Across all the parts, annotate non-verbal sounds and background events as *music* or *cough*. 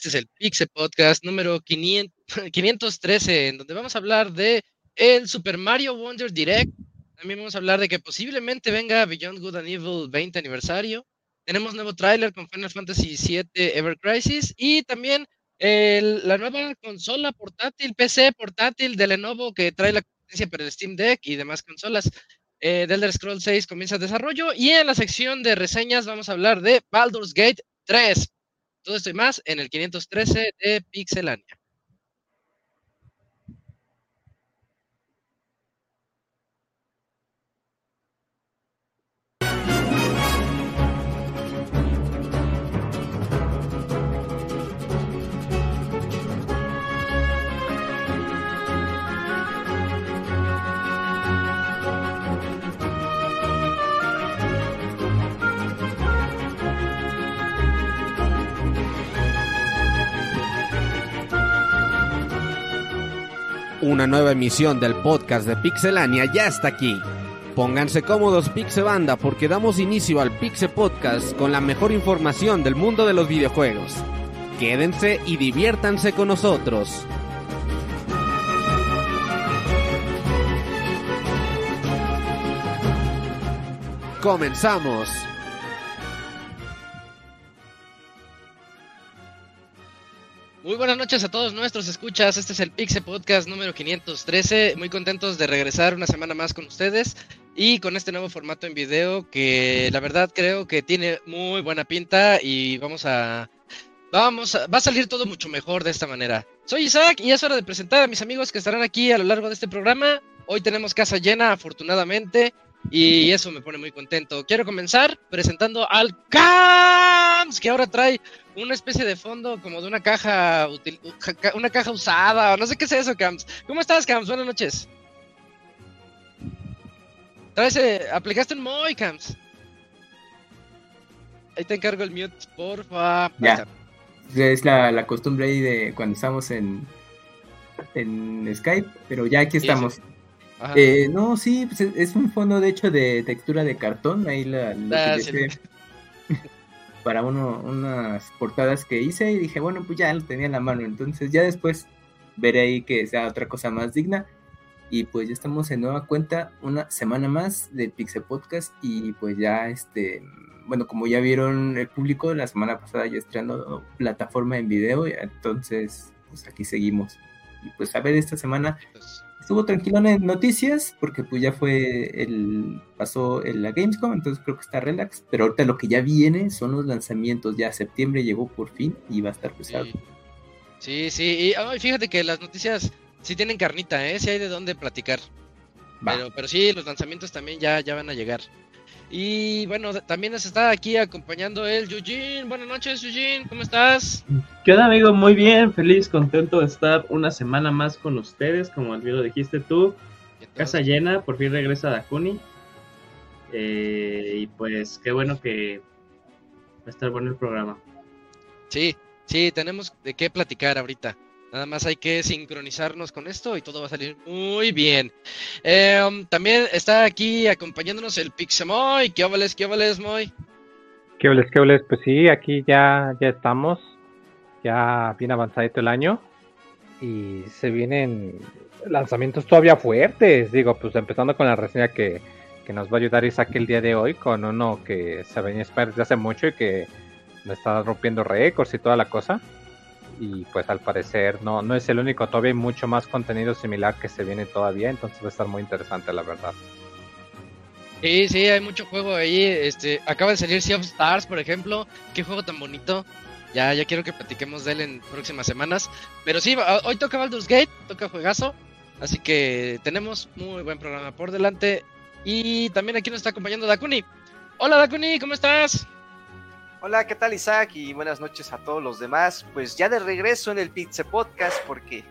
Este es el Pixel Podcast número 500, 513, *laughs* en donde vamos a hablar de el Super Mario Wonder Direct. También vamos a hablar de que posiblemente venga Beyond Good and Evil 20 aniversario. Tenemos nuevo tráiler con Final Fantasy VII Ever Crisis y también la nueva consola portátil, PC portátil de Lenovo que trae la competencia para el Steam Deck y demás consolas. Eh, The Elder Scrolls 6 comienza el desarrollo y en la sección de reseñas vamos a hablar de Baldur's Gate 3. Todo esto y más en el 513 de Pixelania. Una nueva emisión del podcast de Pixelania ya está aquí. Pónganse cómodos Pixebanda porque damos inicio al Pixel Podcast con la mejor información del mundo de los videojuegos. Quédense y diviértanse con nosotros. Comenzamos. Muy buenas noches a todos nuestros escuchas. Este es el Pixel Podcast número 513. Muy contentos de regresar una semana más con ustedes y con este nuevo formato en video que la verdad creo que tiene muy buena pinta y vamos a vamos a, va a salir todo mucho mejor de esta manera. Soy Isaac y es hora de presentar a mis amigos que estarán aquí a lo largo de este programa. Hoy tenemos casa llena afortunadamente y eso me pone muy contento. Quiero comenzar presentando al CAMS, que ahora trae una especie de fondo como de una caja, una caja usada, no sé qué es eso, CAMS. ¿Cómo estás, CAMS? Buenas noches. Traes, eh, aplicaste un Moy, CAMS. Ahí te encargo el mute, porfa. Ya. Es la, la costumbre ahí de cuando estamos en, en Skype, pero ya aquí estamos. Sí, sí. Eh, no, sí, pues es un fondo de hecho de textura de cartón, ahí la, la ah, sí. Para uno, unas portadas que hice y dije, bueno, pues ya lo tenía en la mano, entonces ya después veré ahí que sea otra cosa más digna. Y pues ya estamos en nueva cuenta, una semana más de Pixel Podcast y pues ya este, bueno, como ya vieron el público, la semana pasada ya estrenando plataforma en video, entonces pues aquí seguimos. Y pues a ver esta semana pues, estuvo tranquilo en noticias porque pues ya fue el pasó en la Gamescom, entonces creo que está relax, pero ahorita lo que ya viene son los lanzamientos, ya septiembre llegó por fin y va a estar pesado. Sí, sí, y oh, fíjate que las noticias sí tienen carnita, eh, sí hay de dónde platicar. Pero, pero sí, los lanzamientos también ya, ya van a llegar. Y bueno, también nos está aquí acompañando el Eugene. Buenas noches, Eugene, ¿cómo estás? ¿Qué onda, amigo? Muy bien, feliz, contento de estar una semana más con ustedes, como lo dijiste tú. Casa llena, por fin regresa Dakuni. Eh, y pues qué bueno que va a estar bueno el programa. Sí, sí, tenemos de qué platicar ahorita. Nada más hay que sincronizarnos con esto y todo va a salir muy bien. Eh, también está aquí acompañándonos el Pixemoy. ¿Qué óvales, qué óvales, Moy? ¿Qué óvales, qué óvales? Pues sí, aquí ya, ya estamos. Ya bien avanzadito el año. Y se vienen lanzamientos todavía fuertes. Digo, pues empezando con la reseña que, que nos va a ayudar Isaac el día de hoy. Con uno que se venía esperando desde hace mucho y que me está rompiendo récords y toda la cosa y pues al parecer no, no es el único, todavía hay mucho más contenido similar que se viene todavía, entonces va a estar muy interesante la verdad. Sí, sí, hay mucho juego ahí, este, acaba de salir Sea of Stars, por ejemplo, qué juego tan bonito, ya, ya quiero que platiquemos de él en próximas semanas, pero sí, hoy toca Baldur's Gate, toca juegazo, así que tenemos muy buen programa por delante, y también aquí nos está acompañando Dakuni. Hola Dakuni, ¿cómo estás? Hola, ¿qué tal Isaac? Y buenas noches a todos los demás. Pues ya de regreso en el Pizza Podcast, porque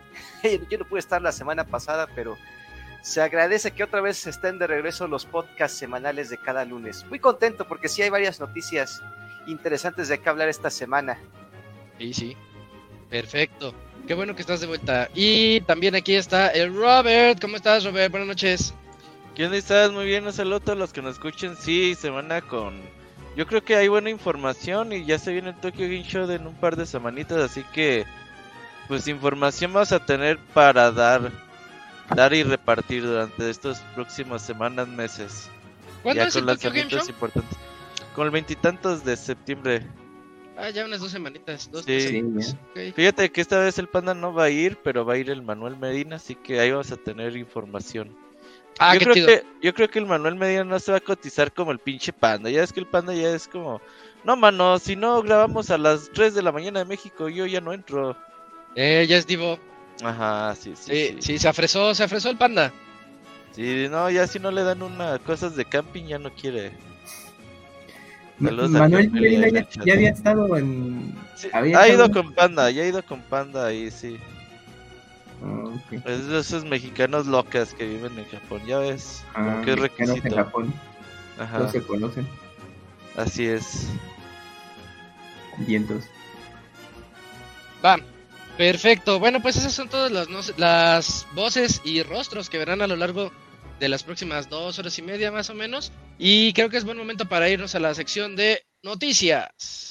*laughs* yo no pude estar la semana pasada, pero se agradece que otra vez estén de regreso los podcasts semanales de cada lunes. Muy contento porque sí hay varias noticias interesantes de qué hablar esta semana. Sí, sí. Perfecto. Qué bueno que estás de vuelta. Y también aquí está el Robert. ¿Cómo estás, Robert? Buenas noches. ¿Quién estás? Muy bien, un saludo a todos los que nos escuchen. Sí, semana con. Yo creo que hay buena información y ya se viene el Tokyo Game Show en un par de semanitas, así que. Pues información vamos a tener para dar dar y repartir durante estas próximas semanas, meses. ¿Cuándo es el Tokyo Game Show? importantes. Con el veintitantos de septiembre. Ah, ya unas dos semanitas. Dos, sí. Fíjate que esta vez el panda no va a ir, pero va a ir el Manuel Medina, así que ahí vas a tener información. Ah, yo, creo que, yo creo que el Manuel Medina no se va a cotizar como el pinche panda. Ya es que el panda ya es como, no mano, si no grabamos a las 3 de la mañana de México, yo ya no entro. Eh, ya es divo. Ajá, sí, sí. Sí, sí, se afresó, se afresó el panda. Sí, no, ya si no le dan una cosas de camping ya no quiere. Manuel Medina ya, había estado en. ha ido con Panda, ya ha ido con Panda ahí, sí. Ah, es de esos mexicanos locas que viven en Japón, ya ves. Ah, qué requisito. en Japón. Ajá. No se conocen. Así es. Vientos. Va. Perfecto. Bueno, pues esas son todas las, las voces y rostros que verán a lo largo de las próximas dos horas y media más o menos. Y creo que es buen momento para irnos a la sección de noticias.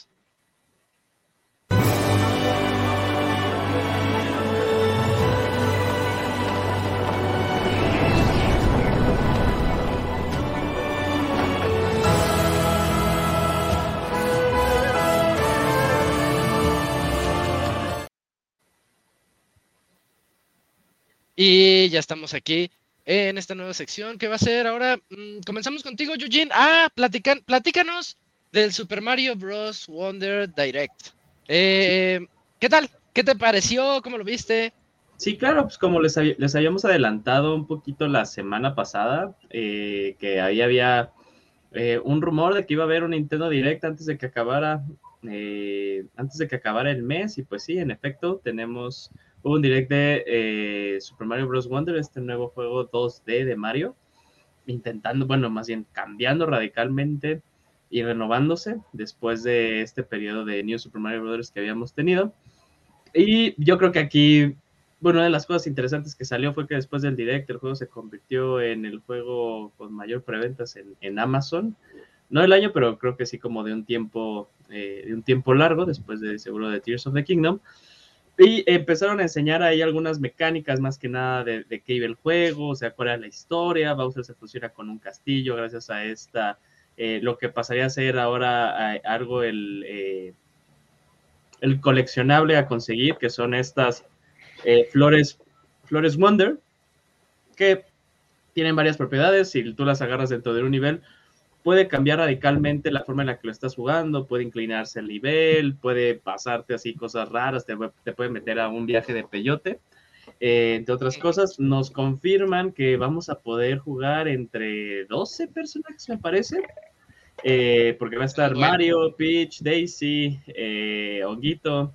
Y ya estamos aquí en esta nueva sección que va a ser ahora. Mm, comenzamos contigo, Eugene. Ah, platican, platícanos del Super Mario Bros. Wonder Direct. Eh, ¿Qué tal? ¿Qué te pareció? ¿Cómo lo viste? Sí, claro, pues como les, les habíamos adelantado un poquito la semana pasada, eh, que ahí había eh, un rumor de que iba a haber un Nintendo Direct antes de que acabara, antes de que acabara el mes, y pues sí, en efecto, tenemos Hubo un direct de eh, Super Mario Bros. Wonder, este nuevo juego 2D de Mario, intentando, bueno, más bien cambiando radicalmente y renovándose después de este periodo de New Super Mario Bros. que habíamos tenido. Y yo creo que aquí, bueno, una de las cosas interesantes que salió fue que después del direct el juego se convirtió en el juego con mayor preventas en, en Amazon. No el año, pero creo que sí como de un tiempo, eh, de un tiempo largo, después de seguro de Tears of the Kingdom. Y empezaron a enseñar ahí algunas mecánicas más que nada de, qué iba el juego, o sea, cuál era la historia. Bowser se fusiona con un castillo gracias a esta, eh, lo que pasaría a ser ahora algo el, eh, el coleccionable a conseguir, que son estas eh, flores, flores Wonder, que tienen varias propiedades. Si tú las agarras dentro de un nivel, puede cambiar radicalmente la forma en la que lo estás jugando, puede inclinarse el nivel, puede pasarte así cosas raras, te, puede meter a un viaje de peyote. Eh, entre otras cosas, nos confirman que vamos a poder jugar entre 12 personajes, me parece. Eh, porque va a estar Mario, Peach, Daisy, eh, Honguito.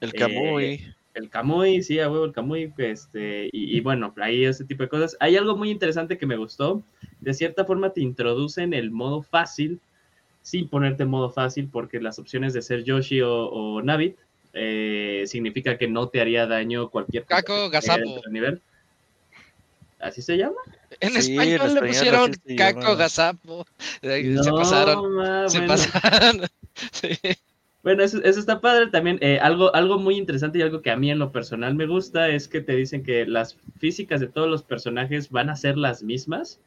El Kamui el Kamui, sí, a huevo el Kamui, este, y, bueno, ahí ese tipo de cosas. Hay algo muy interesante que me gustó, de cierta forma te introducen el modo fácil, sin ponerte en modo fácil, porque las opciones de ser Yoshi o, Navit eh, significa que no te haría daño cualquier Caco Gazapo. Nivel. ¿Así se llama? En español le pusieron Caco Gazapo. se pasaron. se pasaron. *laughs* sí. Bueno, eso, está padre también. Eh, algo, algo muy interesante y algo que a mí en lo personal me gusta es que te dicen que las físicas de todos los personajes van a ser las mismas,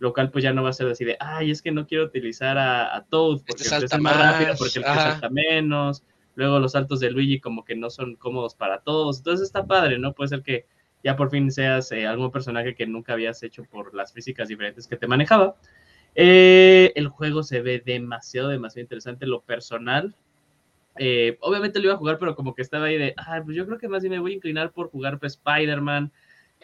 lo cual pues ya no va a ser así de, ay, es que no quiero utilizar a, a Toad porque este es más rápido, porque el que salta menos. Luego los saltos de Luigi como que no son cómodos para todos. Entonces está padre, ¿no? Puede ser que ya por fin seas eh, algún personaje que nunca habías hecho por las físicas diferentes que te manejaba. Eh, el juego se ve demasiado, demasiado interesante. Lo personal, eh, obviamente lo iba a jugar, pero como que estaba ahí de, ah, pues yo creo que más bien me voy a inclinar por jugar pues, Spider-Man.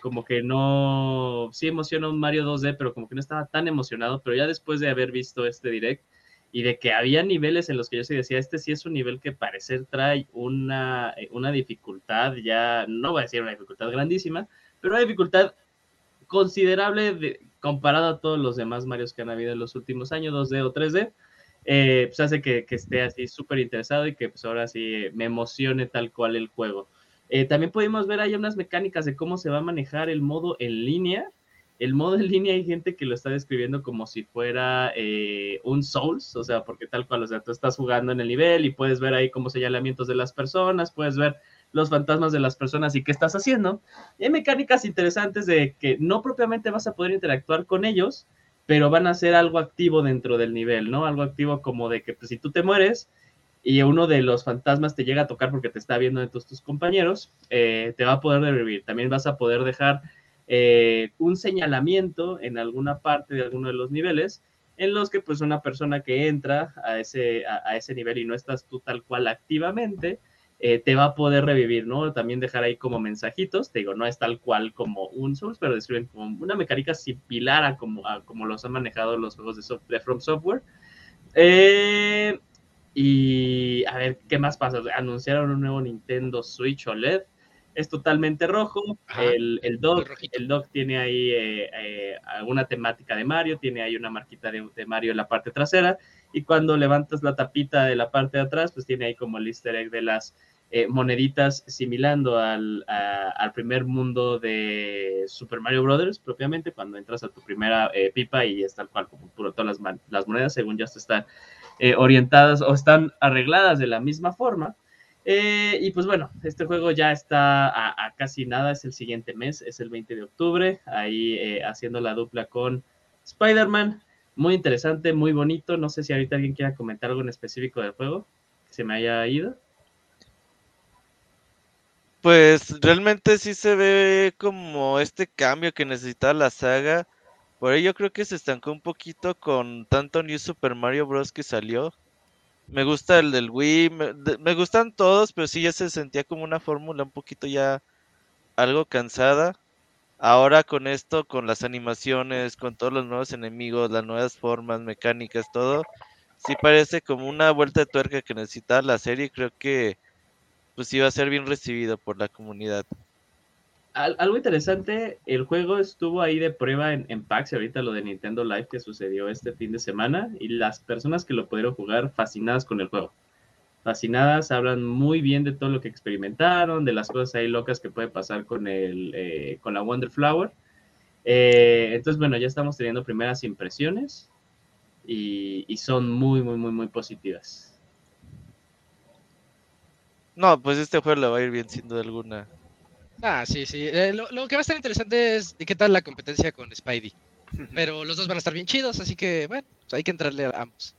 Como que no, sí emociona un Mario 2D, pero como que no estaba tan emocionado. Pero ya después de haber visto este direct y de que había niveles en los que yo sí decía, este sí es un nivel que parecer trae una, eh, una dificultad, ya no voy a decir una dificultad grandísima, pero una dificultad considerable de, comparado a todos los demás Marios que han habido en los últimos años, 2D o 3D eh, pues hace que, esté así súper interesado y que pues ahora sí me emocione tal cual el juego. Eh, también pudimos ver ahí unas mecánicas de cómo se va a manejar el modo en línea. el modo en línea hay gente que lo está describiendo como si fuera eh, un Souls, o sea, porque tal cual, o sea, tú estás jugando en el nivel y puedes ver ahí como señalamientos de las personas, puedes ver los fantasmas de las personas y qué estás haciendo. Y hay mecánicas interesantes de que no propiamente vas a poder interactuar con ellos, pero van a ser algo activo dentro del nivel, ¿no? Algo activo como de que pues, si tú te mueres y uno de los fantasmas te llega a tocar porque te está viendo de tus, tus compañeros, eh, te va a poder revivir. También vas a poder dejar eh, un señalamiento en alguna parte de alguno de los niveles en los que pues una persona que entra a ese, a, ese nivel y no estás tú tal cual activamente, eh, te va a poder revivir, ¿no? También dejar ahí como mensajitos, te digo, no es tal cual como un Souls, pero describen como una mecánica similar a como, como los han manejado los juegos de, From Software. Eh, y a ver, ¿qué más pasa? Anunciaron un nuevo Nintendo Switch OLED es totalmente rojo. el, el, dock, el dock tiene ahí eh, eh, alguna temática de Mario, tiene ahí una marquita de, Mario en la parte trasera. Y cuando levantas la tapita de la parte de atrás, pues tiene ahí como el easter egg de las eh, moneditas similando al, al, primer mundo de Super Mario Brothers, propiamente, cuando entras a tu primera pipa y es tal cual como todas las, las monedas, según ya están orientadas o están arregladas de la misma forma. Eh, y pues bueno, este juego ya está a, casi nada, es el siguiente mes, es el 20 de octubre, ahí eh, haciendo la dupla con Spider-Man. Muy interesante, muy bonito. No sé si ahorita alguien quiera comentar algo en específico del juego que se me haya ido. Pues realmente sí se ve como este cambio que necesita la saga. Por ello creo que se estancó un poquito con tanto New Super Mario Bros. que salió. Me gusta el del Wii, me, gustan todos, pero sí ya se sentía como una fórmula un poquito ya algo cansada. Ahora con esto, con las animaciones, con todos los nuevos enemigos, las nuevas formas, mecánicas, todo, sí parece como una vuelta de tuerca que necesita la serie creo que pues iba a ser bien recibido por la comunidad algo interesante, el juego estuvo ahí de prueba en, en PAX ahorita lo de Nintendo Live que sucedió este fin de semana y las personas que lo pudieron jugar fascinadas con el juego. Fascinadas, hablan muy bien de todo lo que experimentaron, de las cosas ahí locas que puede pasar con, el, eh, con la Wonder Flower. Eh, entonces, bueno, ya estamos teniendo primeras impresiones y son muy, muy, muy, muy positivas. No, pues este juego le va a ir bien sin duda alguna. Ah, sí, sí. Eh, lo, que va a estar interesante es qué tal la competencia con Spidey. Pero los dos van a estar bien chidos, así que, bueno, pues hay que entrarle a ambos.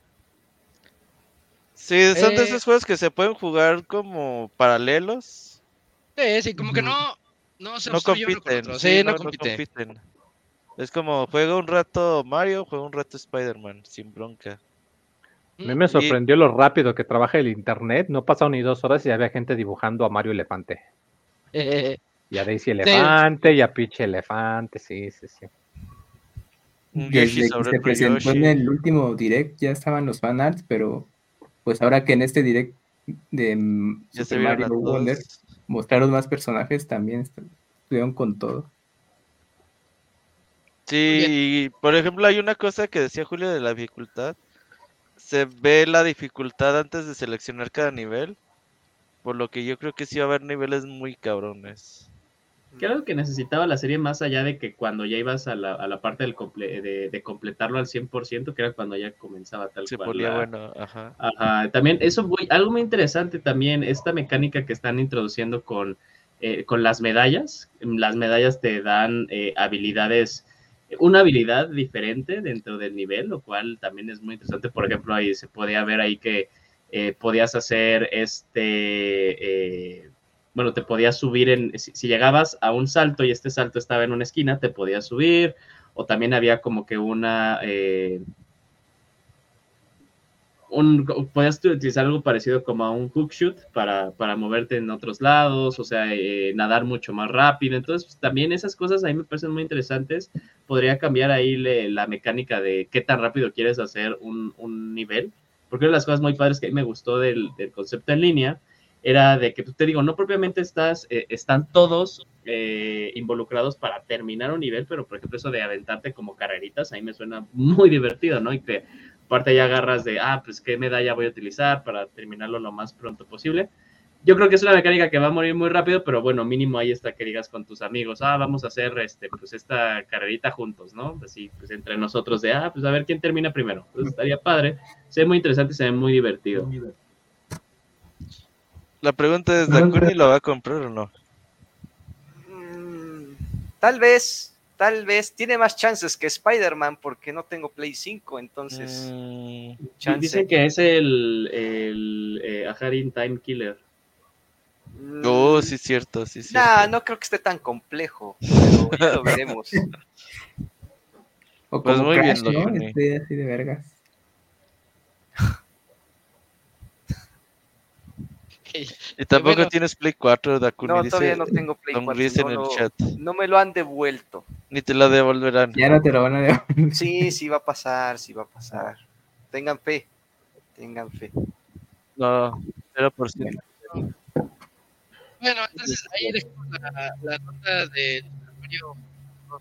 Sí, son de eh, esos juegos que se pueden jugar como paralelos. Sí, sí, como que no, no se no compiten. Sí, no, compiten. Es como juega un rato Mario, juega un rato Spider-Man, sin bronca. A mí me sorprendió lo rápido que trabaja el internet. No pasaron ni dos horas y había gente dibujando a Mario Elefante. Eh, y a Daisy Elefante, y a Peach Elefante, sí, sí, sí. Desde que se presentó en el último direct ya estaban los fanarts, pero pues ahora que en este direct de Super Mario Wonder mostraron más personajes, también estuvieron con todo. Sí, por ejemplo, hay una cosa que decía Julio de la dificultad. Se ve la dificultad antes de seleccionar cada nivel. Por lo que yo creo que sí va a haber niveles muy cabrones. ¿Qué era lo que necesitaba la serie más allá de que cuando ya ibas a la, a la parte del de, completarlo al 100%, que era cuando ya comenzaba tal Se cual? Ponía bueno, ajá. Ajá, también eso, muy, algo muy interesante también, esta mecánica que están introduciendo con, eh, con las medallas. Las medallas te dan eh, habilidades, una habilidad diferente dentro del nivel, lo cual también es muy interesante. Por ejemplo, ahí se podía ver ahí que eh, podías hacer este bueno, te podías subir en, si, llegabas a un salto y este salto estaba en una esquina, te podías subir, o también había como que una, eh, un, podías utilizar algo parecido como a un hook shoot para, para moverte en otros lados, o sea, eh, nadar mucho más rápido. Entonces, pues, también esas cosas a mí me parecen muy interesantes. Podría cambiar ahí la mecánica de qué tan rápido quieres hacer un, un nivel. Porque una de las cosas muy padres que me gustó del, del concepto en línea era de que, pues, te digo, no propiamente estás, eh, están todos eh, involucrados para terminar un nivel, pero por ejemplo eso de aventarte como carreritas, ahí me suena muy *laughs* divertido, ¿no? Y que aparte ya agarras de, ah, pues qué medalla voy a utilizar para terminarlo lo más pronto posible. yo creo que es una mecánica que va a morir muy rápido, pero bueno, mínimo ahí está que digas con tus amigos, ah, vamos a hacer este, pues esta carrerita juntos, ¿no? Así, pues entre nosotros de, ah, pues a ver quién termina primero. Pues estaría padre, se ve muy interesante y se ve muy divertido. La pregunta es, ¿Dakuni lo va a comprar o no? Mm, tal vez, tal vez tiene más chances que Spider-Man porque no tengo Play 5, entonces. Mm, dicen que es el, el eh, Time Killer. Oh, sí, es cierto, sí, cierto. Nah, no creo que esté tan complejo, pero ya lo veremos. O *laughs* pues muy bien, ¿no? Este, así de vergas. Y tampoco tienes Play 4, Dakuni. No, todavía no tengo Play 4. No, en el chat. no me lo han devuelto. Ni te lo devolverán. Ya no te lo van a devolver. Sí, sí va a pasar, sí va a pasar. Tengan fe, tengan fe. No, 0%. Bueno, entonces ahí dejamos la, nota de Mario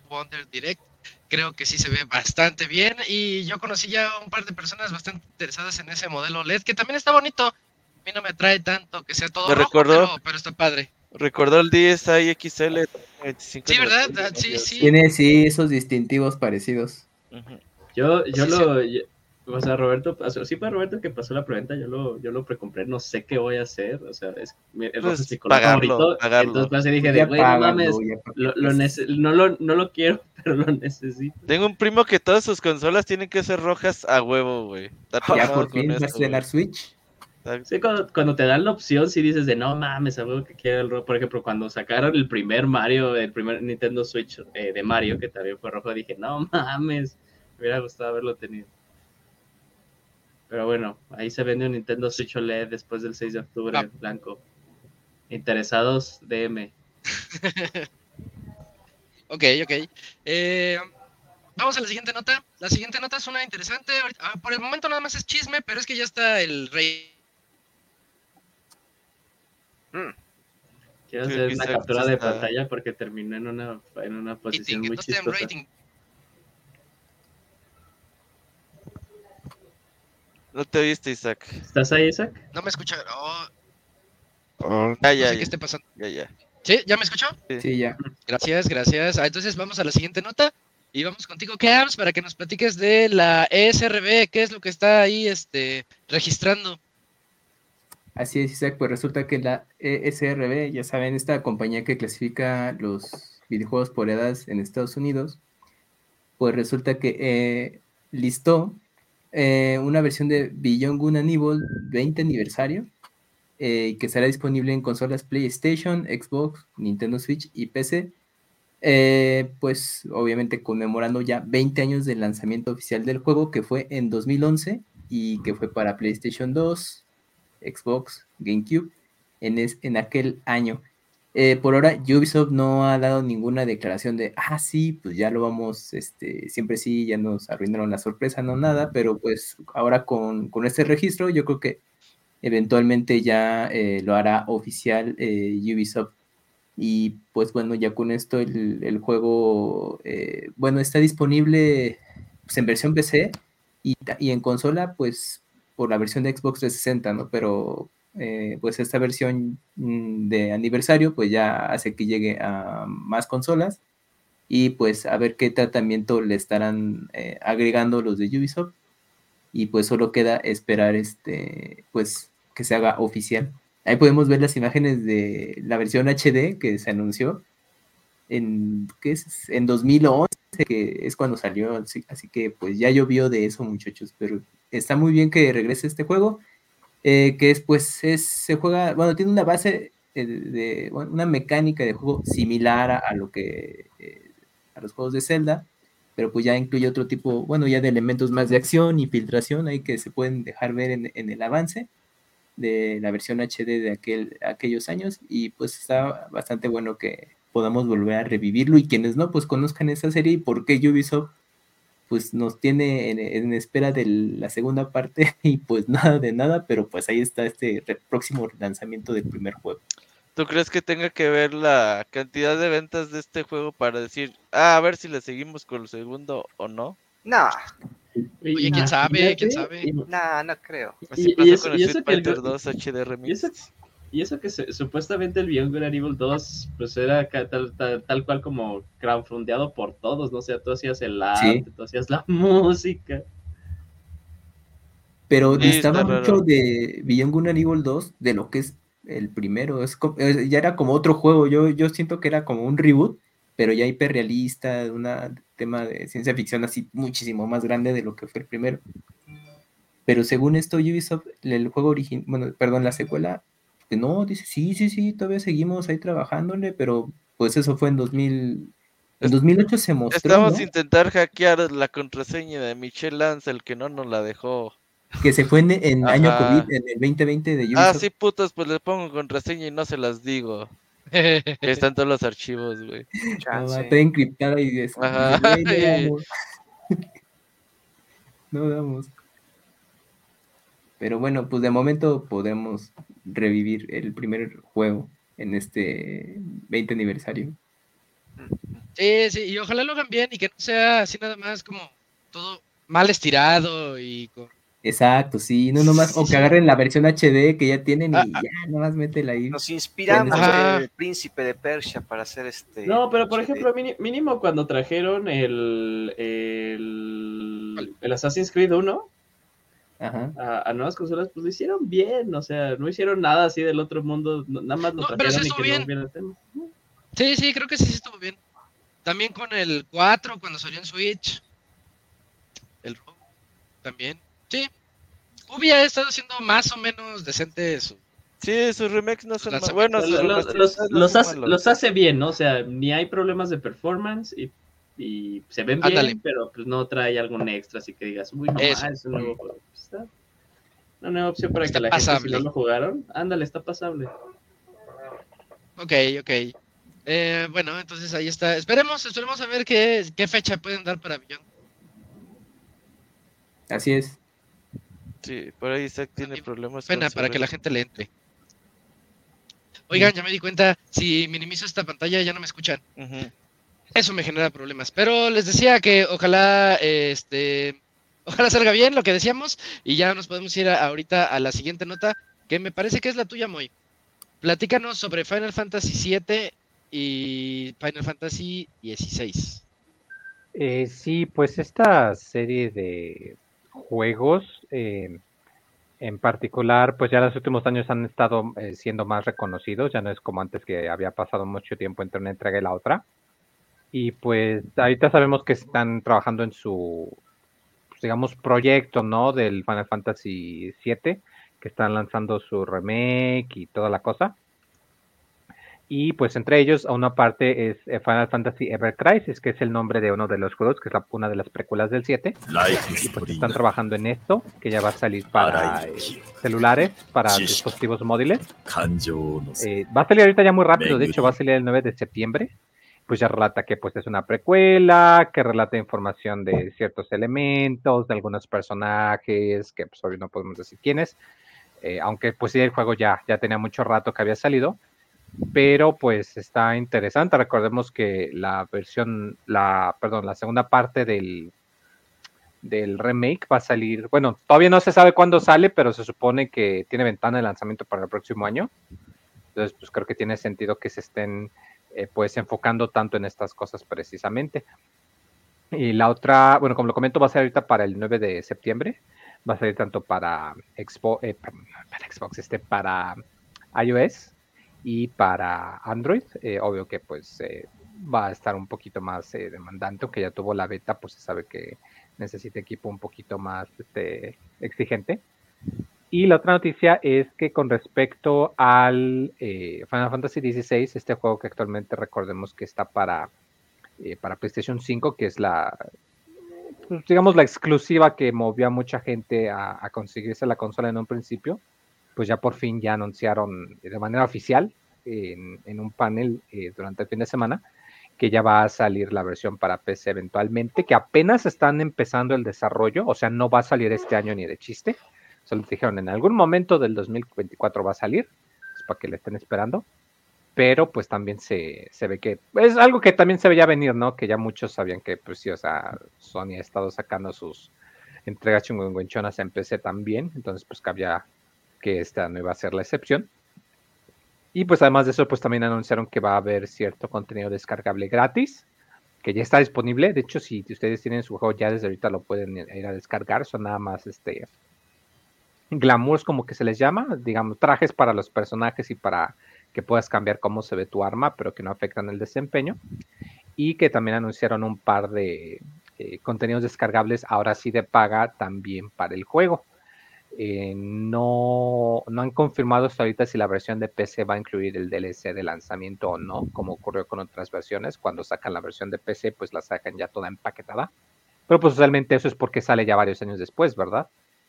Wonder Direct. Creo que sí se ve bastante bien y yo conocí ya un par de personas bastante interesadas en ese modelo LED que también está bonito. A mí no me atrae tanto que sea todo rojo, pero, está padre. Recordó el DSi XL 25 Sí, ¿verdad? Ah, sí, sí. Tiene sí esos distintivos parecidos. Yo, yo lo, o sea, Roberto, sí para Roberto que pasó la preventa, yo lo, yo lo precompré, no sé qué voy a hacer, o sea, es, es pues, pagarlo, pagarlo. entonces dije, de, güey, no mames, lo, lo no, lo, no lo quiero, *laughs* pero lo necesito. Tengo un primo que todas sus consolas tienen que ser rojas a huevo, güey. Ya por fin va a estrenar Switch. Sí, cuando, cuando, te dan la opción, si dices de no mames, a huevo que quiero el rojo. Por ejemplo, cuando sacaron el primer Mario, el primer Nintendo Switch eh, de Mario, que también fue rojo, dije, no mames, me hubiera gustado haberlo tenido. Pero bueno, ahí se vende un Nintendo Switch OLED después del 6 de octubre, ah. blanco. Interesados, DM. *laughs* ok, ok. Eh, vamos a la siguiente nota. La siguiente nota es una interesante. Ah, por el momento nada más es chisme, pero es que ya está el rey. Mm. Quiero hacer una captura de pantalla porque terminé en una, en una posición muy chistosa. No te viste, Isaac. ¿Estás ahí, Isaac? No me escucha. Oh. ya, ya, ¿Qué esté pasando? Ya, ya. ¿Sí? ¿Ya me escuchó? Sí, ya. Gracias, gracias. Ah, entonces vamos a la siguiente nota y vamos contigo, Cams, para que nos platiques de la ESRB, qué es lo que está ahí este, registrando. Así es, Isaac, pues resulta que la ESRB, ya saben, esta compañía que clasifica los videojuegos por edades en Estados Unidos, pues resulta que eh, listó eh, una versión de Beyond Good and Evil 20 aniversario, eh, que será disponible en consolas PlayStation, Xbox, Nintendo Switch y PC. Pues obviamente conmemorando ya 20 años del lanzamiento oficial del juego, que fue en 2011 y que fue para PlayStation 2, Xbox, GameCube en, en aquel año. Eh, por ahora, Ubisoft no ha dado ninguna declaración de, ah, sí, pues ya lo vamos, este, siempre sí, ya nos arruinaron la sorpresa, no nada, pero pues ahora con, con este registro, yo creo que eventualmente ya eh, lo hará oficial eh, Ubisoft. Y pues bueno, ya con esto el, el juego, bueno, está disponible pues, en versión PC y, y en consola, pues por la versión de Xbox 360, ¿no? Pero eh, pues esta versión mm, de aniversario pues ya hace que llegue a más consolas y pues a ver qué tratamiento le estarán eh, agregando los de Ubisoft y pues solo queda esperar este pues que se haga oficial. Ahí podemos ver las imágenes de la versión HD que se anunció en, ¿qué es? en 2011, que es cuando salió, así, que pues ya llovió de eso muchachos, pero está muy bien que regrese este juego eh, que después es, se juega, bueno, tiene una base eh, de, una mecánica de juego similar a, lo que, eh, a los juegos de Zelda, pero pues ya incluye otro tipo, bueno, ya de elementos más de acción y filtración ahí que se pueden dejar ver en, el avance de la versión HD de aquel, aquellos años y pues está bastante bueno que podamos volver a revivirlo y quienes no, pues conozcan esa serie y por qué Ubisoft pues nos tiene en, espera de la segunda parte *laughs* y pues nada de nada, pero pues ahí está este próximo lanzamiento del primer juego. ¿Tú crees que tenga que ver la cantidad de ventas de este juego para decir, ah, a ver si le seguimos con el segundo o no? No. Oye, quién sabe, quién sabe. No, no creo. Así pasó con el Street Fighter 2 HD Remix. Y eso que supuestamente el Beyond Good and Evil 2 pues era tal, tal, cual como crowdfundeado por todos, ¿no? O sea, tú hacías el arte, tú hacías la *laughs* música. Pero distaba mucho de Beyond Good and Evil 2 de lo que es el primero. Es, eh, ya era como otro juego. Yo, yo siento que era como un reboot, pero ya hiperrealista, un tema de ciencia ficción así muchísimo más grande de lo que fue el primero. Pero según esto, Ubisoft, el juego original, bueno, perdón, la secuela, que no, dice, sí, sí, sí, todavía seguimos ahí trabajándole, pero pues eso fue en 2000, en 2008 se mostró. Estamos a intentar hackear la contraseña de Michelle Lance, el que no nos la dejó. Que se fue en, año COVID, en el 2020 de ah, Ubisoft. Ah, sí, putos, pues les pongo contraseña y no se las digo. *laughs* están todos los archivos, güey. No, está encriptada y es, Ajá. no *laughs* damos. *laughs* Pero bueno, pues de momento podemos revivir el primer juego en este 20 aniversario. Sí, sí, y ojalá lo hagan bien y que no sea así nada más como todo mal estirado y con... Exacto, sí, no nomás, o que agarren la versión HD que ya tienen y ah, ya nomás métela ahí. Nos inspiramos el príncipe de Persia para hacer este. No, pero por ejemplo, mínimo cuando trajeron el, el, el Assassin's Creed 1, a, nuevas consolas, pues lo hicieron bien, o sea, no hicieron nada así del otro mundo, nada más lo trajeron y bien. bien el tema. Sí, sí, creo que sí estuvo bien. También con el 4, cuando salió en Switch. El también. Sí. Ubi ha estado haciendo más o menos decente eso. Sí, sus remakes no son más buenos. Los, hace, los, hace, bien, ¿no? O sea, ni hay problemas de performance y y se ven bien, pero pues no trae algún extra, así que digas, uy, no, es un nuevo juego. Está una nueva opción para que la gente, si no lo jugaron, ándale, está pasable. Ok, ok. Eh, bueno, entonces ahí está. Esperemos, esperemos a ver qué, qué fecha pueden dar para Beyond. Así es. Sí, por ahí Isaac tiene problemas. Pena para que la gente le entre. Oigan, ya me di cuenta, si minimizo esta pantalla ya no me escuchan. Eso me genera problemas. Pero les decía que ojalá, este, ojalá salga bien lo que decíamos y ya nos podemos ir ahorita a la siguiente nota, que me parece que es la tuya, Moy. Platícanos sobre Final Fantasy VII y Final Fantasy XVI. Eh, sí, pues esta serie de juegos, eh, en particular, pues ya en los últimos años han estado eh, siendo más reconocidos, ya no es como antes que había pasado mucho tiempo entre una entrega y la otra. Y pues ahorita sabemos que están trabajando en su, pues, digamos, proyecto, ¿no? Del Final Fantasy VII, que están lanzando su remake y toda la cosa. Y pues entre ellos, a una parte es eh, Final Fantasy Ever Crisis, que es el nombre de uno de los juegos, que es una de las precuelas del 7. Y pues están trabajando en esto, que ya va a salir para eh, celulares, para dispositivos móviles. Eh, va a salir ahorita ya muy rápido, de hecho va a salir el 9 de septiembre pues ya relata que pues es una precuela, que relata información de ciertos elementos, de algunos personajes, que pues hoy no podemos decir quiénes, eh, aunque pues sí el juego ya, ya tenía mucho rato que había salido, pero pues está interesante, recordemos que la versión, la, perdón, la segunda parte del, del remake va a salir, bueno, todavía no se sabe cuándo sale, pero se supone que tiene ventana de lanzamiento para el próximo año, entonces pues creo que tiene sentido que se estén eh, pues enfocando tanto en estas cosas precisamente. Y la otra, bueno, como lo comento, va a ser ahorita para el 9 de septiembre. Va a salir tanto eh, para Xbox, este, para iOS y para Android. Eh, obvio que pues va a estar un poquito más demandante, que ya tuvo la beta, pues se sabe que necesita equipo un poquito más este, exigente. Y la otra noticia es que con respecto al eh, Final Fantasy XVI, este juego que actualmente recordemos que está para, eh, para PlayStation 5, que es la, pues, digamos, la exclusiva que movió a mucha gente a, conseguirse la consola en un principio, pues ya por fin ya anunciaron de manera oficial en, un panel eh, durante el fin de semana que ya va a salir la versión para PC eventualmente, que apenas están empezando el desarrollo, o sea, no va a salir este año ni de chiste Solo dijeron, en algún momento del 2024 va a salir, es para que le estén esperando. Pero pues también se, ve que es algo que también se veía venir, ¿no? Que ya muchos sabían que, pues sí, o sea, Sony ha estado sacando sus entregas chingüengüenchonas en PC también. Entonces, pues cabía que esta no iba a ser la excepción. Y pues además de eso, pues también anunciaron que va a haber cierto contenido descargable gratis, que ya está disponible. De hecho, si ustedes tienen su juego ya desde ahorita lo pueden ir a descargar. Son nada más este glamours como que se les llama, digamos, trajes para los personajes y para que puedas cambiar cómo se ve tu arma, pero que no afectan el desempeño. Y que también anunciaron un par de eh, contenidos descargables, ahora sí de paga, también para el juego. Eh, no, no han confirmado hasta ahorita si la versión de PC va a incluir el DLC de lanzamiento o no, como ocurrió con otras versiones. Cuando sacan la versión de PC, pues la sacan ya toda empaquetada. Pero pues realmente eso es porque sale ya varios años después, ¿verdad?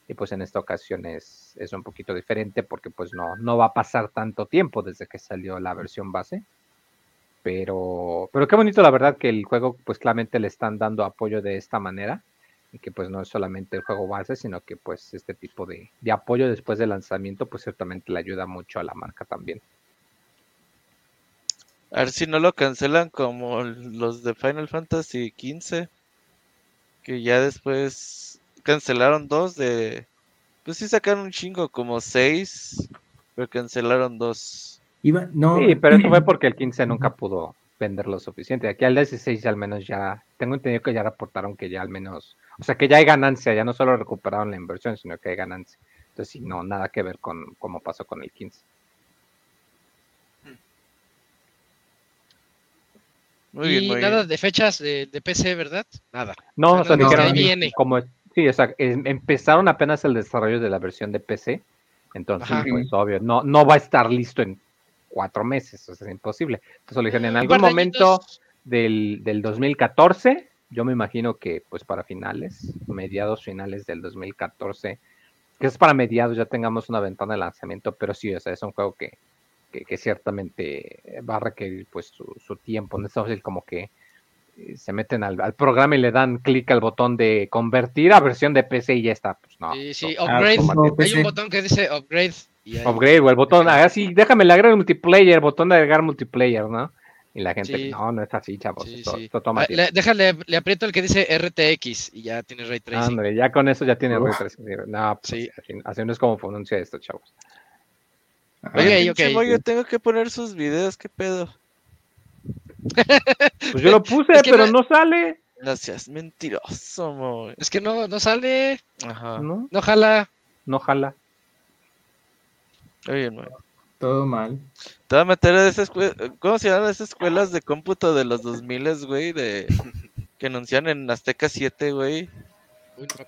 Y pues en esta ocasión es, es un poquito diferente porque pues no, no va a pasar tanto tiempo desde que salió la versión base. Pero, pero qué bonito la verdad que el juego pues claramente le están dando apoyo de esta manera y que pues no es solamente el juego base, sino que pues este tipo de, apoyo después del lanzamiento pues ciertamente le ayuda mucho a la marca también. A ver si no lo cancelan como los de Final Fantasy XV, que ya después cancelaron dos de... Pues sí sacaron un chingo, como seis, pero cancelaron dos. Iba, no. Sí, pero eso fue *clears throat* porque el 15 nunca pudo vender lo suficiente. Aquí al 16 al menos ya, tengo entendido que ya reportaron que ya al menos, o sea que ya hay ganancia, ya no solo recuperaron la inversión, sino que hay ganancia. Entonces, sí, no, nada que ver con cómo pasó con el 15. Muy bien, y nada de fechas de, PC, ¿verdad? Nada. No, o sea, dijeron, viene. como, sí, o sea, empezaron apenas el desarrollo de la versión de PC, entonces, pues obvio, no, no va a estar listo en cuatro meses, o sea, es imposible. Entonces lo dijeron en algún momento del, del 2014, yo me imagino que pues para finales, mediados finales del 2014, que es para mediados ya tengamos una ventana de lanzamiento, pero sí, o sea, es un juego que, que, ciertamente va a requerir pues su, tiempo, no es fácil como que se meten al, al, programa y le dan clic al botón de convertir a versión de PC y ya está. Pues no. Sí, sí, upgrade. hay un botón que dice upgrade Upgrade o el botón, así, ah, déjame le agrego multiplayer, botón de agregar multiplayer, ¿no? Y la gente, no, no es así, chavos. esto, toma ah, le, déjale, le aprieto el que dice RTX y ya tiene Ray Tracing. Ya con eso ya tiene Ray Tracing. No, pues, sí. así, no es como pronuncia esto, chavos. Oye, okay, Yo tengo que poner sus videos, ¿qué pedo? Pues yo lo *laughs* puse, pero no... sale. Gracias, mentiroso, mo. Es que no, no sale. Ajá. No, no jala. No jala. Oye, Todo mal. Te voy a meter a esas ¿Cómo se llaman esas escuelas de cómputo de los 2000, güey? De... Que anuncian en Azteca 7, güey.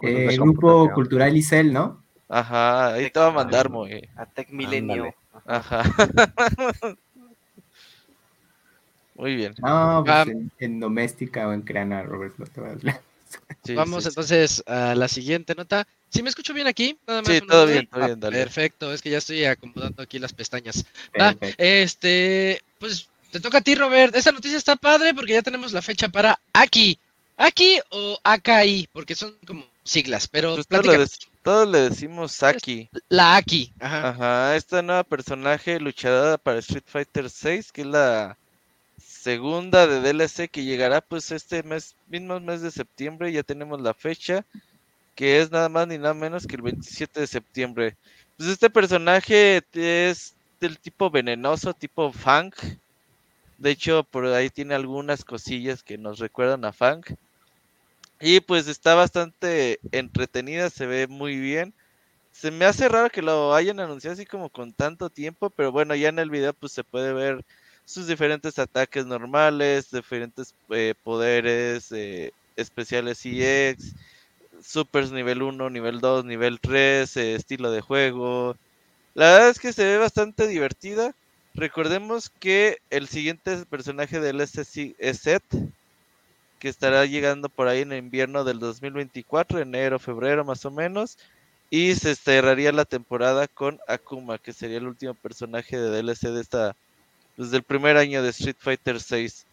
Eh, el grupo cultural ICEL, ¿no? Ajá, ahí te va a mandar, güey. A Tech Milenio. Ajá. *laughs* Muy bien. No, pues ah. en, doméstica o en creana, Robert, no te va a hablar. Vamos entonces a la siguiente nota. ¿Sí me escucho bien aquí? Nada más sí, todo bien, todo bien, dale. Perfecto, es que ya estoy acomodando aquí las pestañas. Ah, este, pues te toca a ti, Robert. Esta noticia está padre porque ya tenemos la fecha para aquí. Aki o Akai, porque son como siglas, pero pues todos, le decimos Aki. La Aki, ajá. Ajá, esta nueva personaje luchadora para Street Fighter 6, que es la segunda de DLC que llegará pues este mes, mismo mes de septiembre, ya tenemos la fecha, que es nada más ni nada menos que el 27 de septiembre. Pues este personaje es del tipo venenoso, tipo Fang. De hecho, por ahí tiene algunas cosillas que nos recuerdan a Fang. Y pues está bastante entretenida, se ve muy bien. Se me hace raro que lo hayan anunciado así como con tanto tiempo, pero bueno, ya en el video pues se puede ver sus diferentes ataques normales, diferentes eh, poderes eh, especiales EX, supers nivel 1, nivel 2, nivel 3, eh, estilo de juego. La verdad es que se ve bastante divertida. Recordemos que el siguiente personaje del SC es Set, que estará llegando por ahí en el invierno del 2024, enero, febrero más o menos. Y se cerraría la temporada con Akuma, que sería el último personaje de DLC de esta desde el primer año de Street Fighter 6.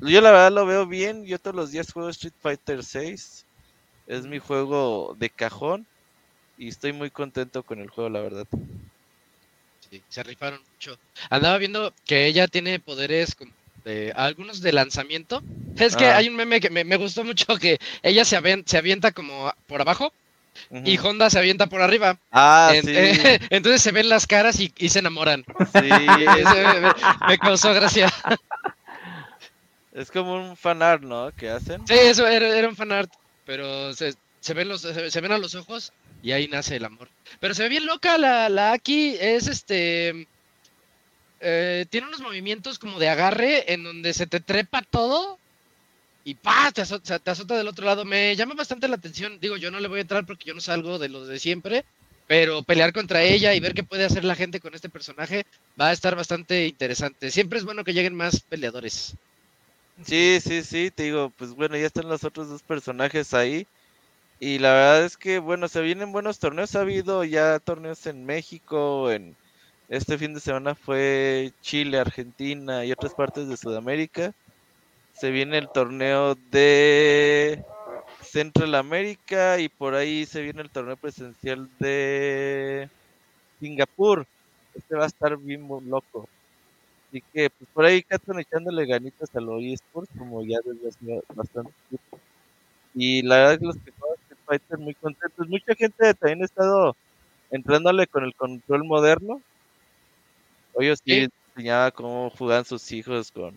Yo la verdad lo veo bien, yo todos los días juego Street Fighter 6. Es mi juego de cajón y estoy muy contento con el juego, la verdad. Sí, se rifaron mucho. Andaba viendo que ella tiene poderes de, algunos de lanzamiento. Es que ah. hay un meme que me, gustó mucho que ella se, se avienta como por abajo y Honda se avienta por arriba. Ah, sí. *laughs* entonces se ven las caras y, se enamoran. Sí. *laughs* me, causó gracia. *laughs* Es como un fanart, ¿no? ¿Qué hacen? Sí, eso era, era un fanart, pero se, se ven los, se, ven a los ojos y ahí nace el amor. Pero se ve bien loca la, la Aki, es este... Eh, tiene unos movimientos como de agarre en donde se te trepa todo y ¡pah! Te azota, te azota del otro lado. Me llama bastante la atención. Digo, yo no le voy a entrar porque yo no salgo de lo de siempre, pero pelear contra ella y ver qué puede hacer la gente con este personaje va a estar bastante interesante. Siempre es bueno que lleguen más peleadores. Sí, sí, sí, te digo, pues bueno, ya están los otros dos personajes ahí. Y la verdad es que, bueno, se vienen buenos torneos. Ha habido ya torneos en México, en este fin de semana fue Chile, Argentina y otras partes de Sudamérica se viene el torneo de Central América y por ahí se viene el torneo presencial de Singapur. Este va a estar bien loco. Así que pues por ahí están echándole ganitas a los eSports como ya desde hace bastante tiempo. Y la verdad es que los que juegan están muy contentos. Mucha gente también ha estado entrándole con el control moderno. Hoy sí enseñaba cómo jugaban sus hijos con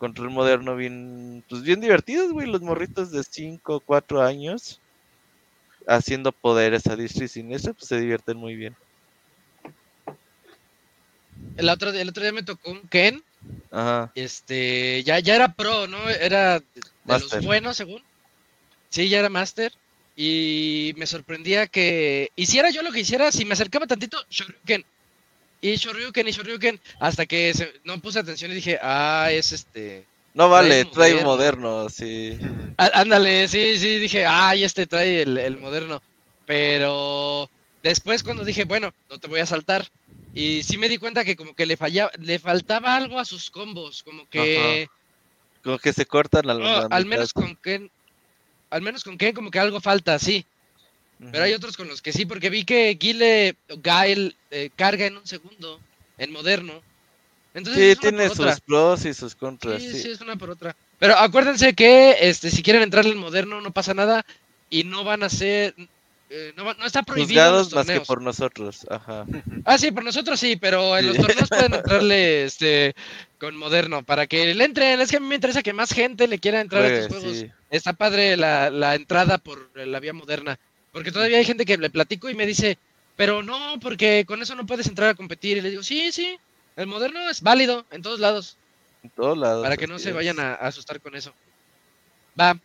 control moderno bien, pues bien divertidos, güey, los morritos de 5 4 años haciendo poderes a distro y siniestro, pues se divierten muy bien. El otro, el otro día me tocó un Ken. Ajá. Este, ya, ya era pro, ¿no? Era de, los buenos, según. Sí, ya era master. Y me sorprendía que hiciera yo lo que hiciera, si me acercaba tantito, Shoryuken y Shoryuken y Shoryuken, hasta que no puse atención y dije, ah, es este... No vale, trae moderno, sí. ándale, sí, sí, dije, ah, este trae el, moderno. Pero después cuando dije, bueno, no te voy a saltar. Y sí me di cuenta que como que le fallaba, le faltaba algo a sus combos, como que... Como que se cortan al, al menos con Ken, al menos con Ken como que algo falta, sí. Pero hay otros con los que sí, porque vi que Guile Gael eh, carga en un segundo, en moderno. Entonces, sí, tiene sus pros y sus contras. Sí, sí, es una por otra. Pero acuérdense que este, si quieren entrarle en moderno no pasa nada y no van a ser... Eh, no, no, está prohibido. más que por nosotros, ajá. Ah, sí, por nosotros sí, pero en los torneos *laughs* pueden entrarle este, con moderno para que le entren. Es que a mí me interesa que más gente le quiera entrar a estos juegos. Está padre la, la entrada por la vía moderna. Porque todavía hay gente que le platico y me dice, pero no, porque con eso no puedes entrar a competir. Y le digo, sí, sí, el moderno es válido en todos lados. En todos lados. Para que no se vayan a, asustar con eso. Va.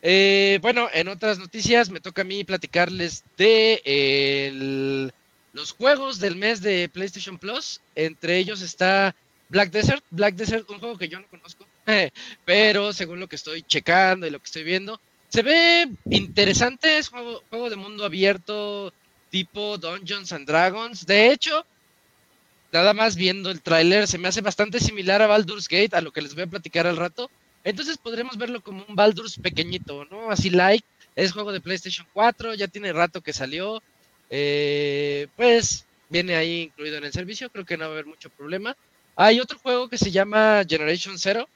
Eh, bueno, en otras noticias me toca a mí platicarles de los juegos del mes de PlayStation Plus. Entre ellos está Black Desert. Black Desert, un juego que yo no conozco, *laughs* pero según lo que estoy checando y lo que estoy viendo, se ve interesante, es juego, juego de mundo abierto tipo Dungeons and Dragons. De hecho, nada más viendo el tráiler, se me hace bastante similar a Baldur's Gate, a lo que les voy a platicar al rato. Entonces podremos verlo como un Baldur's pequeñito, ¿no? Así like. Es juego de PlayStation 4, ya tiene rato que salió. Eh, pues viene ahí incluido en el servicio, creo que no va a haber mucho problema. Hay otro juego que se llama Generation Zero.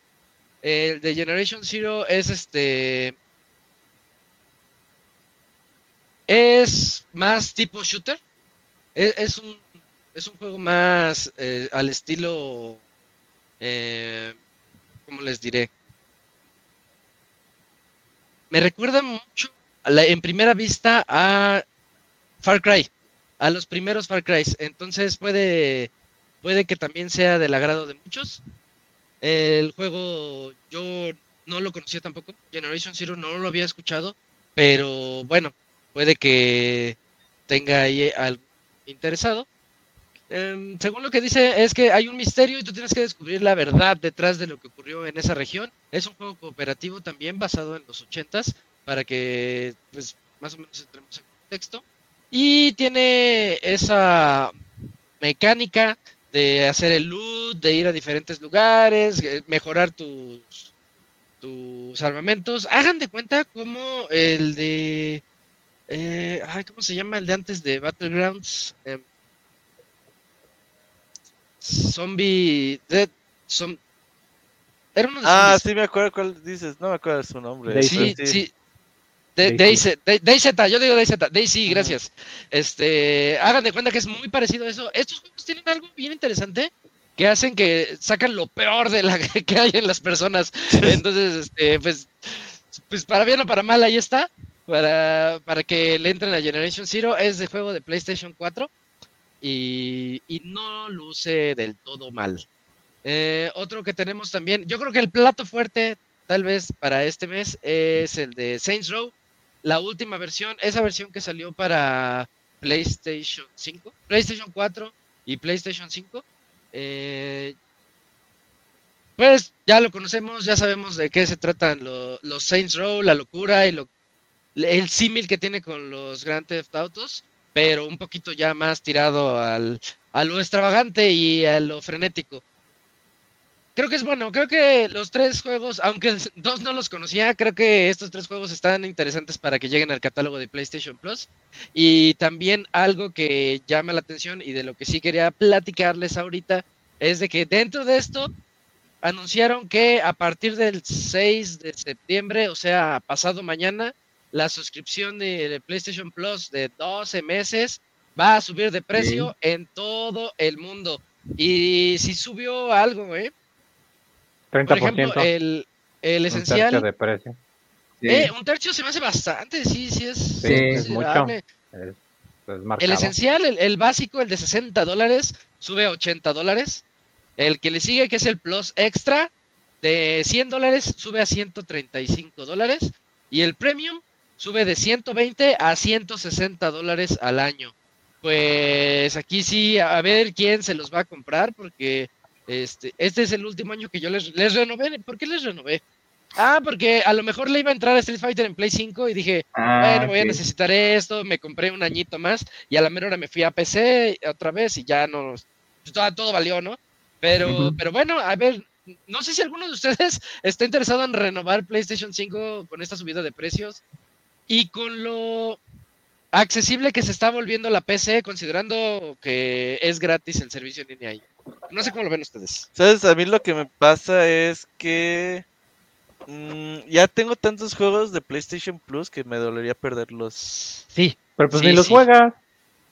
El de Generation Zero es este Es más tipo shooter. Es, un, es un juego más eh, al estilo, eh, ¿cómo les diré? Me recuerda mucho en primera vista a Far Cry, a los primeros Far Cry. Entonces puede, puede que también sea del agrado de muchos. El juego yo no lo conocía tampoco, Generation Zero no lo había escuchado, pero bueno, puede que tenga ahí algo interesado. Em, según lo que dice, es que hay un misterio y tú tienes que descubrir la verdad detrás de lo que ocurrió en esa región. Es un juego cooperativo también basado en los ochentas para que pues más o menos entremos en contexto. Y tiene esa mecánica de hacer el loot, de ir a diferentes lugares, eh, mejorar tus, tus armamentos. Hagan de cuenta como el de eh, ay, ¿Cómo se llama el de antes de Battlegrounds? Eh, zombie. Dead. Era uno de Ah, sí, me acuerdo cuál dices. No me acuerdo de su nombre. Sí, sí. Daisy, Daisy, yo digo Daisy, Daisy, gracias. Este, hagan de cuenta que es muy parecido a eso. Estos juegos tienen algo bien interesante que hacen que sacan lo peor de la *laughs* que hay en las personas. Entonces, este, pues, pues para bien o para mal, ahí está. Para, para que le entren a Generation Zero. Es de juego de PlayStation 4 y, y no luce del todo mal. Eh, otro que tenemos también, yo creo que el plato fuerte, tal vez para este mes, es el de Saints Row, la última versión, esa versión que salió para PlayStation 5, PlayStation 4 y PlayStation 5. Eh, pues ya lo conocemos, ya sabemos de qué se tratan los Saints Row, la locura y lo, el símil que tiene con los Grand Theft Autos, pero un poquito ya más tirado al, a lo extravagante y a lo frenético. Creo que es bueno, creo que los tres juegos, aunque dos no los conocía, creo que estos tres juegos están interesantes para que lleguen al catálogo de PlayStation Plus. Y también algo que llama la atención y de lo que sí quería platicarles ahorita es de que dentro de esto anunciaron que a partir del 6 de septiembre, o sea, pasado mañana, la suscripción de, PlayStation Plus de 12 meses va a subir de precio en todo el mundo. Y si subió algo, ¿eh? 30%. Por ejemplo, el, el esencial. Un tercio de precio. Eh, un tercio se me hace bastante, sí, sí es. Sí, es mucho. el esencial, el, básico, el de 60 dólares, sube a 80 dólares. El que le sigue, que es el Plus Extra, de 100 dólares, sube a 135 dólares. Y el Premium sube de 120 a 160 dólares al año. Pues aquí sí, a ver quién se los va a comprar, porque este, este es el último año que yo les, les renové. ¿Por qué les renové? Ah, porque a lo mejor le iba a entrar a Street Fighter en Play 5 y dije, ah, bueno, voy a necesitar esto, me compré un añito más y a la mera hora me fui a PC otra vez y ya no, pues, todo, todo valió, ¿no? Pero, pero bueno, a ver, no sé si alguno de ustedes *laughs* está interesado en renovar PlayStation 5 con esta subida de precios y con lo accesible que se está volviendo la PC, considerando que es gratis el servicio en línea ahí. No sé cómo lo ven ustedes. Sabes, a mí lo que me pasa es que mm, ya tengo tantos juegos de PlayStation Plus que me dolería perderlos. Sí, pero pues ni los juegas.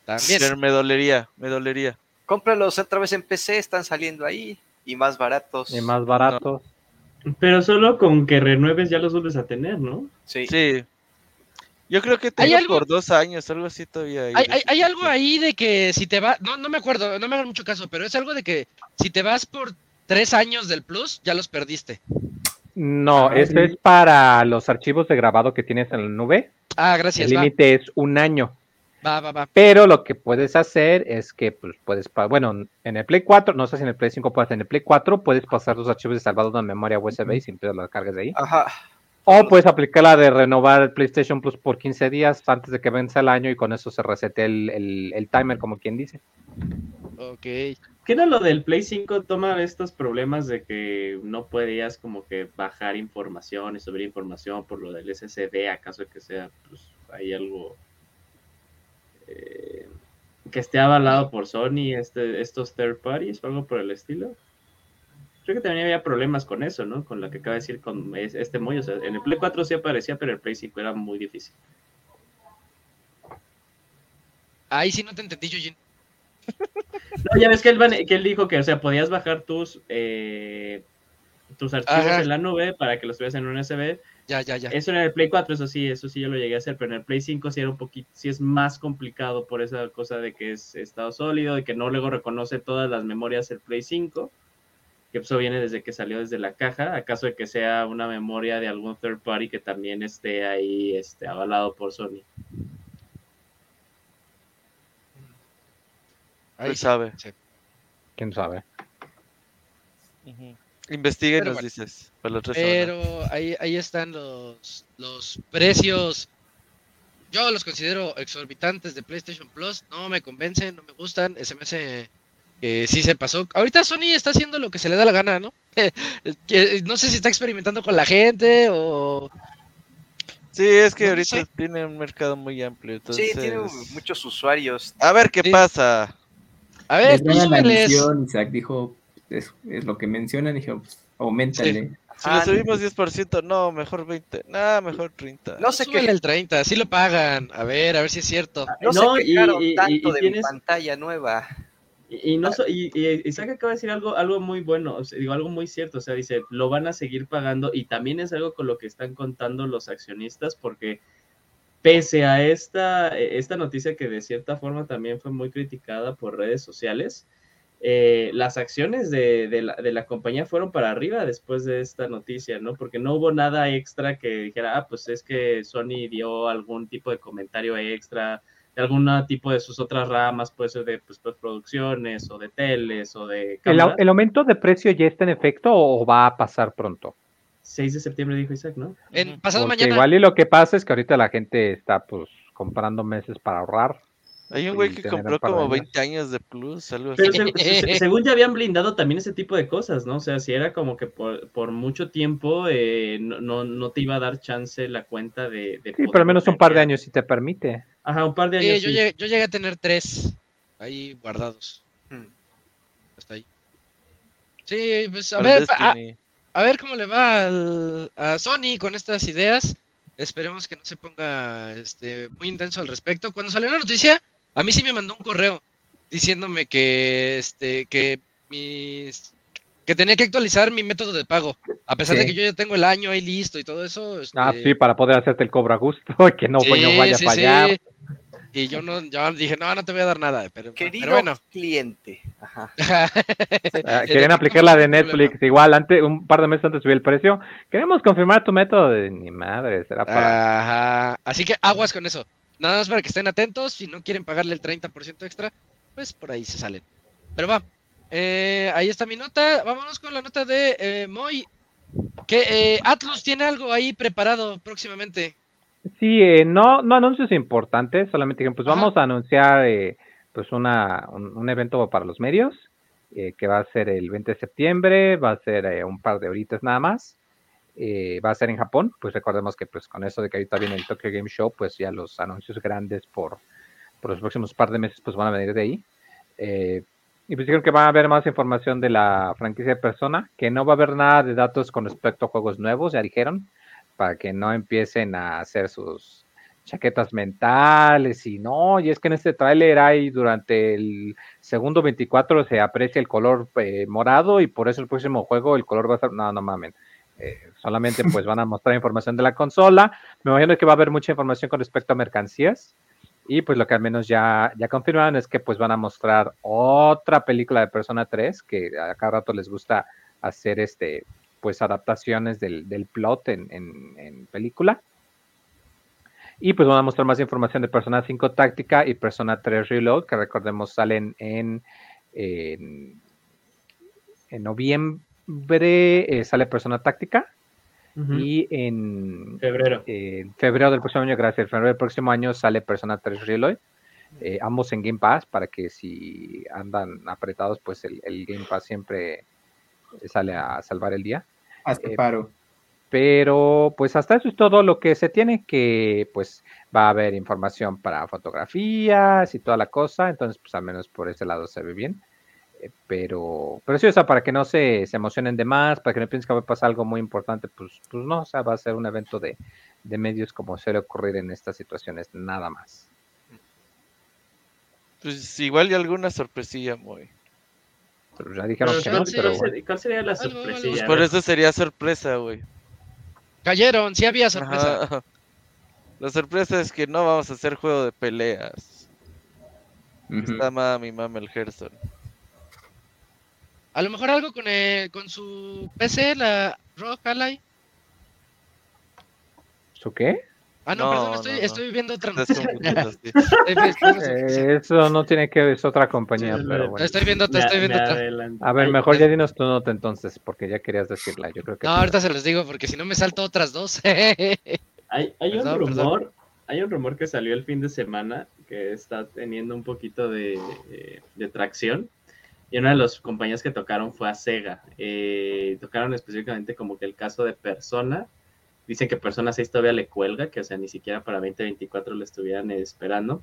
También. me dolería, me dolería. Cómpralos otra vez en PC, están saliendo ahí y más baratos. Y más baratos. Pero solo con que renueves ya los vuelves a tener, ¿no? Sí. Sí. Yo creo que tengo por dos años, algo así todavía. Hay, hay, algo ahí de que si te vas, no, no me acuerdo, no me hagan mucho caso, pero es algo de que si te vas por tres años del Plus, ya los perdiste. No, ah, ese es para los archivos de grabado que tienes en la nube. Ah, gracias. El límite es un año. Va, va, va. Pero lo que puedes hacer es que pues, puedes, bueno, en el Play 4, no sé si en el Play 5 puedes, en el Play 4 puedes pasar tus archivos de salvado en memoria USB y siempre los cargues de ahí. Ajá. O puedes aplicar la de renovar el PlayStation Plus por 15 días antes de que vence el año y con eso se resete el, timer, como quien dice. Ok. ¿Qué era lo del Play 5? Toma estos problemas de que no podías como que bajar información y subir información por lo del SSD, acaso que sea, pues hay algo eh, que esté avalado por Sony, este, estos third parties o algo por el estilo creo que también había problemas con eso, ¿no? Con lo que acaba de decir con este muy, o sea, en el Play 4 sí aparecía, pero el Play 5 era muy difícil. Ahí sí no te entendí, Eugene. *laughs* No, ya ves que él, que él dijo que, o sea, podías bajar tus eh, tus archivos en la nube para que los tuvieras en un USB. Ya, ya, ya. Eso en el Play 4, eso sí, eso sí yo lo llegué a hacer, pero en el Play 5 sí era un poquito, sí es más complicado por esa cosa de que es estado sólido y que no luego reconoce todas las memorias el Play 5 que eso viene desde que salió desde la caja, acaso de que sea una memoria de algún third party que también esté ahí este, avalado por Sony. Ahí sabe. ¿Quién sabe? Investiguen, nos dices. pero ahí, ahí están los, los precios. Yo los considero exorbitantes de PlayStation Plus. No me convencen, no me gustan. Se me hace que sí se pasó. Ahorita Sony está haciendo lo que se le da la gana, ¿no? *laughs* no sé si está experimentando con la gente o... Sí, es que ahorita tiene un mercado muy amplio. Entonces... Sí, tiene muchos usuarios. A ver qué pasa. A ver, tú la Isaac dijo, es, lo que mencionan, dije, pues, aumentale. Si le subimos 10%, no, mejor 20. Nada, mejor 30. No sé qué. el 30, sí lo pagan. A ver, a ver si es cierto. No, no sé y, tanto de tienes... pantalla nueva. Y, no y, y, Isaac acaba de decir algo, algo muy bueno, digo, algo muy cierto, o sea, dice, lo van a seguir pagando y también es algo con lo que están contando los accionistas porque pese a esta, esta noticia que de cierta forma también fue muy criticada por redes sociales, eh, las acciones de, la, compañía fueron para arriba después de esta noticia, ¿no? Porque no hubo nada extra que dijera, ah, pues es que Sony dio algún tipo de comentario extra, de algún tipo de sus otras ramas, puede ser de pues, producciones o de teles o de... ¿El, ¿El, aumento de precio ya está en efecto o va a pasar pronto? 6 de septiembre dijo Isaac, ¿no? En pasado mañana. Igual y lo que pasa es que ahorita la gente está pues comprando meses para ahorrar hay un güey que compró como 20 años de plus, algo así. *laughs* según ya habían blindado también ese tipo de cosas, ¿no? O sea, si era como que por, mucho tiempo eh, no, no, te iba a dar chance la cuenta de... sí, pero al menos un par de años si te permite. Ajá, un par de años. yo, Llegué, yo llegué a tener tres ahí guardados. Hmm. Hasta ahí. Sí, pues a ver, a, ver cómo le va a Sony con estas ideas. Esperemos que no se ponga este, muy intenso al respecto. Cuando salió la noticia, a mí sí me mandó un correo diciéndome que este que mis que tenía que actualizar mi método de pago, a pesar de que yo ya tengo el año ahí listo y todo eso. Este... Ah, sí, para poder hacerte el cobro a gusto *laughs* y que no, vaya a fallar. Y yo no, yo dije, no, no te voy a dar nada, pero, Querido bueno. cliente. Ajá. *laughs* Ah, querían aplicar la de Netflix, igual, antes, un par de meses antes subió el precio. Queremos confirmar tu método de ni madre, será para. Ajá. Así que aguas con eso. Nada más para que estén atentos. Si no quieren pagarle el 30% extra, pues por ahí se salen. Pero va. Eh, ahí está mi nota. Vámonos con la nota de eh, Moy. Que eh, Atlus tiene algo ahí preparado próximamente. Sí, no, no anuncios importantes, solamente que pues vamos a anunciar pues una, un, evento para los medios, que va a ser el 20 de septiembre, va a ser un par de horitas nada más. Eh, va a ser en Japón, pues recordemos que pues con eso de que ahorita viene el Tokyo Game Show, pues ya los anuncios grandes por, por los próximos par de meses pues van a venir de ahí. Eh, y pues creo que va a haber más información de la franquicia de Persona, que no va a haber nada de datos con respecto a juegos nuevos, ya dijeron, para que no empiecen a hacer sus chaquetas mentales y no, y es que en este tráiler hay durante el segundo 24 se aprecia el color eh, morado y por eso el próximo juego el color va a ser, no, no mames eh, solamente pues van a mostrar información de la consola. Me imagino que va a haber mucha información con respecto a mercancías. Y pues lo que al menos ya, ya confirmaron es que pues van a mostrar otra película de Persona 3, que a cada rato les gusta hacer este pues adaptaciones del, plot en, en, película. Y pues van a mostrar más información de Persona 5 Táctica y Persona 3 Reload, que recordemos salen en, en, en noviembre eh, sale Persona Táctica. Y en febrero. febrero del próximo año, gracias, febrero del próximo año sale Persona 3 Reload. Eh, ambos en Game Pass para que si andan apretados, pues el, Game Pass siempre sale a salvar el día. Hasta eh, paro. Pero pues hasta eso es todo lo que se tiene, que pues va a haber información para fotografías y toda la cosa, entonces pues al menos por ese lado se ve bien. Eh, pero, pero sí, o sea, para que no se, se, emocionen de más, para que no piensen que va a pasar algo muy importante, pues, pues no, o sea, va a ser un evento de, de medios como suele ocurrir en estas situaciones, nada más. Pues igual y alguna sorpresilla muy. Pero ya dijeron que no, pero ¿Cuál sería la sorpresilla? Pues por eso sería sorpresa, güey. Cayeron, sí había sorpresa. La sorpresa es que no vamos a hacer juego de peleas. Está mami, mami el Gerson. A lo mejor algo con, eh, con su PC, la Rock Ally. ¿Su qué? Ah, no, perdón, estoy, estoy viendo otra *laughs* Eso no tiene que ver, es otra compañía, pero bueno. Estoy viendo, estoy viendo otra. A ver, mejor ya dinos tu nota entonces, porque ya querías decirla. Yo creo que no, ahorita se los digo, porque si no me salto otras dos. *laughs* hay, hay un rumor, hay un rumor que salió el fin de semana que está teniendo un poquito de, eh, de tracción y una de las compañías que tocaron fue a Sega. Eh, tocaron específicamente como que el caso de Persona. Dicen que Persona 6 todavía le cuelga, que o sea, ni siquiera para 2024 lo estuvieran esperando.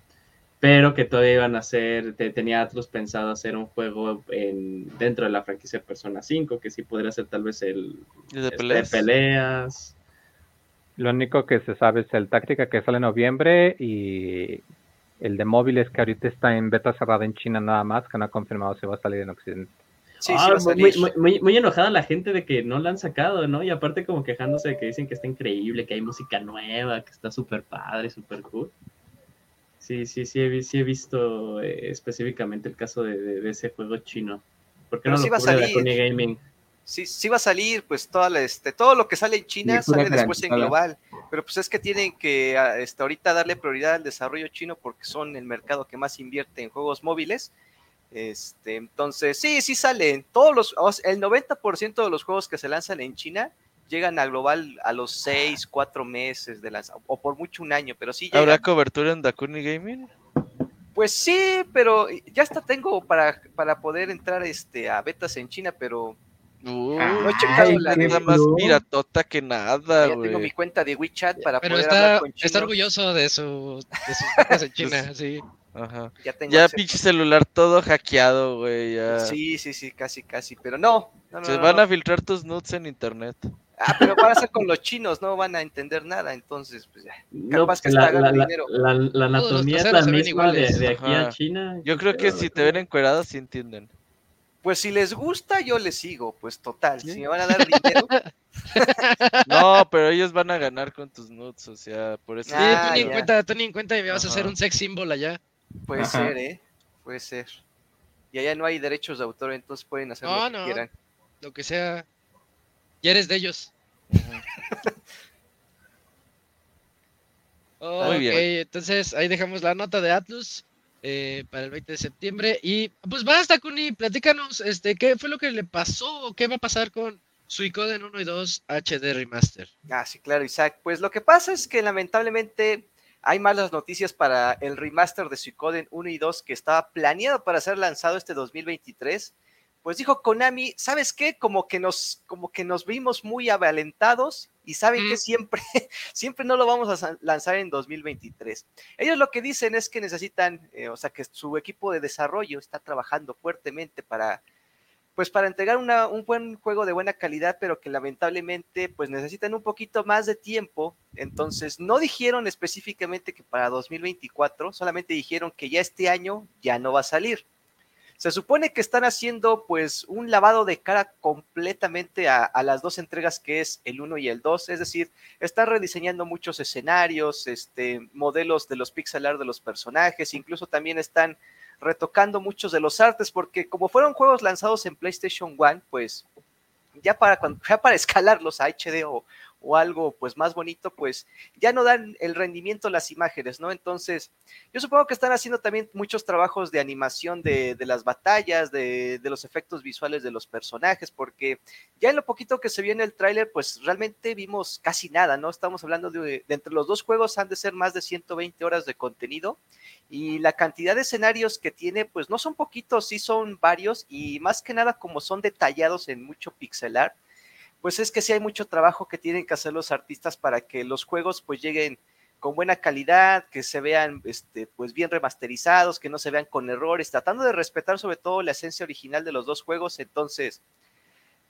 pero que todavía iban a hacer, tenía otros pensado hacer un juego en, dentro de la franquicia Persona 5, que sí podría ser tal vez el de este, peleas. Lo único que se sabe es el táctica que sale en noviembre y el de móviles que ahorita está en beta cerrada en China nada más, que no ha confirmado si va a salir en Occidente. Sí, sí ah, muy, muy, enojada la gente de que no la han sacado, ¿no? Y aparte como quejándose de que dicen que está increíble, que hay música nueva, que está súper padre, súper cool. Sí, sí, sí he, sí he visto eh, específicamente el caso de, ese juego chino. ¿Por qué no lo va a salir. Gaming? Sí, sí va a salir, pues toda este, todo lo que sale en China sale después en global. Pero pues es que tienen que ah, este, ahorita darle prioridad al desarrollo chino porque son el mercado que más invierte en juegos móviles este, entonces, sí, sí salen. Todos los, el 90% de los juegos que se lanzan en China llegan a global a los 6, 4 meses de lanzamiento, o por mucho un año, pero sí ¿Habrá cobertura en Dakuni Gaming? Pues sí, pero ya hasta tengo para, para poder entrar este, a betas en China, pero no he checado la nada más piratota que nada, Ya tengo mi cuenta de WeChat para poder está, hablar con Está orgulloso de, su, de sus betas en China, *laughs* sí. Ajá. Ya, pinche celular todo hackeado, güey. Ya. Sí, sí, sí, casi, casi. Pero no. Se van a filtrar tus nudes en internet. Ah, pero van a ser con los chinos, no van a entender nada, entonces, pues ya. Capaz que la, la, dinero. La, anatomía es la misma de, aquí a China. Yo creo que si te ven encuerado, sí entienden. Pues si les gusta, yo les sigo, pues total. Si me van a dar dinero. *laughs* no, pero ellos van a ganar con tus nudes, o sea, por eso. Sí, ah, ten en cuenta, ten en cuenta y me vas a hacer un sex symbol allá. Puede ser, ¿eh? Puede ser. Y allá no hay derechos de autor, entonces pueden hacer lo que quieran. Lo que sea. Ya eres de ellos. *laughs* Muy bien. entonces ahí dejamos la nota de Atlus eh, para el 20 de septiembre. Y pues basta, Kuni, platícanos, este, ¿qué fue lo que le pasó? ¿Qué va a pasar con Suicoden 1 y 2 HD Remaster? Ah, sí, claro, Isaac. Pues lo que pasa es que lamentablemente hay malas noticias para el remaster de Suicoden 1 y 2 que estaba planeado para ser lanzado este 2023. Pues dijo Konami, ¿sabes qué? Como que nos, como que nos vimos muy avalentados y saben que siempre, *laughs* siempre no lo vamos a lanzar en 2023. Ellos lo que dicen es que necesitan, eh, o sea, que su equipo de desarrollo está trabajando fuertemente para pues para entregar un buen juego de buena calidad, pero que lamentablemente pues necesitan un poquito más de tiempo. Entonces no dijeron específicamente que para 2024, solamente dijeron que ya este año ya no va a salir. Se supone que están haciendo pues un lavado de cara completamente a, las dos entregas que es el 1 y el 2, es decir, están rediseñando muchos escenarios, este, modelos de los pixel art de los personajes, incluso también están retocando muchos de los artes, porque como fueron juegos lanzados en PlayStation One, pues ya para, *laughs* ya para escalarlos a HD o, o algo pues más bonito, pues ya no dan el rendimiento las imágenes, ¿no? Entonces, yo supongo que están haciendo también muchos trabajos de animación de, las batallas, de, los efectos visuales de los personajes, porque ya en lo poquito que se vio en el tráiler, pues realmente vimos casi nada, ¿no? Estamos hablando de, de entre los dos juegos han de ser más de 120 horas de contenido y la cantidad de escenarios que tiene, pues no son poquitos, sí son varios y más que nada como son detallados en mucho pixelar, pues es que sí hay mucho trabajo que tienen que hacer los artistas para que los juegos pues lleguen con buena calidad, que se vean este, pues bien remasterizados, que no se vean con errores, tratando de respetar sobre todo la esencia original de los dos juegos. Entonces,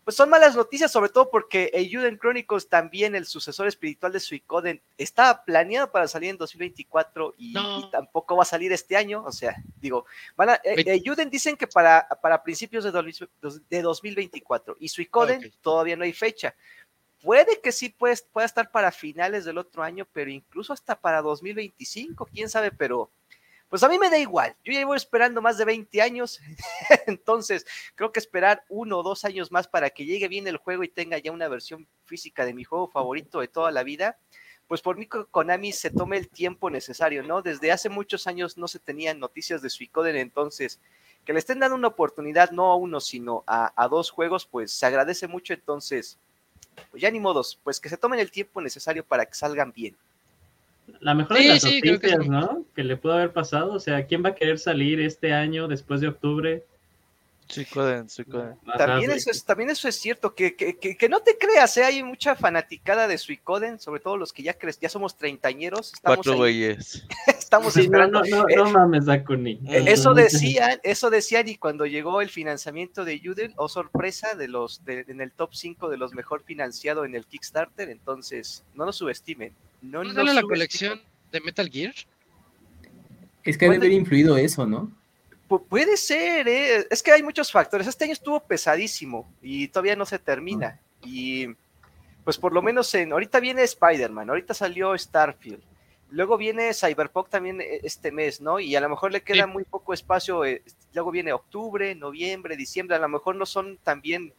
pues son malas noticias, sobre todo porque Euden Chronicles, también el sucesor espiritual de Suicoden, estaba planeado para salir en 2024 y, tampoco va a salir este año. O sea, digo, van a, eh, dicen que para, para principios de, de 2024 y Suicoden todavía no hay fecha. Puede que sí puede, pueda estar para finales del otro año, pero incluso hasta para 2025, quién sabe, pero pues a mí me da igual. Yo ya llevo esperando más de 20 años, *laughs* entonces creo que esperar uno o dos años más para que llegue bien el juego y tenga ya una versión física de mi juego favorito de toda la vida, pues por mí Konami se tome el tiempo necesario, ¿no? Desde hace muchos años no se tenían noticias de Suicoden, entonces que le estén dando una oportunidad no a uno, sino a, a dos juegos, pues se agradece mucho, entonces, pues ya ni modos, pues que se tomen el tiempo necesario para que salgan bien. La mejor de las noticias, ¿no? Que le pudo haber pasado. O sea, ¿quién va a querer salir este año después de octubre? Suicoden, También, eso es, también eso es cierto, que, que, que, no te creas, ¿eh? hay mucha fanaticada de Suicoden, sobre todo los que ya cre ya somos treintañeros. Cuatro güeyes. *laughs* estamos esperando. No, no, no, mames, Dakuni. Eh, eso decían, eso decían, y cuando llegó el financiamiento de Yudel, oh sorpresa, de los de, en el top 5 de los mejor financiados en el Kickstarter, entonces no nos subestimen. No, ¿No, la colección de Metal Gear? Es que debe haber influido eso, ¿no? puede ser, ¿eh? es que hay muchos factores. Este año estuvo pesadísimo y todavía no se termina. Y pues por lo menos en, ahorita viene Spider-Man, ahorita salió Starfield, luego viene Cyberpunk también eh, este mes, ¿no? Y a lo mejor le queda muy poco espacio, eh, luego viene octubre, noviembre, diciembre, a lo mejor no son también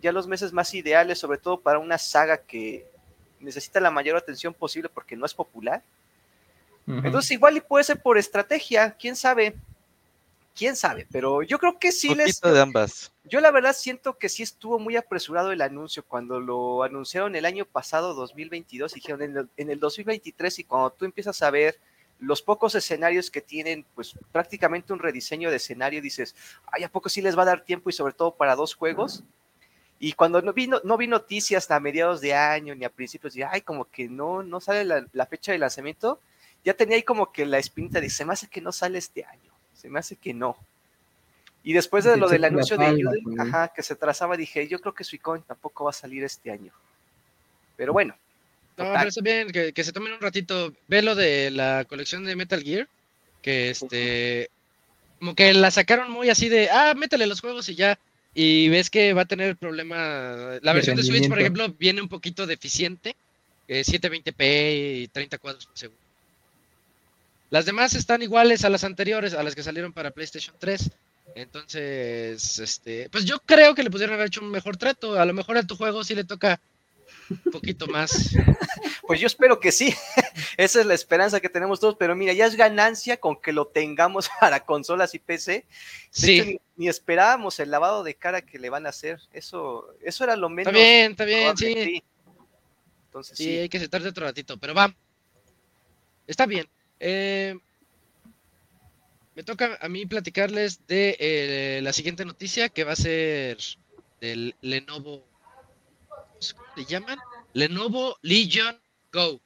ya los meses más ideales, sobre todo para una saga que necesita la mayor atención posible porque no es popular. Entonces igual y puede ser por estrategia, quién sabe quién sabe, pero yo creo que sí les. de ambas. Yo la verdad siento que sí estuvo muy apresurado el anuncio cuando lo anunciaron el año pasado, 2022, y dijeron en el, en el 2023, y cuando tú empiezas a ver los pocos escenarios que tienen, pues prácticamente un rediseño de escenario, dices, ay, ¿a poco sí les va a dar tiempo y sobre todo para dos juegos? Y cuando no vi, no, vi noticias a mediados de año ni a principios, de, ay, como que no, no sale la, la, fecha de lanzamiento, ya tenía ahí como que la espinita de, se me hace que no sale este año se me hace que no. Y después de lo del anuncio de ajá, que se trazaba, dije, yo creo que Suicon tampoco va a salir este año. Pero bueno. No, pero está bien, que, se tomen un ratito. Ve lo de la colección de Metal Gear, que este, como que la sacaron muy así de, ah, métele los juegos y ya. Y ves que va a tener problema. La versión de Switch, por ejemplo, viene un poquito deficiente, 720p y 30 cuadros por segundo. Las demás están iguales a las anteriores, a las que salieron para PlayStation 3. Entonces, este, pues yo creo que le pudieron haber hecho un mejor trato. A lo mejor a tu juego sí le toca un poquito más. Pues yo espero que sí. *laughs* Esa es la esperanza que tenemos todos. Pero mira, ya es ganancia con que lo tengamos *laughs* para consolas y PC. sí. ni, esperábamos el lavado de cara que le van a hacer. Eso, eso era lo menos. Está bien, está bien, sí. Entonces, sí, sí, hay que sentarte otro ratito, pero va. Está bien. Eh, me toca a mí platicarles de eh, la siguiente noticia que va a ser del Lenovo. ¿Cómo le llaman? Lenovo Legion Go.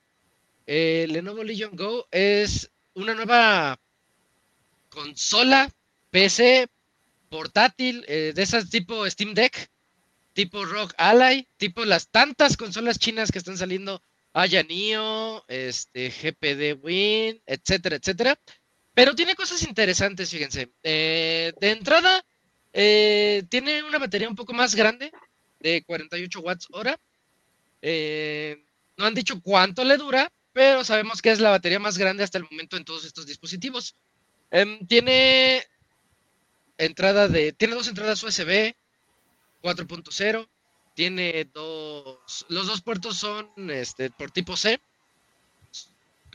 Eh, Lenovo Legion Go es una nueva consola PC portátil de esas tipo Steam Deck, tipo Rock Ally, tipo las tantas consolas chinas que están saliendo haya NIO, este, GPD Win, etcétera, etcétera. Pero tiene cosas interesantes, fíjense. Eh, de entrada, eh, tiene una batería un poco más grande, de 48 watts hora. Eh, no han dicho cuánto le dura, pero sabemos que es la batería más grande hasta el momento en todos estos dispositivos. Em, tiene entrada de, tiene dos entradas USB 4.0, tiene dos, los dos puertos son este, por tipo C,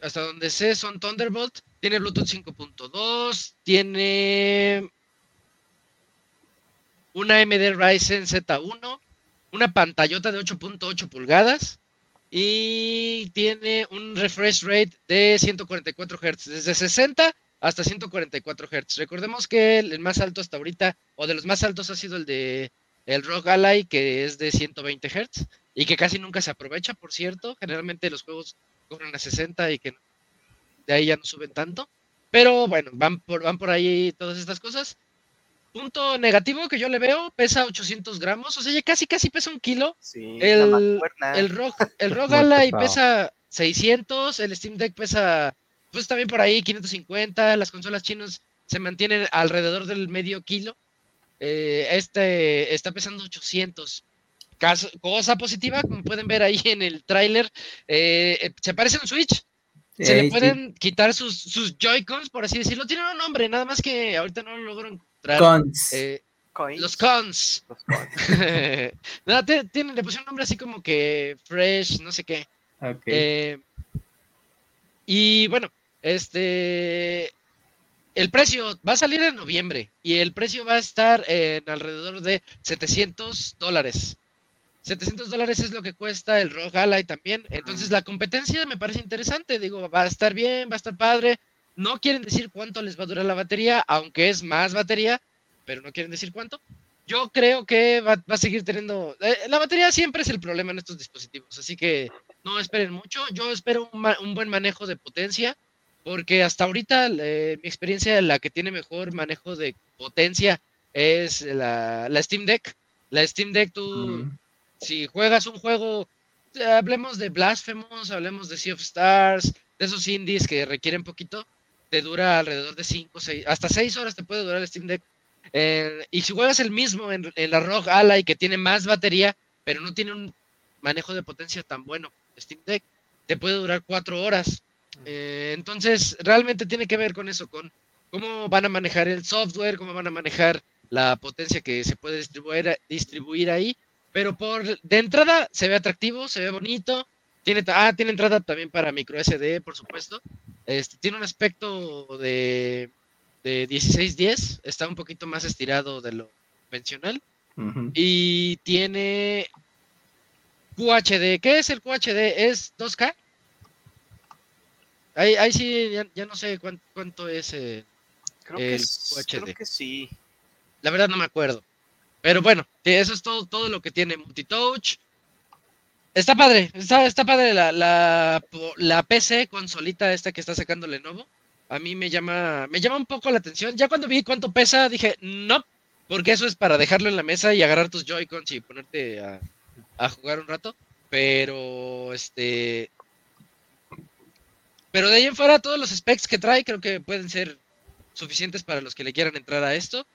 hasta donde sé son Thunderbolt, tiene Bluetooth 5.2, tiene una AMD Ryzen Z1, una pantallota de 8.8 pulgadas y tiene un refresh rate de 144 Hz, desde 60 hasta 144 Hz. Recordemos que el más alto hasta ahorita, o de los más altos, ha sido el de el Rock Ally que es de 120 Hz y que casi nunca se aprovecha, por cierto. Generalmente los juegos corren a 60 y que de ahí ya no suben tanto. Pero bueno, van por, van por ahí todas estas cosas. Punto negativo que yo le veo, pesa 800 gramos, o sea, ya casi casi pesa un kilo. el, el, Rock, el *laughs* Rock Ally pesa 600, el Steam Deck pesa, pues también por ahí 550, las consolas chinas se mantienen alrededor del medio kilo. Eh, este está pesando 800. cosa positiva, como pueden ver ahí en el tráiler, eh, se parece a un Switch. Se le pueden quitar sus, sus Joy-Cons, por así decirlo. Tiene un nombre, nada más que ahorita no lo logro encontrar. los cons. *laughs* no, le puse un nombre así como que Fresh, no sé qué. y bueno, este el precio va a salir en noviembre y el precio va a estar en alrededor de 700 dólares. 700 dólares es lo que cuesta el Rock Ally también. Entonces la competencia me parece interesante. Digo, va a estar bien, va a estar padre. No quieren decir cuánto les va a durar la batería, aunque es más batería. pero no quieren decir cuánto. Yo creo que va, a seguir teniendo... Eh, la batería siempre es el problema en estos dispositivos, así que no esperen mucho. Yo espero un, buen manejo de potencia, porque hasta ahorita eh, mi experiencia, la que tiene mejor manejo de potencia es la, Steam Deck. La Steam Deck, tú, mm. si juegas un juego, hablemos de Blasphemous, hablemos de Sea of Stars, de esos indies que requieren poquito, te dura alrededor de 5, 6, hasta 6 horas te puede durar el Steam Deck. Eh, y si juegas el mismo en, la ROG Ally, que tiene más batería, pero no tiene un manejo de potencia tan bueno, Steam Deck, te puede durar 4 horas. Eh, entonces, realmente tiene que ver con eso, con cómo van a manejar el software, cómo van a manejar la potencia que se puede distribuir, distribuir ahí. Pero por de entrada se ve atractivo, se ve bonito. Tiene, ah, tiene entrada también para micro SD, por supuesto. Este, tiene un aspecto de, de 1610, está un poquito más estirado de lo convencional. Y tiene QHD. ¿Qué es el QHD? ¿Es 2K? Ahí, ahí sí, ya, no sé cuánto, es el, creo que Creo que sí. La verdad no me acuerdo. Pero bueno, eso es todo, todo lo que tiene Multitouch. Está padre, está, está padre la, la, la, PC consolita esta que está sacando Lenovo. A mí me llama, me llama un poco la atención. Ya cuando vi cuánto pesa, dije, no, porque eso es para dejarlo en la mesa y agarrar tus Joy-Cons y ponerte a, a jugar un rato. Pero, este, pero de ahí en fuera, todos los specs que trae creo que pueden ser suficientes para los que le quieran entrar a esto.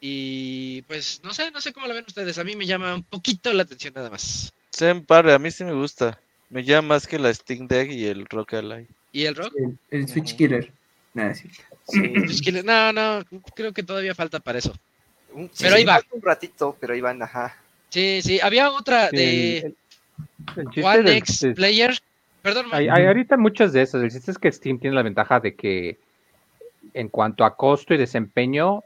Y pues no sé, no sé cómo lo ven ustedes. A mí me llama un poquito la atención nada más. Sí, padre, a mí sí me gusta. Me llama más que la Steam Deck y el Rock Ally. ¿Y el Rock? El, Switch Killer. Nada, sí. No, no, creo que todavía falta para eso. pero ahí va. Un ratito, pero ahí van, ajá. Sí, sí. Había otra de One X Player. Perdón. Hay, hay, ahorita muchas de esas. El chiste es que Steam tiene la ventaja de que en cuanto a costo y desempeño,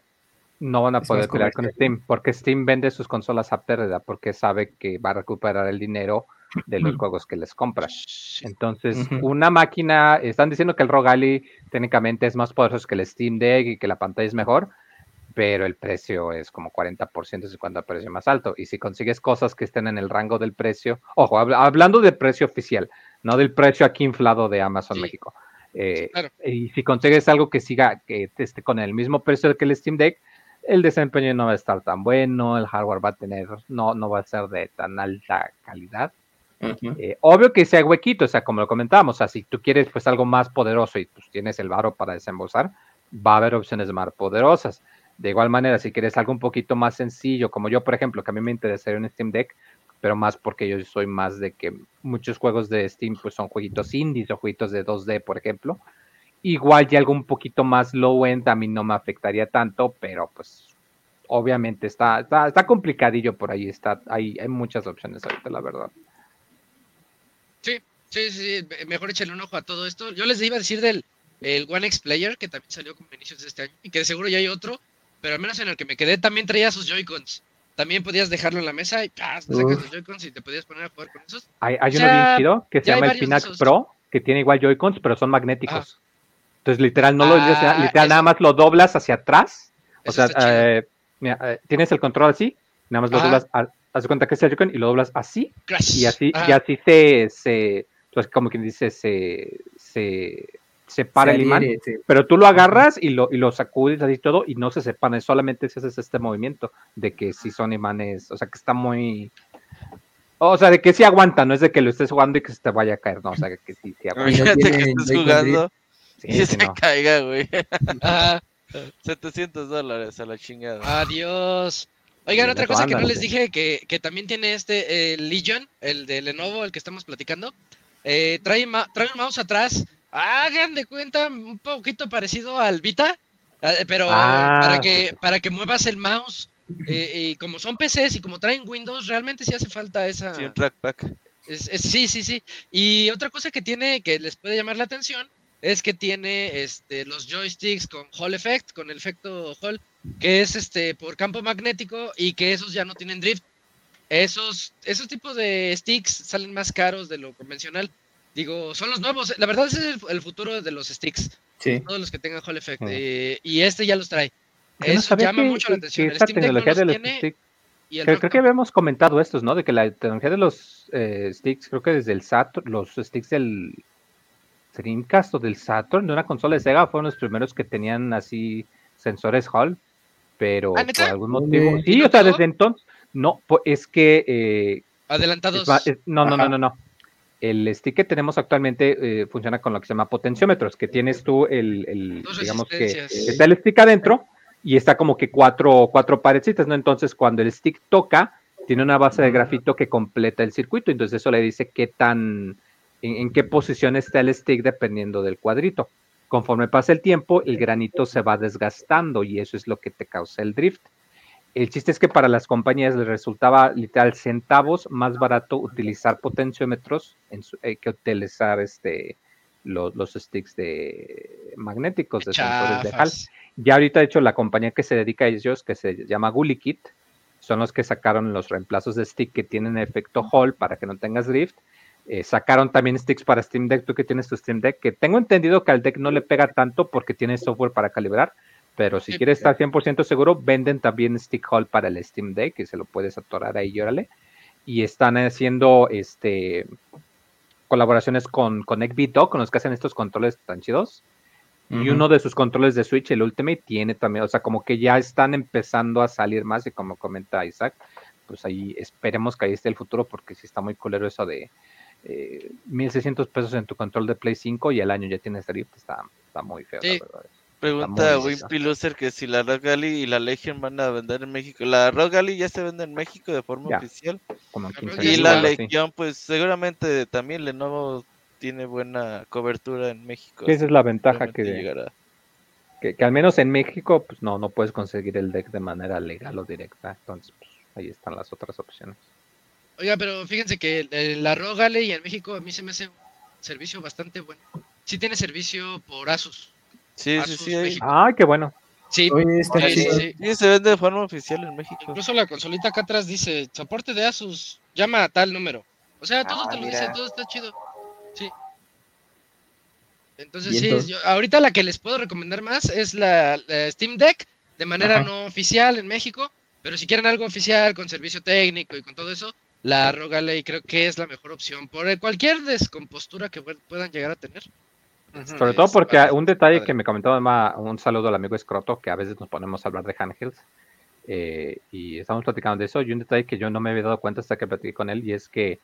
no van a poder pelear con Steam, porque Steam vende sus consolas a pérdida, porque sabe que va a recuperar el dinero de los juegos que les compra. Entonces, una máquina, están diciendo que el Rogali técnicamente es más poderoso que el Steam Deck y que la pantalla es mejor, pero el precio es como 40% es cuando el precio más alto. Y si consigues cosas que estén en el rango del precio, ojo, hablando de precio oficial, no del precio aquí inflado de Amazon México. Eh, y si consigues algo que siga, que esté con el mismo precio que el Steam Deck, el desempeño no va a estar tan bueno, el hardware va a tener, no, no va a ser de tan alta calidad. Eh, obvio que sea huequito, o sea, como lo comentábamos, o sea, si tú quieres pues algo más poderoso y pues tienes el varo para desembolsar, va a haber opciones más poderosas. De igual manera, si quieres algo un poquito más sencillo, como yo, por ejemplo, que a mí me interesaría un Steam Deck, pero más porque yo soy más de que muchos juegos de Steam pues son jueguitos indies o jueguitos de 2D, por ejemplo, Igual ya algo un poquito más low end a mí no me afectaría tanto, pero pues obviamente está, está, complicadillo por ahí, está, hay, hay muchas opciones ahorita, la verdad. Sí, sí, sí, mejor échale un ojo a todo esto. Yo les iba a decir del el One X Player, que también salió como inicios de este año, y que seguro ya hay otro, pero al menos en el que me quedé también traía sus Joy-Cons. También podías dejarlo en la mesa y sacas los Joy-Cons y te podías poner a jugar con esos. Hay, hay uno bien chido que se llama el Pinax Pro, que tiene igual Joy-Cons, pero son magnéticos. Entonces, literal, no lo, ah, literal, nada más lo doblas hacia atrás. O sea, eh, eh, tienes el control así, nada más lo doblas, haz cuenta que es el Joy-Con y lo doblas así. Y así, y así se, se, pues como quien dice, se, se separa el imán. Pero tú lo agarras y lo, y lo sacudes así todo y no se separan, solamente si haces este movimiento de que si son imanes, o sea, que está muy... O sea, de que sí aguanta, no es de que lo estés jugando y que se te vaya a caer, no, o sea, que sí, sí aguanta. Fíjate que estés jugando y se caiga, güey. *laughs* 700 dólares a la chingada. Adiós. Oigan, otra cosa que no les dije, que, que también tiene este Legion, el de Lenovo, el que estamos platicando. Eh, trae, trae un mouse atrás. Hagan de cuenta, un poquito parecido al Vita, eh, pero ah, para, que, para que muevas el mouse. Eh, y como son PCs y como traen Windows, realmente sí hace falta esa. Sí, un trackback. sí, sí, sí. Y otra cosa que tiene que les puede llamar la atención es que tiene este, los joysticks con Hall Effect, con el efecto Hall, que es este, por campo magnético y que esos ya no tienen drift. Esos, esos tipos de sticks salen más caros de lo convencional. Digo, son los nuevos. La verdad es el, futuro de los sticks. Todos los que tengan Hall Effect. Eh, y este ya los trae. eso llama mucho la atención. esta tecnología de los sticks, creo, que habíamos comentado estos, ¿no? De que la tecnología de los eh, sticks, creo que desde el Saturn, los sticks del Dreamcast o del Saturn, de una consola de Sega, fueron los primeros que tenían así sensores Hall, pero ¿Ah, por algún motivo. Sí, o sea, desde entonces, no, es que. Eh, Adelantados. no, no, no, no, no. El stick que tenemos actualmente eh, funciona con lo que se llama potenciómetros, que tienes tú el, digamos que está el stick adentro y está como que cuatro, cuatro parecitas, ¿no? Entonces, cuando el stick toca, tiene una base de grafito que completa el circuito, entonces eso le dice qué tan, en, qué posición está el stick dependiendo del cuadrito. Conforme pasa el tiempo, el granito se va desgastando y eso es lo que te causa el drift. El chiste es que para las compañías les resultaba literal centavos más barato utilizar potenciómetros eh, que utilizar este, los, sticks de magnéticos de sensores de HAL. Ya ahorita, de hecho, la compañía que se dedica a ellos, que se llama GuliKit, son los que sacaron los reemplazos de stick que tienen efecto Hall para que no tengas drift. Eh, sacaron también sticks para Steam Deck, tú que tienes tu Steam Deck, que tengo entendido que al deck no le pega tanto porque tiene software para calibrar, pero si quieres estar 100% seguro, venden también stick hall para el Steam Deck, que se lo puedes atorar ahí, órale. Y están haciendo este colaboraciones con, con con los que hacen estos controles tan chidos. Y uno de sus controles de Switch, el Ultimate, tiene también, o sea, como que ya están empezando a salir más, y como comenta Isaac, pues ahí esperemos que ahí esté el futuro, porque sí está muy culero eso de eh, 1600 pesos en tu control de Play 5 y al año ya tienes drift, está, está muy feo, la verdad. Pregunta a Wimpy Loser que si la Rogue y la Legion van a vender en México. La Rogue ya se vende en México de forma oficial. y la Legion, pues seguramente también Lenovo tiene buena cobertura en México. esa es la ventaja que, que, que, al menos en México, pues no, no puedes conseguir el deck de manera legal o directa. Entonces, pues, ahí están las otras opciones. Oiga, pero fíjense que la Rogue y en México a mí se me hace un servicio bastante bueno. Sí tiene servicio por Asus. Sí, sí, sí. Ah, qué bueno. Sí, sí, se vende de forma oficial en México. Incluso la consolita acá atrás dice, soporte de Asus, llama a tal número. O sea, todo te lo dice, todo está chido. Sí. Entonces, sí, ahorita la que les puedo recomendar más es la, Steam Deck, de manera no oficial en México, pero si quieren algo oficial, con servicio técnico y con todo eso, la Rogale creo que es la mejor opción por cualquier descompostura que puedan llegar a tener. Sobre todo porque un detalle que me comentó un saludo al amigo Escroto, que a veces nos ponemos a hablar de handhelds, eh, y estamos platicando de eso, y un detalle que yo no me había dado cuenta hasta que platiqué con él, y es que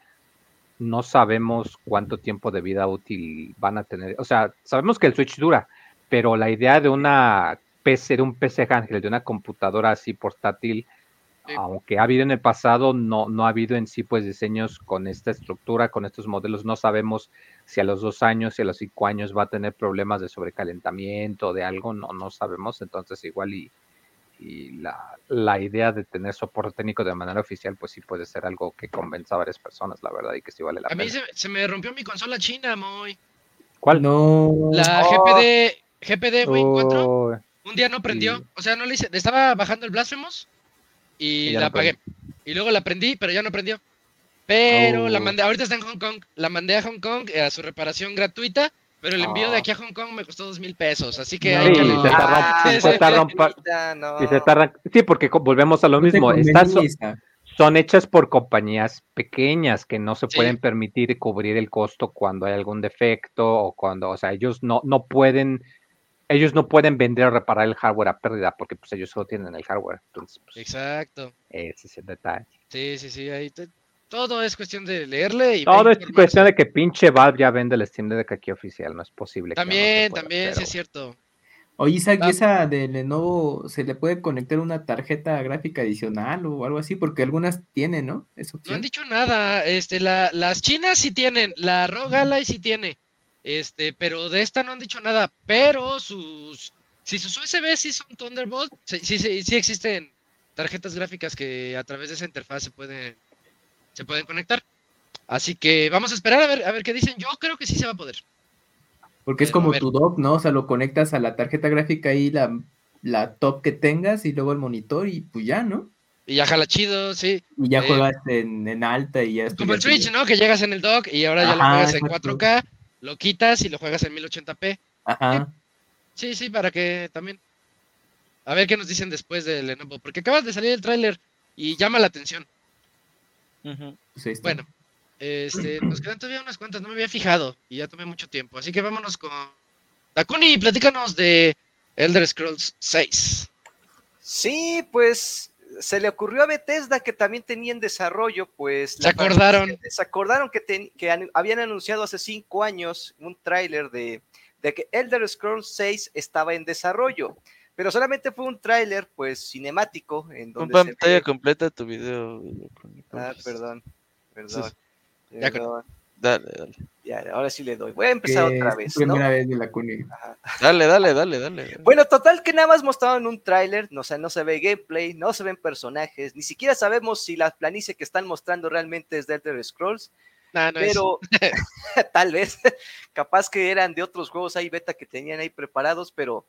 no sabemos cuánto tiempo de vida útil van a tener. O sea, sabemos que el Switch dura, pero la idea de una PC, de un PC handheld, de una computadora así portátil, aunque ha habido en el pasado, no, no ha habido en sí pues diseños con esta estructura, con estos modelos, no sabemos si a los dos años, y a los cinco años va a tener problemas de sobrecalentamiento, de algo, no, no sabemos, entonces igual y, la, idea de tener soporte técnico de manera oficial, pues sí puede ser algo que convenza a varias personas, la verdad, y que sí vale la pena. A mí se, me rompió mi consola china, Moy. ¿Cuál? No. La GPD, GPD Wing 4. Un día no prendió, o sea, no le hice, estaba bajando el Blasphemous y, la apagué. Y luego la prendí, pero ya no prendió. Pero la oh. mandé, ahorita está en Hong Kong, la mandé a Hong Kong eh, a su reparación gratuita, pero el envío de oh. aquí a Hong Kong me costó dos mil pesos, así que hay que... Sí, porque volvemos a lo mismo, Estas son, hechas por compañías pequeñas que no se pueden permitir cubrir el costo cuando hay algún defecto o cuando, o sea, ellos no, no pueden ellos no pueden vender o reparar el hardware a pérdida porque pues ellos solo tienen el hardware. Entonces, pues, Exacto. Ese es el detalle. Sí, sí, sí. Ahí todo es cuestión de leerle. Y todo es cuestión de que pinche Valve ya vende el Steam Deck aquí oficial, no es posible. También, también, sí es cierto. Oye, Isaac, ¿y esa de Lenovo se le puede conectar una tarjeta gráfica adicional o algo así? Porque algunas tienen, ¿no? no han dicho nada. Este, la, las chinas sí tienen, la ROG Ally sí tiene. Este, pero de esta no han dicho nada. Pero sus, si sus USB sí son Thunderbolt, sí, sí, sí existen tarjetas gráficas que a través de esa interfaz se pueden se pueden conectar. Así que vamos a esperar a ver, a ver qué dicen. Yo creo que sí se va a poder. Porque es como tu dock, ¿no? O sea, lo conectas a la tarjeta gráfica y la, la top que tengas y luego el monitor y pues ya, ¿no? Y ya jala chido, sí. Y ya eh, juegas en, alta y ya Como el Switch, ¿no? Que llegas en el dock y ahora ya lo juegas en 4K, lo quitas y lo juegas en 1080p. Ajá. Sí, sí, para que también. A ver qué nos dicen después de Lenovo, porque acabas de salir el tráiler y llama la atención. bueno, este, nos quedan todavía unas cuantas, no me había fijado y ya tomé mucho tiempo, así que vámonos con Takuni, platícanos de Elder Scrolls 6. Sí, pues se le ocurrió a Bethesda que también tenía en desarrollo, pues... Se acordaron. Se acordaron que, que habían anunciado hace cinco años un tráiler de, de que Elder Scrolls 6 estaba en desarrollo. Pero solamente fue un tráiler, pues, cinemático. En donde un pantalla completa tu video. Ah, perdón, perdón. perdón. Dale, dale. Ya, ahora sí le doy. Voy a empezar otra vez. Primera vez de la cuni. Dale, dale, dale, dale. Bueno, total que nada más mostraron un tráiler, no, no se ve gameplay, no se ven personajes, ni siquiera sabemos si la planicie que están mostrando realmente es de Elder Scrolls. pero *laughs* *laughs* tal vez, *laughs* capaz que eran de otros juegos ahí beta que tenían ahí preparados, pero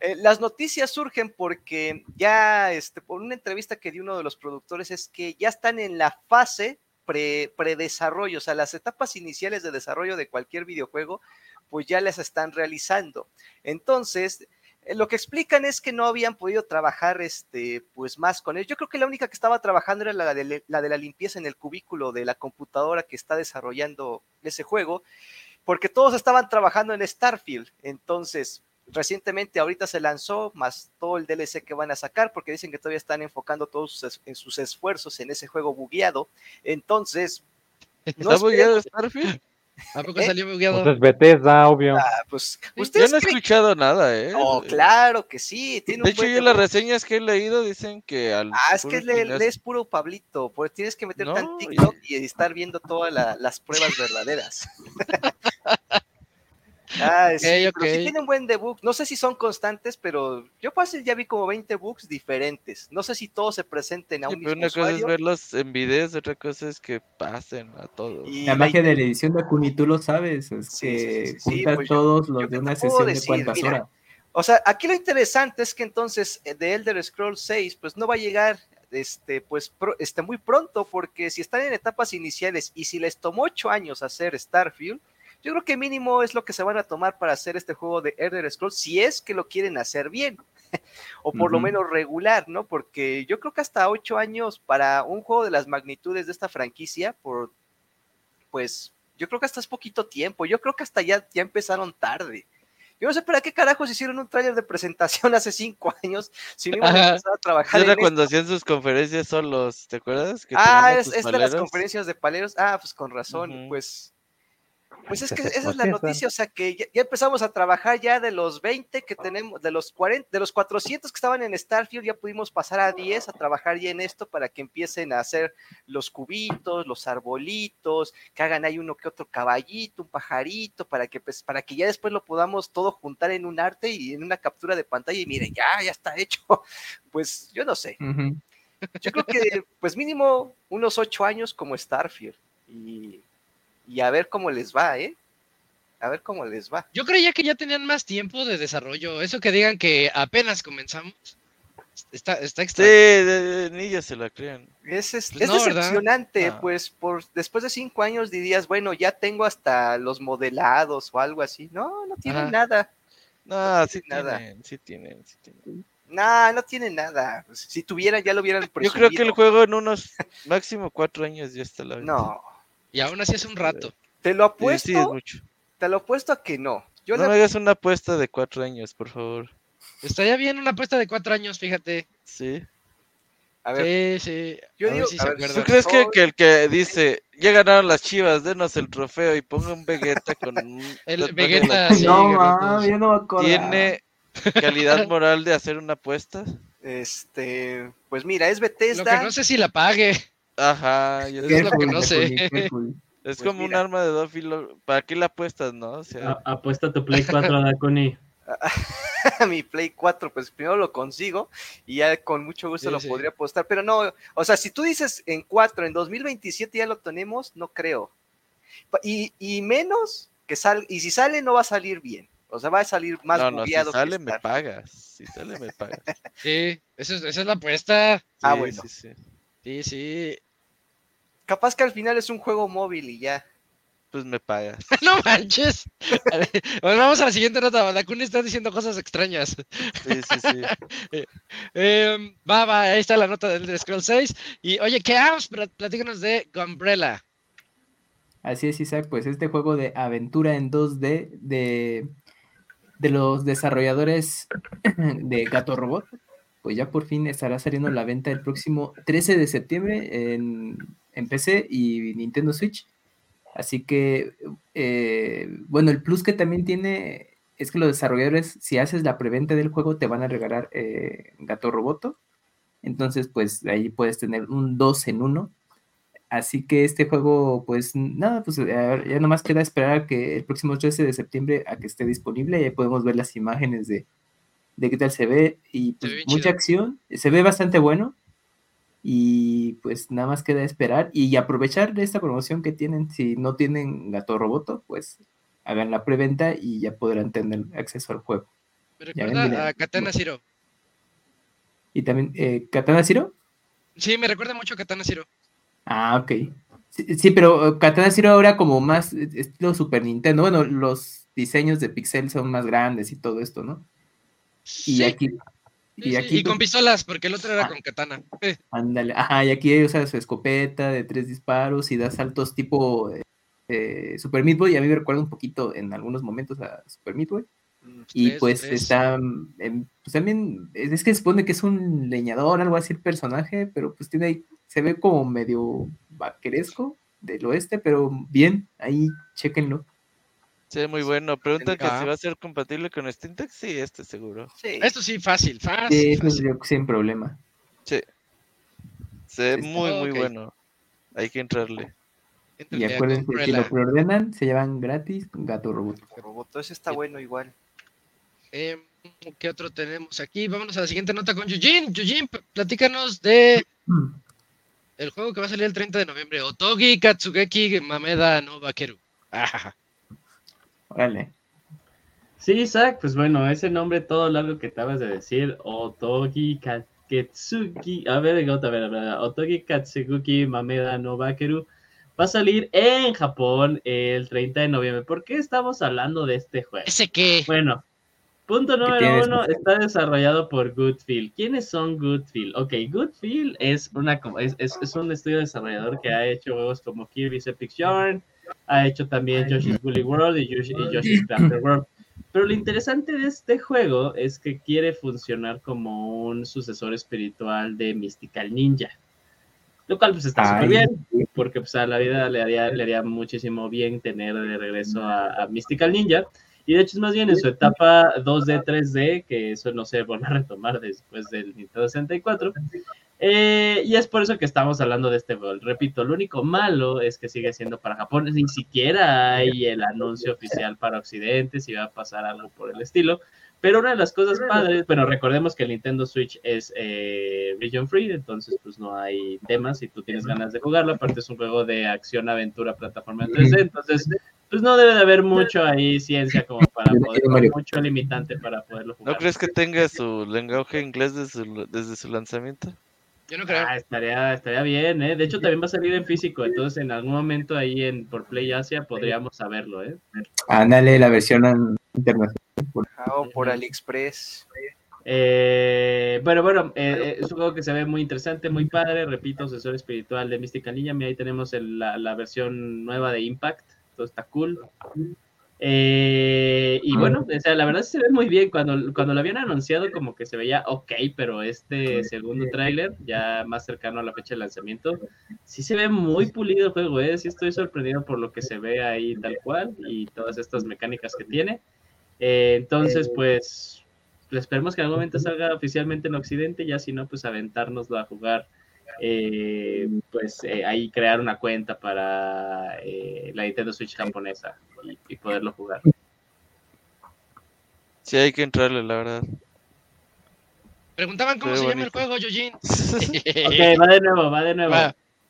eh, las noticias surgen porque ya, este, por una entrevista que dio uno de los productores, es que ya están en la fase pre, predesarrollo, o sea, las etapas iniciales de desarrollo de cualquier videojuego, pues ya las están realizando. Entonces, eh, lo que explican es que no habían podido trabajar este, pues más con él. Yo creo que la única que estaba trabajando era la de, la de la limpieza en el cubículo de la computadora que está desarrollando ese juego, porque todos estaban trabajando en Starfield. Entonces, recientemente ahorita se lanzó, más todo el DLC que van a sacar, porque dicen que todavía están enfocando todos sus, en sus esfuerzos en ese juego bugueado. Entonces, ¿está bugueado Starfield? ¿A poco ¿Eh? salió bugueado? Pues Bethesda, obvio. Ah, pues, Yo no he escuchado nada, ¿eh? Oh, claro que sí. Tiene de hecho, yo las reseñas que he leído dicen que al. Ah, es que lees puro Pablito, porque tienes que meterte en TikTok y... estar viendo todas las pruebas verdaderas. *laughs* *laughs* Ah, sí, okay, okay. sí tienen buen debug. No sé si son constantes, pero yo fácil ya vi como 20 bugs diferentes. No sé si todos se presenten a un mismo Una cosa es verlos en videos, otra cosa es que pasen a todos. Y la magia de la edición de Akuni, tú lo sabes, es sí, que sí, juntas pues todos los de una sesión de cuántas horas. O sea, aquí lo interesante es que entonces eh, de Elder Scrolls 6, pues no va a llegar este, pues, este, muy pronto, porque si están en etapas iniciales y si les tomó 8 años hacer Starfield, yo creo que mínimo es lo que se van a tomar para hacer este juego de Elder Scrolls, si es que lo quieren hacer bien, *laughs* o por lo menos regular, ¿no? Porque yo creo que hasta ocho años para un juego de las magnitudes de esta franquicia, por, pues, yo creo que hasta es poquito tiempo, yo creo que hasta ya, ya empezaron tarde. Yo no sé para qué carajos hicieron un tráiler de presentación *laughs* hace cinco años si no iban a empezar a trabajar. Era cuando hacían sus conferencias solos, ¿te acuerdas? ah, es, de las conferencias de paleros. Ah, pues con razón, pues pues es que esa es la noticia, o sea que ya, empezamos a trabajar ya de los 20 que tenemos, de los 40, de los 400 que estaban en Starfield, ya pudimos pasar a 10 a trabajar ya en esto para que empiecen a hacer los cubitos, los arbolitos, que hagan ahí uno que otro caballito, un pajarito, para que pues, para que ya después lo podamos todo juntar en un arte y en una captura de pantalla y miren, ya, ya está hecho. *laughs* Pues yo no sé. Yo creo que pues mínimo unos 8 años como Starfield y y a ver cómo les va, ¿eh? A ver cómo les va. Yo creía que ya tenían más tiempo de desarrollo. Eso que digan que apenas comenzamos. Está, está extraño. Sí, ni ya se la crean. Es, es, pues decepcionante, ah. pues por después de cinco años dirías, bueno, ya tengo hasta los modelados o algo así. No, no tienen nada. No, sí, nada. Tienen, sí tienen, sí tienen. No, no tienen nada. Si tuvieran, ya lo hubieran Yo creo que el juego en unos máximo cuatro años ya está la No, y aún así hace un rato. Te lo apuesto. Sí, mucho. Te lo apuesto a que no. no me hagas una apuesta de cuatro años, por favor. Estaría bien una apuesta de cuatro años, fíjate. Sí. A ver. Sí, sí. Yo digo, ¿Tú crees que, que, el que dice, ya ganaron las chivas, denos el trofeo y ponga un Vegeta con *laughs* el Vegeta? no, yo no me ¿Tiene calidad *laughs* moral de hacer una apuesta? Este, pues mira, es Bethesda. Lo que no sé si la pague. Ajá, yo es lo que no sé. *laughs* Es pues como un arma de dos filos. ¿Para qué la apuestas, no? O sea... apuesta tu Play 4, *laughs* Daconi. *laughs* mi Play 4, pues primero lo consigo y ya con mucho gusto lo podría apostar. Pero no, o sea, si tú dices en 4, en 2027 ya lo tenemos, no creo. Y, y menos que salga, y si sale no va a salir bien. O sea, va a salir más no, no, si sale me pagas. Si sale me pagas. sí, esa es, esa es la apuesta. Ah, bueno. Sí, sí. Capaz que al final es un juego móvil y ya. pues me pagas. *laughs* no manches. *laughs* bueno, vamos a la siguiente nota. Dakuni está diciendo cosas extrañas. Sí, sí, sí. *laughs* Em, va, va, ahí está la nota del Scroll 6. Y oye, ¿qué haces? Platícanos de Gumbrella. Así es, Isaac, pues este juego de aventura en 2D de, de los desarrolladores *clears throat* de Gato Robot, pues ya por fin estará saliendo a la venta el próximo 13 de septiembre en, en PC y Nintendo Switch. Así que, eh, bueno, el plus que también tiene es que los desarrolladores, si haces la preventa del juego, te van a regalar eh, Gato Roboto. Entonces, pues ahí puedes tener un 2 en 1 Así que este juego, pues nada, pues ya nomás queda esperar que el próximo 13 de septiembre a que esté disponible, ya podemos ver las imágenes de, de qué tal se ve. Y pues, mucha acción, se ve bastante bueno y pues nada más queda esperar y aprovechar de esta promoción que tienen, si no tienen Gato Roboto, pues hagan la preventa y ya podrán tener acceso al juego. Me recuerda a Katana Zero. ¿Y también eh, Katana Zero? Sí, me recuerda mucho a Katana Zero. Ah, ok. Sí, pero eh, Katana Zero ahora como más eh, estilo Super Nintendo. Bueno, los diseños de Pixel son más grandes y todo esto, ¿no? Y aquí. Y, aquí, y con pistolas, porque el otro era ah. con katana. Ándale, ajá, y aquí usa su escopeta de tres disparos y da saltos tipo eh, Super Meat Boy. Y a mí me recuerda un poquito en algunos momentos a Super Meat Boy. Mm, y pues está, pues también, es que se supone que es un leñador, algo así el personaje, pero pues tiene ahí se ve como medio vaqueresco del oeste, pero bien, ahí chequenlo. Sí, muy bueno. Pregunta que si va a ser compatible con Steam Sí, este seguro. Sí. Esto sí, fácil, fácil. Sí, sin problema. Sí. Se ve muy, muy bueno. Hay que entrarle. Y acuérdense, si lo preordenan, se llevan gratis Gato Robot. Robot, ese está bueno igual. Eh, ¿Qué otro tenemos aquí? Vámonos a la siguiente nota con Yujin. Yujin, platícanos de mm el juego que va a salir el 30 de noviembre, Otogi Katsugeki Mameda no Bakeru. Órale. Sí, Isaac, pues bueno, ese nombre todo largo que acabas de decir, Otogi Katsugi, a ver, a ver, a ver, Otogi Katsugi Mameda no Bakeru, va a salir en Japón el 30 de noviembre. ¿Por qué estamos hablando de este juego? ¿Ese qué? Bueno, Punto número uno, está desarrollado por Goodfield. ¿Quiénes son Goodfield? Ok, Goodfield es, una, es, es, un estudio desarrollador que ha hecho juegos como Kirby's Epic Yarn, ha hecho también Yoshi's Woolly World y, Yoshi's Crafted World. Pero lo interesante de este juego es que quiere funcionar como un sucesor espiritual de Mystical Ninja. Lo cual pues está súper bien, porque pues a la vida le haría, le haría muchísimo bien tener de regreso a Mystical Ninja. Y de hecho es más bien en su etapa 2D, 3D, que eso no se vuelve a retomar después del Nintendo 64. Eh, y es por eso que estamos hablando de este juego. Repito, lo único malo es que sigue siendo para Japón. Ni siquiera hay el anuncio oficial para Occidente, si va a pasar algo por el estilo. Pero una de las cosas padres, bueno, recordemos que el Nintendo Switch es eh, region free, entonces pues no hay temas si tú tienes ganas de jugarlo. Aparte es un juego de acción, aventura, plataforma 3D, entonces pues no debe de haber mucho ahí ciencia como para poder, mucho limitante para poderlo jugar. ¿No crees que tenga su lenguaje inglés desde su, desde su lanzamiento? Yo no creo. Ah, estaría, estaría bien, ¿eh? De hecho, también va a salir en físico, entonces en algún momento ahí en por Play Asia podríamos saberlo, ¿eh? Ándale, la versión internacional. o por AliExpress. Eh, bueno, bueno, eh, eh, es un juego que se ve muy interesante, muy padre. Repito, asesor espiritual de Mística Ninja. Ahí tenemos la, la, versión nueva de Impact todo está cool. Eh, y bueno, o sea, la verdad se ve muy bien. Cuando, cuando lo habían anunciado, como que se veía ok, pero este segundo tráiler, ya más cercano a la fecha de lanzamiento, sí se ve muy pulido el juego, ¿eh? Sí estoy sorprendido por lo que se ve ahí tal cual y todas estas mecánicas que tiene. Eh, entonces, pues, pues, esperemos que en algún momento salga oficialmente en Occidente, ya si no, pues aventárnoslo a jugar eh, pues eh, ahí crear una cuenta para eh, la Nintendo Switch japonesa y, poderlo jugar. Sí, hay que entrarle, la verdad. Preguntaban cómo se llama el juego, Yojin. *laughs* ok, va de nuevo, va de nuevo.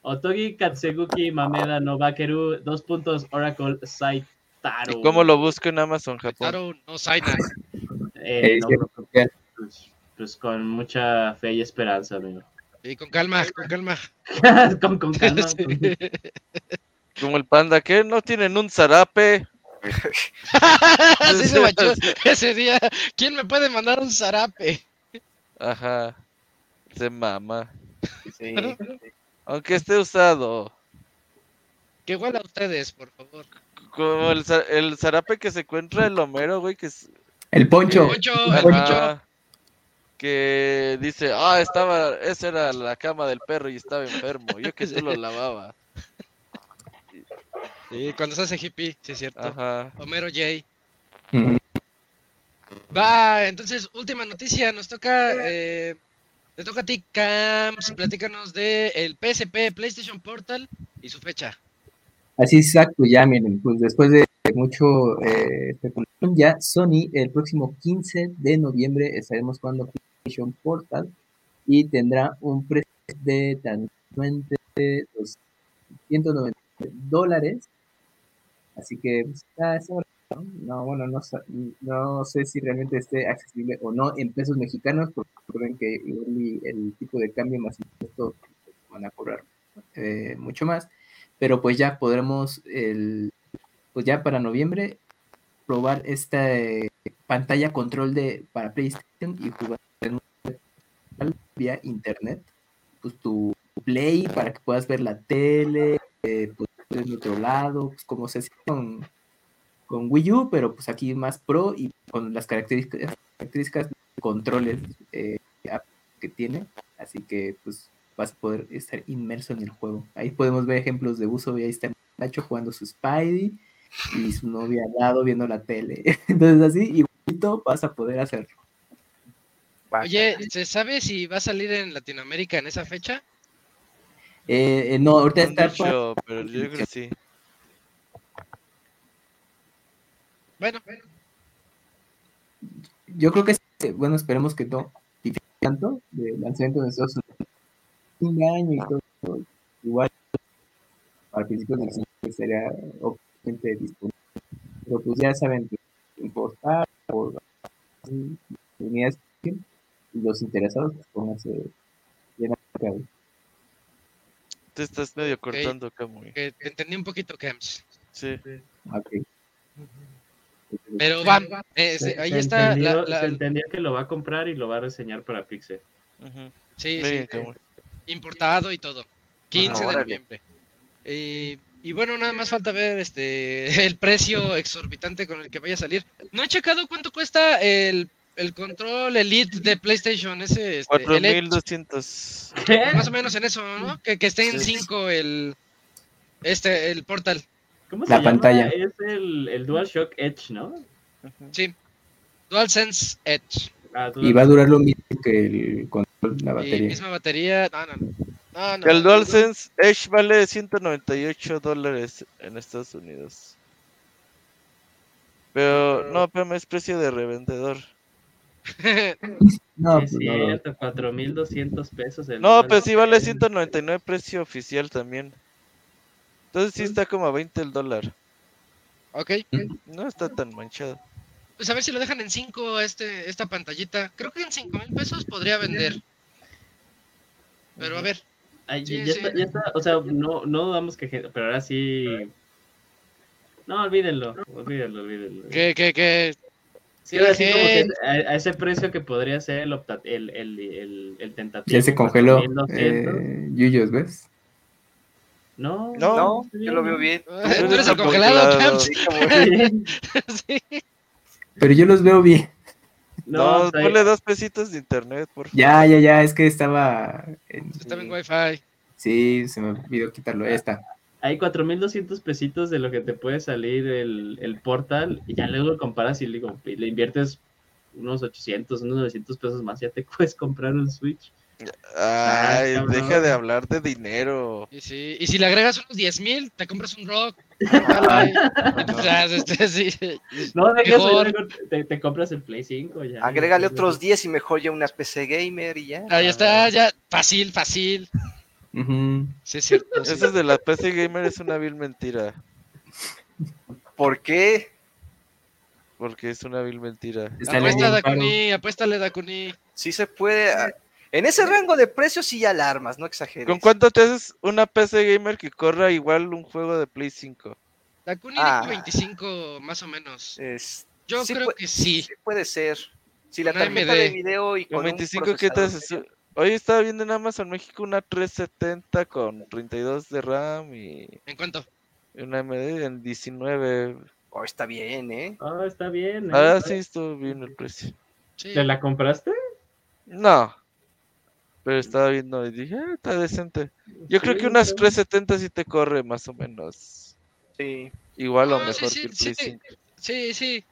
Otogi Katsuguki Mameda no Bakeru, dos puntos Oracle Saitaro. ¿Cómo lo busco en Amazon Japón? Saitaro no Saina. Eh, pues, pues, con mucha fe y esperanza, amigo. Y con calma, con calma. *laughs* *laughs* con, calma. Como el panda, ¿qué? ¿No tienen un zarape? *laughs* Así se bachó ese día. ¿Quién me puede mandar un zarape? Ajá. Se mama. Sí. Aunque esté usado. Que huela a ustedes, por favor. Como el, el zarape que se encuentra el Homero, güey, que es... El poncho. El poncho, el poncho. Que dice, ah, estaba, esa era la cama del perro y estaba enfermo. Yo que solo *laughs* lavaba. Sí, cuando se hace hippie, sí es cierto. Ajá. Homero J. Va, entonces, última noticia, nos toca, eh, te toca a ti, Camps, platícanos de el PSP, PlayStation Portal y su fecha. Así exacto, ya miren, pues después de mucho eh, ya Sony el próximo 15 de noviembre estaremos jugando Portal y tendrá un precio de tan 190 dólares Así que, pues, ¿no? bueno, no, no sé si realmente esté accesible o no en pesos mexicanos, porque que el, tipo de cambio más impuestos van a cobrar eh, mucho más, pero pues ya podremos, el, pues ya para noviembre, probar esta eh, pantalla control de para PlayStation y jugar vía internet, pues tu play para que puedas ver la tele, eh, pues, en otro lado, pues como se hace con, con Wii U, pero pues aquí más pro y con las características, características controles eh, que tiene, así que pues vas a poder estar inmerso en el juego. Ahí podemos ver ejemplos de uso, ahí está Nacho jugando su Spidey y su novia al lado viendo la tele. *laughs* Entonces así, igualito vas a poder hacerlo. Oye, ¿se sabe si va a salir en Latinoamérica en esa fecha? Eh, eh, no, ahorita está. pero yo creo que sí. Bueno, Yo creo que bueno, esperemos que no tanto de lanzamiento de Estados Unidos. Un año y todo. Igual al principio del que sería obviamente disponible. Pero pues ya saben, importar por unidades y los interesados, pues pónganse bien acá. Te estás medio cortando, Camuy. te entendí un poquito, Cams. Sí. Pero va, eh, ahí está. Se entendía que lo va a comprar y lo va a reseñar para Pixel. Sí, sí. Importado y todo. 15 de noviembre. y bueno, nada más falta ver este *laughs* el precio exorbitante con el que vaya a salir. No he checado cuánto cuesta el el control Elite de PlayStation, ese. Este, 4200. Más o menos en eso, ¿no? Que, que esté en 5 el. Este, el portal. ¿Cómo se la pantalla. Es el, el DualShock Edge, ¿no? Sí. DualSense Edge. Ah, y va a durar lo mismo que el control, la batería. Y misma batería. No, no, no. no, el DualSense Edge vale 198 dólares en Estados Unidos. Pero no, pero es precio de revendedor. *laughs* no, es pues cierto, 4.200 pesos. no, pero sí vale 199 precio oficial también. Entonces sí está como a 20 el dólar. Ok. No está tan manchado. Pues a ver si lo dejan en 5 este, esta pantallita. Creo que en 5 mil pesos podría vender. Pero a ver. ya, Está, ya, Está, o sea, no, no dudamos que... Pero ahora sí... No, olvídenlo, olvídenlo, olvídenlo. Que, que, que Sí, así como que a, ese precio que podría ser el, el, el, el, tentativo. Ya se congeló. Eh, Yuyos, ¿ves? No, no, yo lo veo bien. Tú eres el congelado, Sí, *laughs* sí. Pero yo los veo bien. No, ponle dos pesitos de internet, por favor. Ya, ya, ya, es que estaba en... Estaba en Wi-Fi. Sí, se me olvidó quitarlo. Ahí está hay 4.200 pesitos de lo que te puede salir el, el portal y ya luego lo comparas y le, digo, le inviertes unos 800, unos 900 pesos más, ya te *laughs* puedes comprar un Switch. Ay, ah, deja de hablar de dinero. Y, sí, y si le agregas unos 10 mil, te compras un rock. *laughs* este, No, deja eso, te, te, compras el Play 5. Ya, Agrégale otros 10 y mejor ya una PC gamer y ya. Ahí está, ya, fácil, fácil. Sí, es cierto. *laughs* Eso de la PC Gamer es una vil mentira. ¿Por qué? Porque es una vil mentira. Apuesta Dakuni, apuéstale Dakuni. Sí se puede. En ese rango de precios sí ya alarmas, no exageres. ¿Con cuánto te haces una PC gamer que corra igual un juego de Play 5? La Kuni ah, 25 más o menos. Yo creo que sí. sí. Puede ser. Si la tarjeta de video y con, 25 ¿qué te haces? Hoy estaba viendo en Amazon México una 370 con 32 de RAM y... ¿En cuánto? Una MD en 19. Oh, está bien, ¿eh? Ah, está bien. ¿eh? Ah, sí, estuvo bien el precio. ¿Te la compraste? No. Pero estaba viendo y dije, ah, está decente. Yo creo que unas 370 sí te corre más o menos. Sí. Igual o ah, mejor que el Play 5. Sí, sí.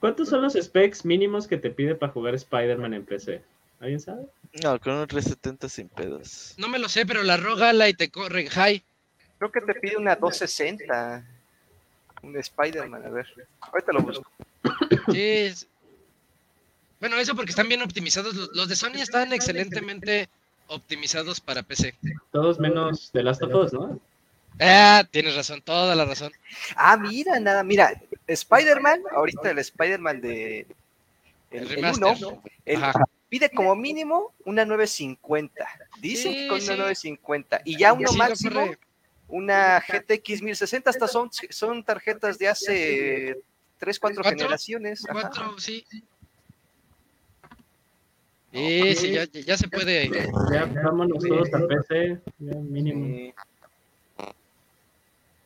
¿Cuántos son los specs mínimos que te pide para jugar Spider-Man en PC? ¿Alguien sabe? No, con un 370 sin pedos. No me lo sé, pero la rogala y te corre en high. Creo que te pide una 260. Un Spider-Man, a ver. Ahorita lo busco. Sí. Bueno, eso porque están bien optimizados. Los de Sony están excelentemente optimizados para PC. Todos menos de Last of Us, ¿no? Ah, tienes razón, toda la razón. Ah, mira, nada, mira, Spider-Man, ahorita el Spider-man de el, el, pide como mínimo una 950. Dicen con una 950. Y ya uno máximo, una GTX 1060, hasta son, son tarjetas de hace 3, 4 generaciones. 4, sí. Sí, sí, ya, ya, se puede. Ya, vámonos todos a PC, ya mínimo.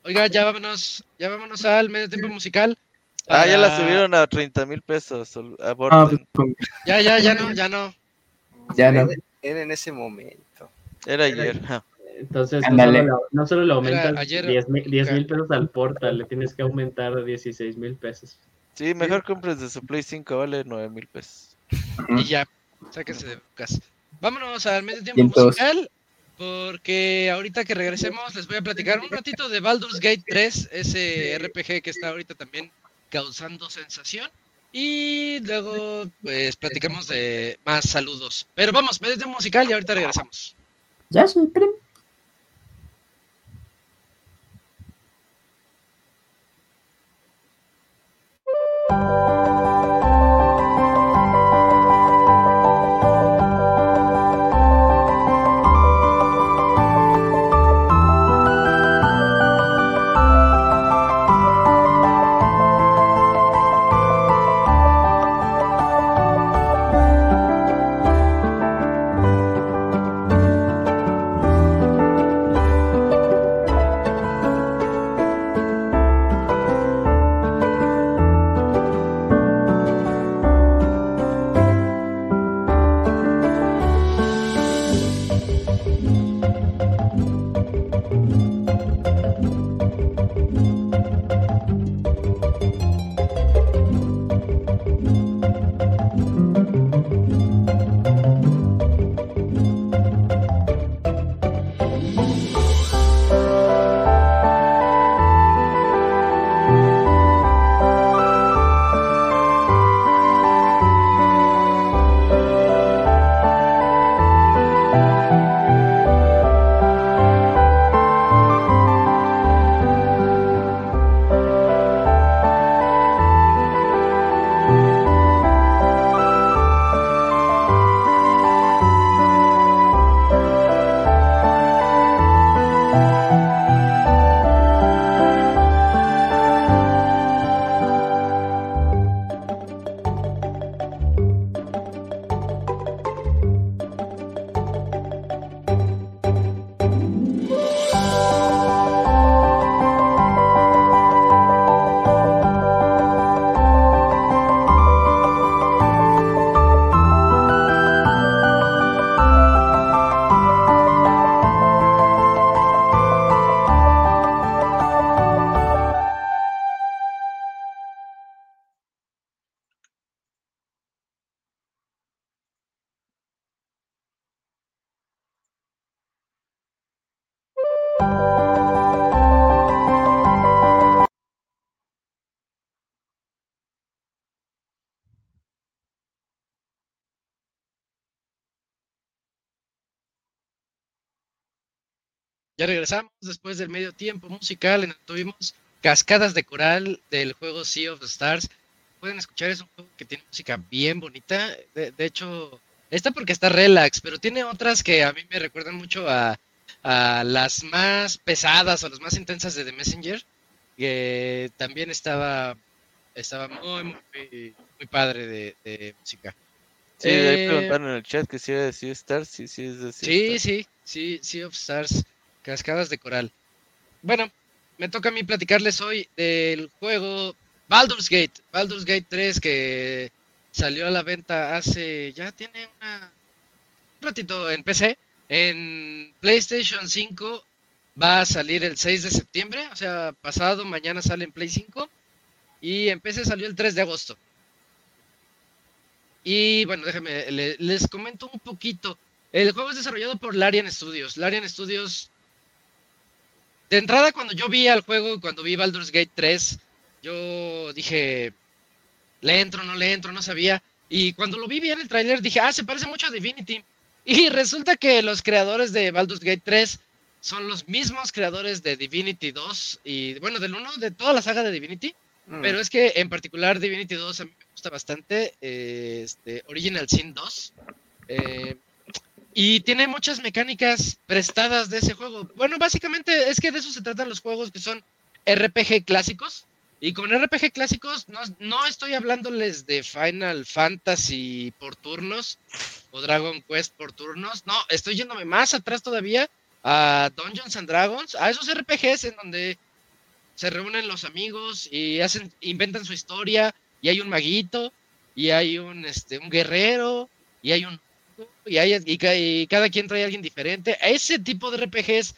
Oiga, ya vámonos, ya vámonos al medio tiempo musical. Ah, ya la subieron a 30 mil pesos. Ah, pues, ya, ya, ya no, ya no. Ya no. Era en ese momento. Era ayer. Entonces, no solo, le aumentas 10 mil pesos al portal, le tienes que aumentar 16 mil pesos. Sí, mejor compres de su Play 5, vale 9 mil pesos. Y ya, sáquense de casa. Vámonos al medio tiempo musical, porque ahorita que regresemos les voy a platicar un ratito de Baldur's Gate 3, ese RPG que está ahorita también causando sensación. Y luego, pues, platicamos de más saludos. Pero vamos, medio musical y ahorita regresamos. Ya soy prim. Regresamos después del medio tiempo musical en el que tuvimos cascadas de coral del juego Sea of the Stars. Pueden escuchar, es un juego que tiene música bien bonita. De, hecho, Esta porque está relax, pero tiene otras que a mí me recuerdan mucho a, las más pesadas o las más intensas de The Messenger, que también estaba, estaba muy, muy, muy padre de, música. Sí, ahí eh, preguntaron en el chat que si era de Sea Stars, sí, sí es de Sí, sí, sí, Sea of Stars, Cascadas de Coral. Bueno, me toca a mí platicarles hoy del juego Baldur's Gate, Baldur's Gate 3 que salió a la venta hace, ya tiene una, un ratito en PC, en PlayStation 5 va a salir el 6 de septiembre, o sea, pasado, mañana sale en Play 5 y en PC salió el 3 de agosto. Y bueno, déjenme, les comento un poquito. El juego es desarrollado por Larian Studios. Larian Studios de entrada, cuando yo vi al juego, cuando vi Baldur's Gate 3, yo dije, le entro, no le entro, no sabía. Y cuando lo vi bien el tráiler, dije, ah, se parece mucho a Divinity. *laughs* Y resulta que los creadores de Baldur's Gate 3 son los mismos creadores de Divinity 2 y, bueno, del 1, de toda la saga de Divinity. Mm. Pero es que en particular Divinity 2 a mí me gusta bastante. Eh, este, Original Sin 2. Eh, y tiene muchas mecánicas prestadas de ese juego. Bueno, básicamente es que de eso se tratan los juegos que son RPG clásicos. Y con RPG clásicos no, no estoy hablándoles de Final Fantasy por turnos o Dragon Quest por turnos. No, estoy yéndome más atrás todavía a Dungeons and Dragons, a esos RPGs en donde se reúnen los amigos y hacen, inventan su historia y hay un maguito y hay un, este, un guerrero y hay un y, hay, y, cada quien trae a alguien diferente. Ese tipo de RPGs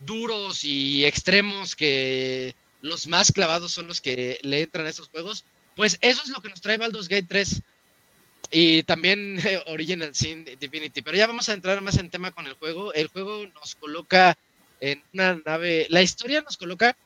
duros y extremos que los más clavados son los que le entran a esos juegos, pues eso es lo que nos trae Baldur's Gate 3 y también *laughs* Original Sin Divinity. Pero ya vamos a entrar más en tema con el juego. El juego nos coloca en una nave, la historia nos coloca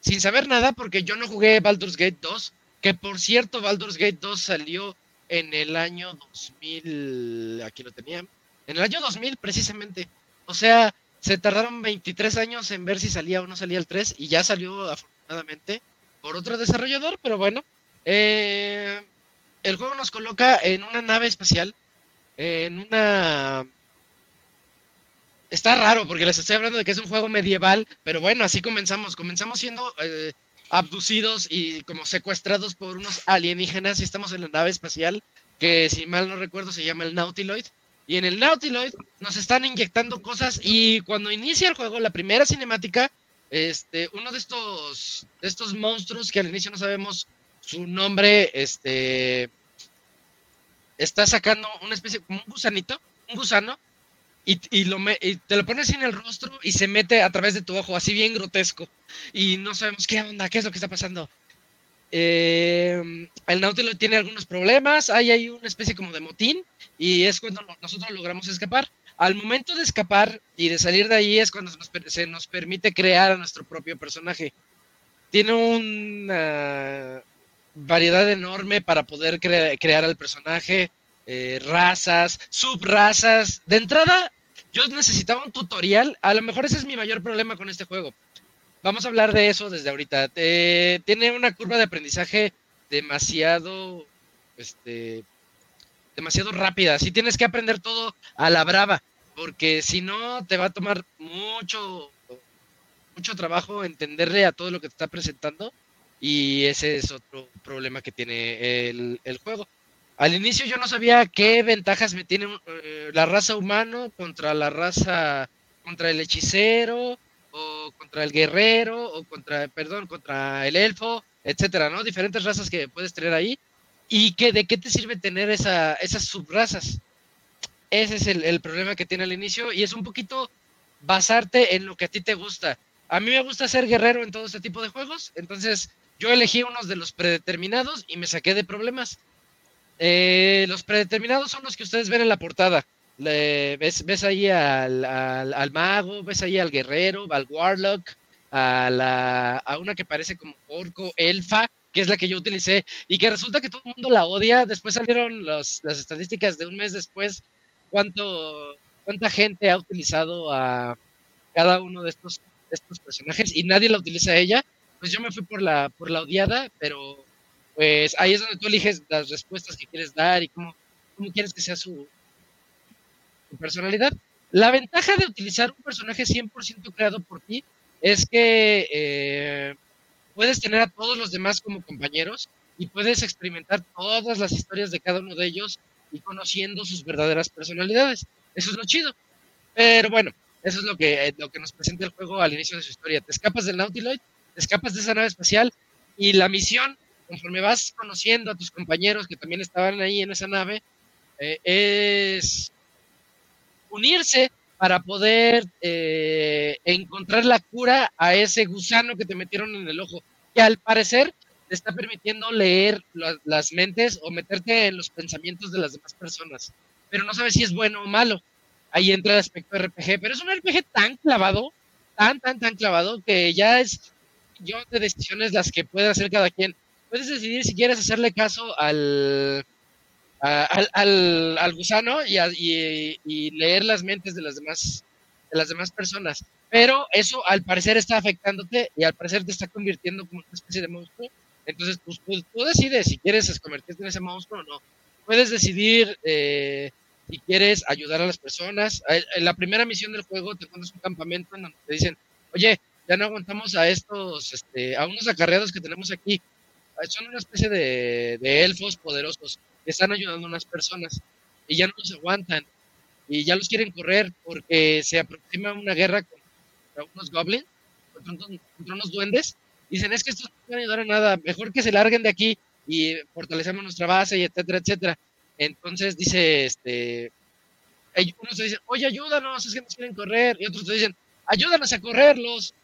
sin saber nada porque yo no jugué Baldur's Gate 2, que por cierto Baldur's Gate 2 salió en el año 2000, aquí lo tenía, en el año 2000 precisamente. O sea, se tardaron 23 años en ver si salía o no salía el 3 y ya salió afortunadamente por otro desarrollador, pero bueno, eh, el juego nos coloca en una nave espacial, en una... Está raro porque les estoy hablando de que es un juego medieval, pero bueno, así comenzamos. Comenzamos siendo eh, abducidos y como secuestrados por unos alienígenas y estamos en la nave espacial que si mal no recuerdo se llama el Nautiloid. Y en el Nautiloid nos están inyectando cosas y cuando inicia el juego, la primera cinemática, este, uno de estos, de estos monstruos que al inicio no sabemos su nombre, este, está sacando una especie como un gusanito, un gusano, y, lo te lo pones en el rostro y se mete a través de tu ojo, así bien grotesco. Y no sabemos qué onda, qué es lo que está pasando. Eh, el Nautilus tiene algunos problemas, hay ahí una especie como de motín y es cuando nosotros logramos escapar. Al momento de escapar y de salir de ahí es cuando se nos, permite crear a nuestro propio personaje. Tiene una variedad enorme para poder crear al personaje. Eh, razas, subrazas. De entrada, yo necesitaba un tutorial. A lo mejor ese es mi mayor problema con este juego. Vamos a hablar de eso desde ahorita. Eh, tiene una curva de aprendizaje demasiado, este, demasiado rápida. Si tienes que aprender todo a la brava, porque si no te va a tomar mucho, mucho trabajo entenderle a todo lo que te está presentando. Y ese es otro problema que tiene el, el juego. Al inicio yo no sabía qué ventajas me tiene eh, la raza humano contra la raza, contra el hechicero, o contra el guerrero, o contra, perdón, contra el elfo, etcétera, ¿no? Diferentes razas que puedes tener ahí. ¿Y que, de qué te sirve tener esa, esas subrazas? Ese es el, el problema que tiene al inicio y es un poquito basarte en lo que a ti te gusta. A mí me gusta ser guerrero en todo este tipo de juegos, entonces yo elegí unos de los predeterminados y me saqué de problemas. Eh, los predeterminados son los que ustedes ven en la portada. ves, ahí al, mago, ves ahí al guerrero, al warlock, a, la, a una que parece como orco, elfa, que es la que yo utilicé, y que resulta que todo el mundo la odia. Después salieron las estadísticas de un mes después, cuánto, cuánta gente ha utilizado a cada uno de estos, estos personajes y nadie la utiliza a ella. Pues yo me fui por la, por la odiada, pero pues ahí es donde tú eliges las respuestas que quieres dar y cómo, cómo quieres que sea su, tu personalidad. La ventaja de utilizar un personaje 100% creado por ti es que eh, puedes tener a todos los demás como compañeros y puedes experimentar todas las historias de cada uno de ellos y conociendo sus verdaderas personalidades. Eso es lo chido. Pero bueno, eso es lo que, eh, lo que nos presenta el juego al inicio de su historia. Te escapas del Nautiloid, te escapas de esa nave espacial y la misión, conforme vas conociendo a tus compañeros que también estaban ahí en esa nave, eh, es unirse para poder eh, encontrar la cura a ese gusano que te metieron en el ojo, que al parecer te está permitiendo leer las mentes o meterte en los pensamientos de las demás personas, pero no sabes si es bueno o malo. Ahí entra el aspecto RPG, pero es un RPG tan clavado, tan, tan, tan clavado, que ya es yo de decisiones las que puede hacer cada quien. Puedes decidir si quieres hacerle caso al, al, al, gusano y, leer las mentes de las demás de las demás personas. Pero eso al parecer está afectándote y al parecer te está convirtiendo como una especie de monstruo. Entonces, pues, pues tú decides si quieres convertirte en ese monstruo o no. Puedes decidir eh, si quieres ayudar a las personas. En la primera misión del juego te pones un campamento en donde te dicen, oye, ya no aguantamos a estos, este, a unos acarreados que tenemos aquí. Son una especie de, elfos poderosos que están ayudando a unas personas y ya no los aguantan y ya los quieren correr porque se aproxima una guerra contra unos goblins, contra, unos duendes. Dicen, es que estos no van a ayudar a nada, mejor que se larguen de aquí y fortalecemos nuestra base y etcétera, etcétera. Entonces dice, este, unos dicen, oye, ayúdanos, es que nos quieren correr, y otros te dicen, ayúdanos a correrlos.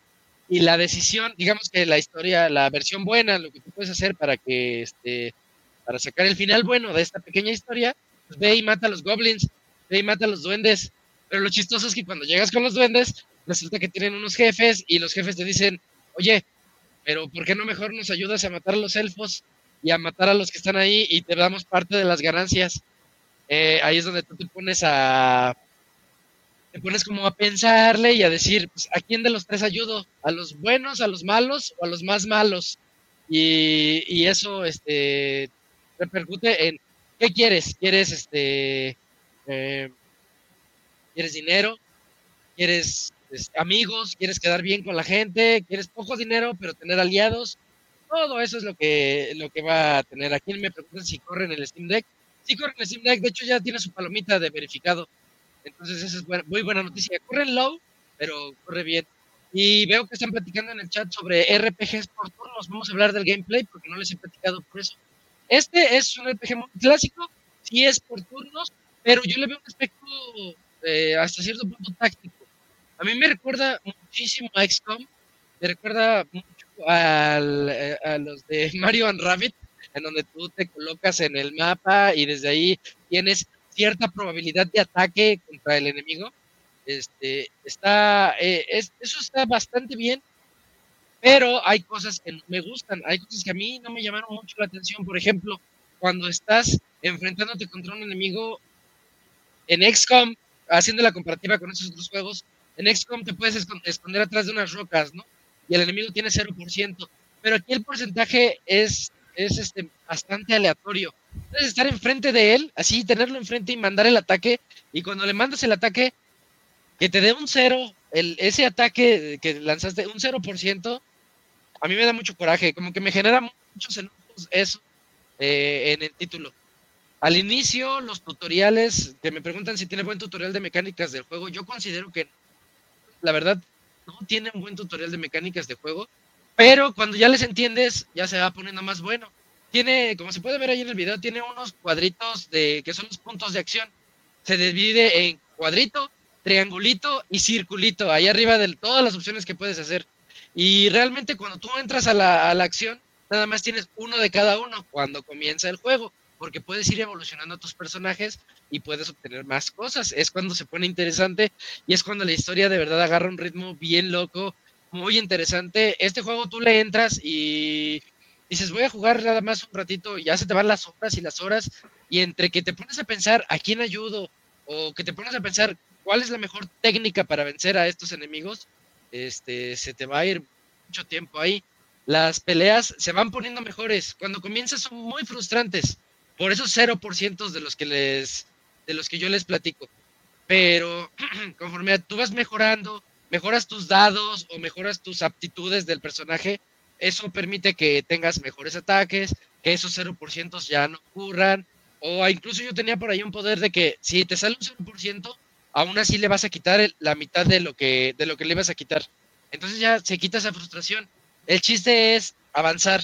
Y la decisión, digamos que la historia, la versión buena, lo que tú puedes hacer para que este, para sacar el final bueno de esta pequeña historia, pues ve y mata a los goblins, ve y mata a los duendes. Pero lo chistoso es que cuando llegas con los duendes, resulta que tienen unos jefes y los jefes te dicen, oye, pero ¿por qué no mejor nos ayudas a matar a los elfos y a matar a los que están ahí y te damos parte de las ganancias? Eh, ahí es donde tú te pones a... Te pones como a pensarle y a decir, pues, ¿a quién de los tres ayudo? ¿A los buenos, a los malos o a los más malos? Y, y eso, este, repercute en qué quieres. ¿Quieres este eh, quieres dinero? ¿Quieres este, amigos? ¿Quieres quedar bien con la gente? ¿Quieres poco dinero pero tener aliados? Todo eso es lo que lo que va a tener. Aquí me preguntan si corre en el Steam Deck. Sí corre en el Steam Deck, de hecho ya tiene su palomita de verificado. Entonces esa es muy buena noticia. Corre low, pero corre bien. Y veo que están platicando en el chat sobre RPGs por turnos. Vamos a hablar del gameplay porque no les he platicado por eso. Este es un RPG muy clásico, sí es por turnos, pero yo le veo un aspecto eh, hasta cierto punto táctico. A mí me recuerda muchísimo a XCOM, me recuerda mucho eh, a los de *laughs* Mario and Rabbit, en donde tú te colocas en el mapa y desde ahí tienes cierta probabilidad de ataque contra el enemigo. Este, está, eh, eso está bastante bien pero hay cosas que me gustan, hay cosas que a mí no me llamaron mucho la atención. Por ejemplo, cuando estás enfrentándote contra un enemigo en XCOM, haciendo la comparativa con esos otros juegos, en XCOM te puedes esconder atrás de unas rocas, ¿no? Y el enemigo tiene 0%. Pero aquí el porcentaje es, es este, bastante aleatorio. Puedes estar enfrente de él, así tenerlo enfrente y mandar el ataque. Y cuando le mandas el ataque, que te dé un cero, el, ese ataque que lanzaste, un 0%, a mí me da mucho coraje, como que me genera muchos enojos eso eh, en el título. Al inicio, los tutoriales, que me preguntan si tiene buen tutorial de mecánicas del juego, yo considero que la verdad no tiene buen tutorial de mecánicas de juego, pero cuando ya les entiendes, ya se va poniendo más bueno. Tiene, como se puede ver ahí en el video, tiene unos cuadritos de que son los puntos de acción. Se divide en cuadrito, triangulito y circulito, ahí arriba de todas las opciones que puedes hacer. Y realmente cuando tú entras a la, acción, nada más tienes uno de cada uno cuando comienza el juego, porque puedes ir evolucionando a tus personajes y puedes obtener más cosas. Es cuando se pone interesante y es cuando la historia de verdad agarra un ritmo bien loco, muy interesante. Este juego tú le entras y dices, voy a jugar nada más un ratito, ya se te van las horas y las horas, y entre que te pones a pensar a quién ayudo, o que te pones a pensar cuál es la mejor técnica para vencer a estos enemigos, este, se te va a ir mucho tiempo ahí. Las peleas se van poniendo mejores. Cuando comienzas son muy frustrantes. Por esos 0% de los que les de los que yo les platico. pero *clears throat* conforme tú vas mejorando, mejoras tus dados o mejoras tus aptitudes del personaje, eso permite que tengas mejores ataques, que esos 0% ya no ocurran, o incluso yo tenía por ahí un poder de que si te sale un 0%, aún así le vas a quitar la mitad de lo que de lo que le vas a quitar. Entonces ya se quita esa frustración. El chiste es avanzar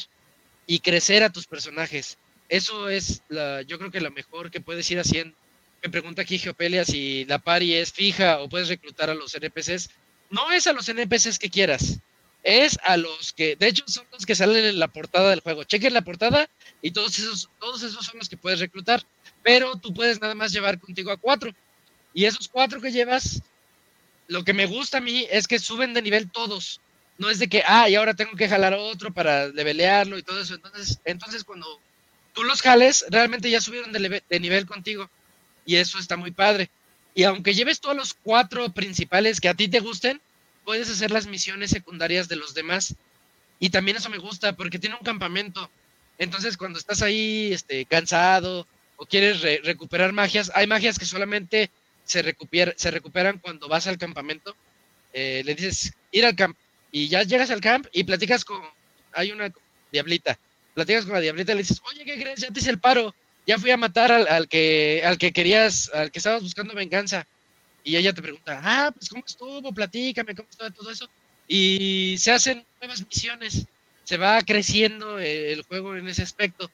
y crecer a tus personajes. Eso es yo creo que lo mejor que puedes ir haciendo. Me pregunta aquí Geopelia si la pari es fija o puedes reclutar a los NPCs. No es a los NPCs que quieras, es a los que, de hecho, son los que salen en la portada del juego. Chequen la portada y todos esos, todos esos son los que puedes reclutar. Pero tú puedes nada más llevar contigo a cuatro. Y esos cuatro que llevas, lo que me gusta a mí es que suben de nivel todos. No es de que, ah, y ahora tengo que jalar otro para levelearlo y todo eso. Entonces, entonces cuando tú los jales, realmente ya subieron de, de nivel contigo. Y eso está muy padre. Y aunque lleves todos los cuatro principales que a ti te gusten, puedes hacer las misiones secundarias de los demás. Y también eso me gusta porque tiene un campamento. Entonces, cuando estás ahí este, cansado o quieres recuperar magias, hay magias que solamente se, se recuperan cuando vas al campamento. Eh, le dices ir al camp y ya llegas al camp y platicas con. Hay una diablita. Platicas con la diablita y le dices, oye, ¿qué crees? Ya te hice el paro ya fui a matar al, que, al que querías, al que estabas buscando venganza. Y ella te pregunta, ah, pues ¿cómo estuvo? Platícame, ¿cómo estuvo todo eso? Y se hacen nuevas misiones, se va creciendo el juego en ese aspecto.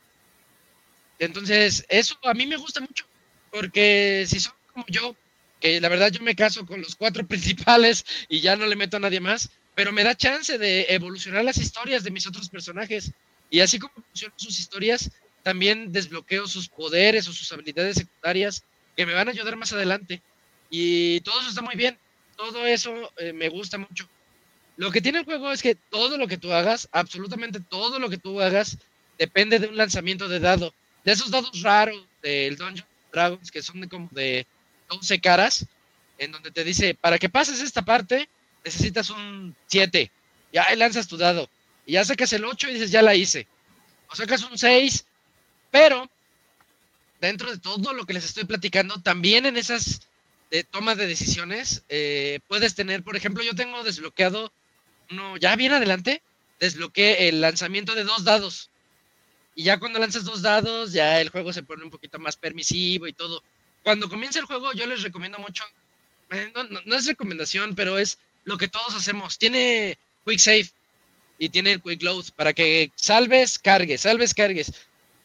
Entonces, eso a mí me gusta mucho, porque si son como yo, que la verdad yo me caso con los cuatro *laughs* principales y ya no le meto a nadie más, pero me da chance de evolucionar las historias de mis otros personajes. Y así como evolucionan sus historias, también desbloqueo sus poderes o sus habilidades secundarias que me van a ayudar más adelante. Y todo eso está muy bien. Todo eso eh, me gusta mucho. Lo que tiene el juego es que todo lo que tú hagas, absolutamente todo lo que tú hagas, depende de un lanzamiento de dado. De esos dados raros del Dungeon Dragons, que son de como de 12 caras, en donde te dice, para que pases esta parte, necesitas un 7. Ya ahí lanzas tu dado. Y ya sacas el 8 y dices, ya la hice. O sacas un 6 pero dentro de todo lo que les estoy platicando, también en esas eh, tomas de decisiones, eh, puedes tener, por ejemplo, yo tengo desbloqueado, uno, ya bien adelante, desbloqueé el lanzamiento de dos dados. Y ya cuando lanzas dos dados, ya el juego se pone un poquito más permisivo y todo. Cuando comienza el juego, yo les recomiendo mucho, eh, no, no es recomendación, pero es lo que todos hacemos. Tiene Quick Save y tiene Quick Load para que salves, cargues, salves, cargues.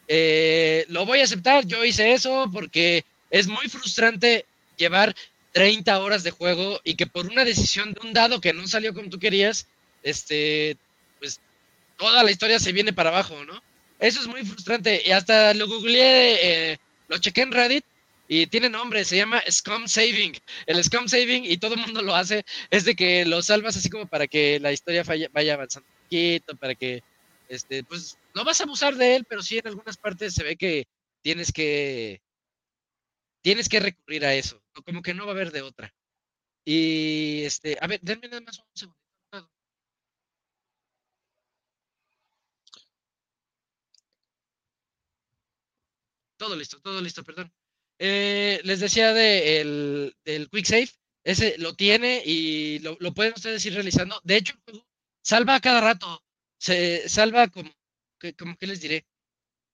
Eh, lo voy a aceptar, yo hice eso porque es muy frustrante llevar 30 horas de juego y que por una decisión de un dado que no salió como tú querías, este, pues toda la historia se viene para abajo, ¿no? Eso es muy frustrante y hasta lo googleé, eh, lo chequé en Reddit y tiene nombre, se llama Scum Saving. El Scum Saving, y todo el mundo lo hace, es de que lo salvas así como para que la historia vaya avanzando un poquito, para que este, pues no vas a abusar de él, pero sí en algunas partes se ve que tienes que tienes que recurrir a eso, como que no va a haber de otra. Y este, a ver, denme nada más un segundo. Todo listo, todo listo, perdón. Eh, les decía de el, del Quick Save, ese lo tiene y lo, lo pueden ustedes ir realizando. De hecho, salva a cada rato se salva como, que, como que les diré.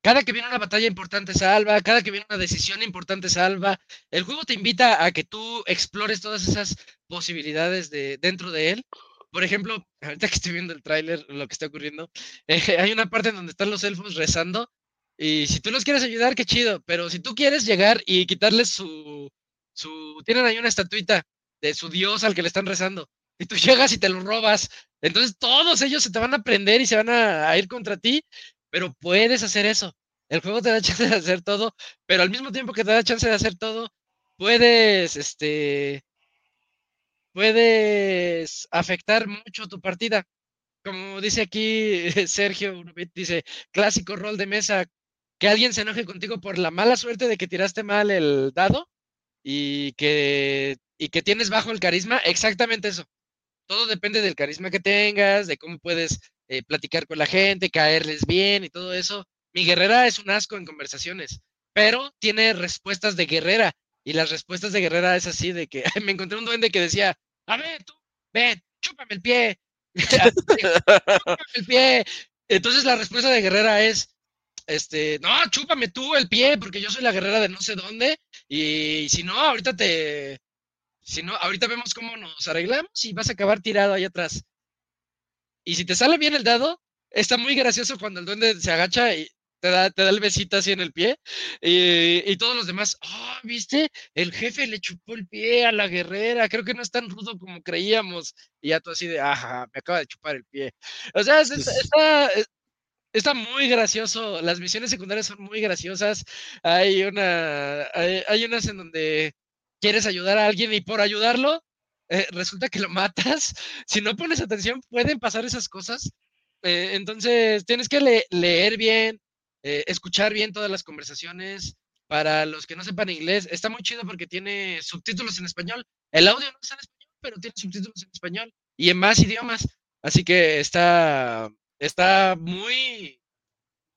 Cada que viene una batalla importante salva, cada que viene una decisión importante salva. El juego te invita a que tú explores todas esas posibilidades de, dentro de él. Por ejemplo, ahorita que estoy viendo el tráiler, lo que está ocurriendo, *laughs* hay una parte en donde están los elfos rezando y si tú los quieres ayudar, qué chido, pero si tú quieres llegar y quitarles su, su, tienen ahí una estatuita de su dios al que le están rezando y tú *laughs* llegas y te lo robas. Entonces todos ellos se te van a prender y se van a, ir contra ti, pero puedes hacer eso. El juego te da *laughs* chance de hacer todo, pero al mismo tiempo que te da chance de hacer todo, puedes, este, puedes afectar mucho tu partida. Como dice aquí *laughs* Sergio, dice, clásico rol de mesa, que alguien se enoje contigo por la mala suerte de que tiraste mal el dado y que, y que tienes bajo el carisma, exactamente eso todo depende del carisma que tengas, de cómo puedes eh, platicar con la gente, caerles bien y todo eso. Mi guerrera es un asco en conversaciones, pero tiene respuestas de guerrera. Y las respuestas de Guerrera es así, de que *laughs* me encontré un duende que decía, a ver, tú, ven, chúpame el pie. *laughs* chúpame el pie. Entonces la respuesta de Guerrera es, este, no, chúpame tú el pie, porque yo soy la guerrera de no sé dónde, y si no, ahorita te, si no, ahorita vemos cómo nos arreglamos y vas a acabar tirado ahí atrás. Y si te sale bien el dado, está muy gracioso cuando el duende se agacha y te da, te da el besito así en el pie. Y, todos los demás, oh, ¿viste? El jefe le chupó el pie a la guerrera. Creo que no es tan rudo como creíamos. Y ya tú así de, ajá, me acaba de chupar el pie. O sea, está, está, muy gracioso. Las misiones secundarias son muy graciosas. Hay una, hay, unas en donde quieres ayudar a alguien y por ayudarlo, eh, resulta que lo matas. *laughs* Si no pones atención, pueden pasar esas cosas. Eh, entonces, tienes que leer bien, eh, escuchar bien todas las conversaciones. Para los que no sepan inglés, está muy chido porque tiene subtítulos en español. El audio no está en español, pero tiene subtítulos en español y en más idiomas. Así que está, está muy,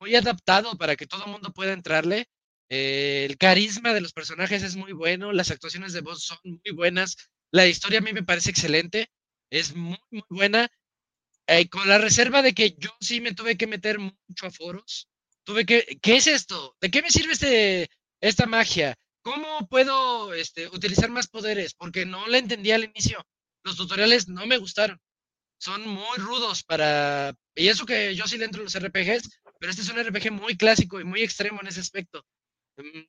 muy adaptado para que todo el mundo pueda entrarle. Eh, el carisma de los personajes es muy bueno, las actuaciones de voz son muy buenas, la historia a mí me parece excelente, es muy, muy buena, eh, con la reserva de que yo sí me tuve que meter mucho a foros, tuve que, ¿qué es esto? ¿De qué me sirve este, esta magia? ¿Cómo puedo este, utilizar más poderes? Porque no la entendí al inicio. Los tutoriales no me gustaron. Son muy rudos para... Y eso que yo sí le entro a los RPGs, pero este es un RPG muy clásico y muy extremo en ese aspecto. Mm,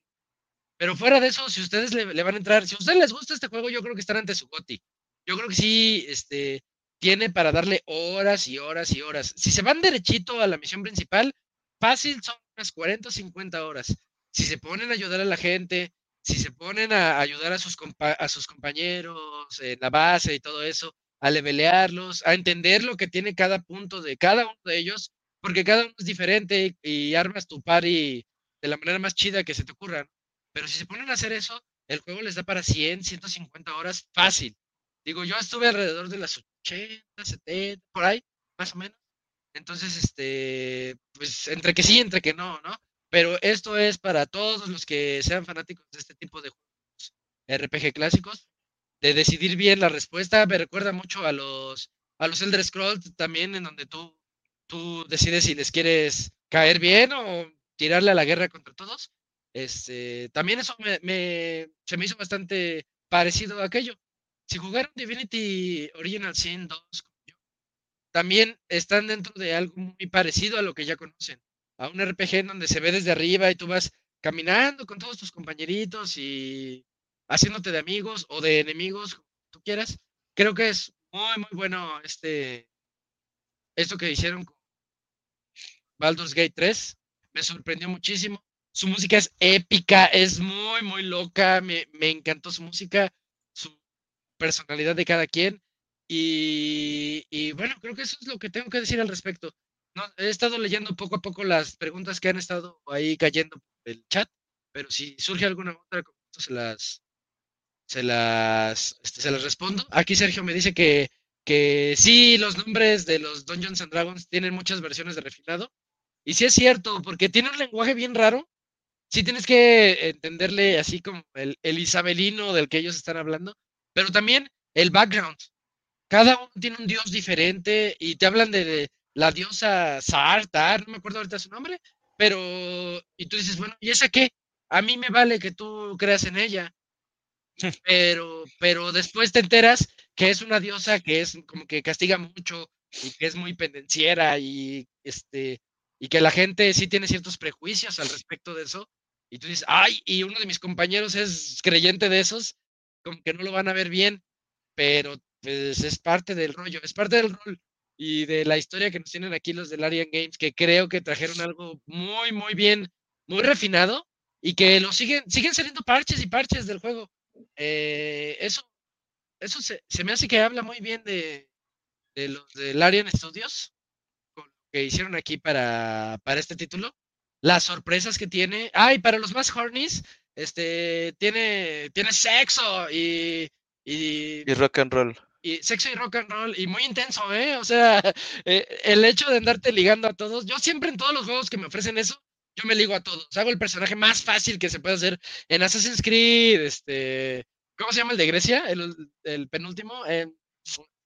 pero fuera de eso, si ustedes le, van a entrar, si a ustedes les gusta este juego, yo creo que están ante su goti. Yo creo que sí, este, tiene para darle horas y horas y horas. Si se van derechito a la misión principal, fácil son unas 40 o 50 horas. Si se ponen a ayudar a la gente, si se ponen a ayudar a sus, a sus compañeros en la base y todo eso, a levelearlos, a entender lo que tiene cada punto de cada uno de ellos, porque cada uno es diferente y, armas tu party de la manera más chida que se te ocurra. Pero si se ponen a hacer eso, el juego les da para 100, 150 horas fácil. Digo, yo estuve alrededor de las 80, 70, por ahí, más o menos. Entonces, este, pues entre que sí, entre que no, ¿no? Pero esto es para todos los que sean fanáticos de este tipo de juegos RPG clásicos, de decidir bien la respuesta. Me recuerda mucho a los, a los Elder Scrolls también, en donde tú, tú decides si les quieres caer bien o tirarle a la guerra contra todos. Este, también eso me, se me hizo bastante parecido a aquello. Si jugaron Divinity Original Sin 2 también están dentro de algo muy parecido a lo que ya conocen, a un RPG en donde se ve desde arriba y tú vas caminando con todos tus compañeritos y haciéndote de amigos o de enemigos, como tú quieras. Creo que es muy, muy bueno este, esto que hicieron con Baldur's Gate 3. Me sorprendió muchísimo. Su música es épica, es muy, muy loca. Me, me encantó su música, su personalidad de cada quien. Y, bueno, creo que eso es lo que tengo que decir al respecto. He estado leyendo poco a poco las preguntas que han estado ahí cayendo por el chat, pero si surge alguna otra, se las, se las, este, se las respondo. Aquí Sergio me dice que, que sí, los nombres de los Dungeons and Dragons tienen muchas versiones de refinado. Y sí es cierto, porque tiene un lenguaje bien raro. Sí tienes que entenderle así como el, el isabelino del que ellos están hablando, pero también el background cada uno tiene un dios diferente y te hablan de, la diosa Sartar, no me acuerdo ahorita su nombre, pero, y tú dices, bueno, ¿y esa qué? A mí me vale que tú creas en ella. *laughs* Pero, pero después te enteras que es una diosa que es como que castiga mucho y que es muy pendenciera y este y que la gente sí tiene ciertos prejuicios al respecto de eso. Y tú dices, ay, y uno de mis compañeros es creyente de esos, como que no lo van a ver bien, pero pues es parte del rollo, es parte del rol y de la historia que nos tienen aquí los del Arian Games, que creo que trajeron algo muy, muy bien, muy refinado y que lo siguen, siguen saliendo parches y parches del juego. Eh, eso eso se, me hace que habla muy bien de, los del Arian Studios, que hicieron aquí para, para este título. Las sorpresas que tiene. Ay, para los más hornies, este, tiene, tiene sexo y, y, y rock and roll y sexo y rock and roll y muy intenso, ¿eh? O sea, *laughs* eh, el hecho de andarte ligando a todos, yo siempre en todos los juegos que me ofrecen eso, yo me ligo a todos. Hago el personaje más fácil que se puede hacer en Assassin's Creed, este, ¿cómo se llama el de Grecia? El, penúltimo, en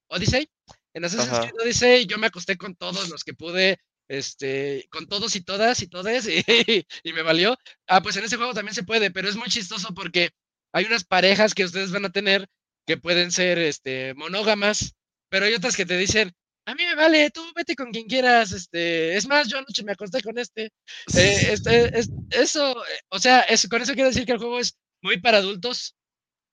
Odyssey. En Assassin's Creed Odyssey yo me acosté con todos los que pude, este, con todos y todas y todes y, *laughs* y, me valió. Ah, pues en ese juego también se puede, pero es muy chistoso porque hay unas parejas que ustedes van a tener que pueden ser, este, monógamas, pero hay otras que te dicen, a mí me vale, tú vete con quien quieras, este, es más, yo anoche me acosté con este, eh, este es, eso, eh, o sea, con eso quiero decir que el juego es muy para adultos,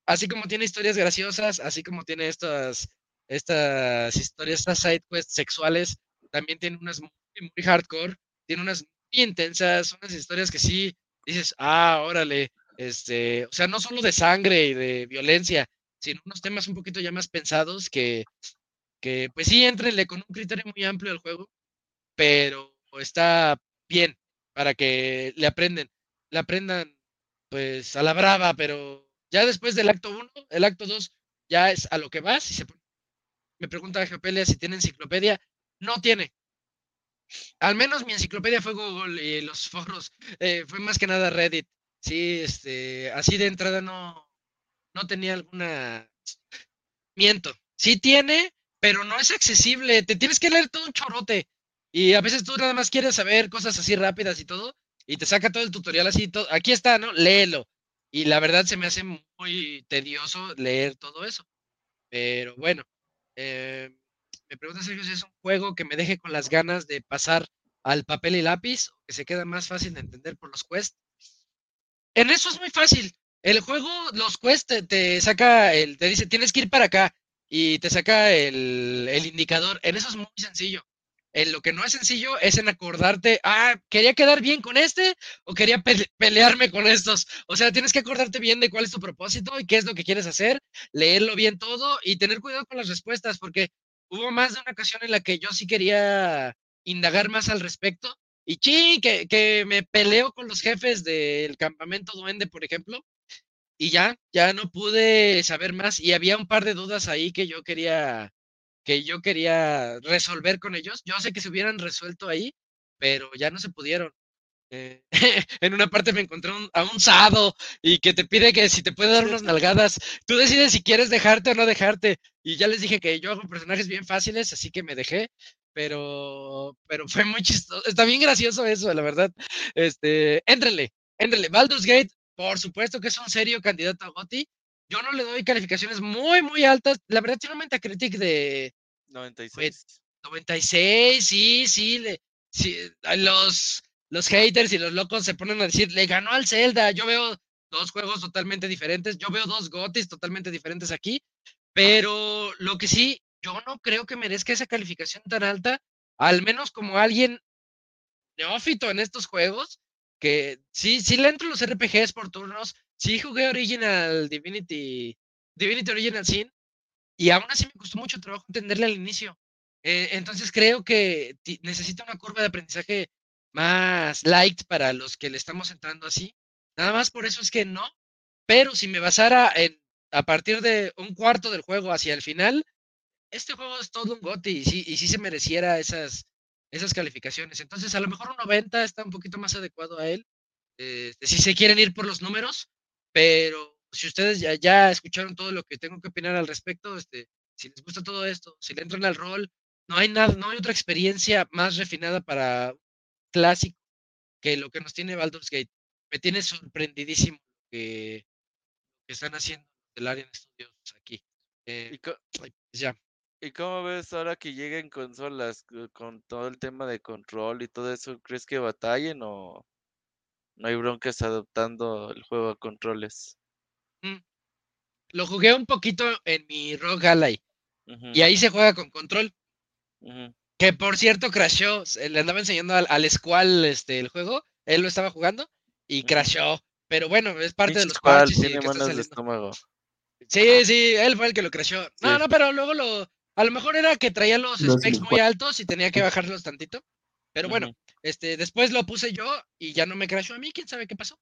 así como tiene historias graciosas, así como tiene estas, estas historias, estas side quests sexuales, también tiene unas muy, muy hardcore, tiene unas muy intensas, unas historias que sí dices, ah, órale, este, o sea, no solo de sangre y de violencia, sino unos temas un poquito ya más pensados que que pues sí, entrenle con un criterio muy amplio al juego, pero está bien para que le aprenden, le aprendan pues a la brava, pero ya después del acto 1, el acto 2 ya es a lo que vas y se me pregunta Geopelia si tiene enciclopedia, no tiene. Al menos mi enciclopedia fue Google y los foros, eh, fue más que nada Reddit. Sí, este, así de entrada no, no tenía alguna miento. Sí tiene, pero no es accesible. Te tienes que leer todo un chorote. Y a veces tú nada más quieres saber cosas así rápidas y todo, y te saca todo el tutorial así. Todo. Aquí está, ¿no? Léelo. Y la verdad se me hace muy tedioso leer todo eso. Pero bueno, eh, me pregunta Sergio si es un juego que me deje con las ganas de pasar al papel y lápiz o que se queda más fácil de entender por los quests. En eso es muy fácil. El juego, los quests te, saca, el, te dice, tienes que ir para acá y te saca el, indicador. En eso es muy sencillo. En lo que no es sencillo es en acordarte, ah, quería quedar bien con este o quería pelearme con estos. O sea, tienes que acordarte bien de cuál es tu propósito y qué es lo que quieres hacer, leerlo bien todo y tener cuidado con las respuestas, porque hubo más de una ocasión en la que yo sí quería indagar más al respecto. Y sí, que, que me peleo con los jefes del campamento duende, por ejemplo, y ya, ya no pude saber más y había un par de dudas ahí que yo quería que yo quería resolver con ellos. Yo sé que se hubieran resuelto ahí, pero ya no se pudieron. Eh, *laughs* en una parte me encontré a un sado y que te pide que si te puede dar unas nalgadas, tú decides si quieres dejarte o no dejarte. Y ya les dije que yo hago personajes bien fáciles, así que me dejé, pero, pero fue muy chistoso. Está bien gracioso eso, la verdad. Este, éntrenle, éntrenle. Baldur's Gate por supuesto que es un serio candidato a GOTY. Yo no le doy calificaciones muy, muy altas. La verdad tiene un Metacritic de 96. 96, sí, sí, los, los haters y los locos se ponen a decir, le ganó al Zelda. Yo veo dos juegos totalmente diferentes. Yo veo dos GOTYs totalmente diferentes aquí. Pero lo que sí, yo no creo que merezca esa calificación tan alta, al menos como alguien neófito en estos juegos, que sí, sí le entro los RPGs por turnos, sí jugué Original Divinity, Divinity Original Sin, y aún así me costó mucho trabajo entenderle al inicio. Eh, entonces creo que necesita una curva de aprendizaje más light para los que le estamos entrando así. Nada más por eso es que no. Pero si me basara en a partir de un cuarto del juego hacia el final, este juego es todo un goti y sí, y sí se mereciera esas, esas calificaciones. Entonces, a lo mejor un 90 está un poquito más adecuado a él. Este, si se quieren ir por los números, pero si ustedes ya, ya escucharon todo lo que tengo que opinar al respecto, este, si les gusta todo esto, si le entran al rol, no hay nada, no hay otra experiencia más refinada para clásico que lo que nos tiene Baldur's Gate. Me tiene sorprendidísimo que, que están haciendo el área de estudios aquí. Eh, pues ya. ¿Y cómo ves ahora que lleguen consolas con todo el tema de control y todo eso? ¿Crees que batallen o no hay broncas adoptando el juego a controles? Mm. Lo jugué un poquito en mi Rogue Ally y ahí se juega con control. Que por cierto crashó, le andaba enseñando al, al Squall este, el juego, él lo estaba jugando y crashó. Pero bueno, es parte de los parches. Tiene manos de estómago. Sí, sí, él fue el que lo crashó. No, no, pero luego lo, a lo mejor era que traía los, specs muy altos y tenía que bajarlos tantito. Pero bueno, este, después lo puse yo y ya no me crashó a mí, quién sabe qué pasó.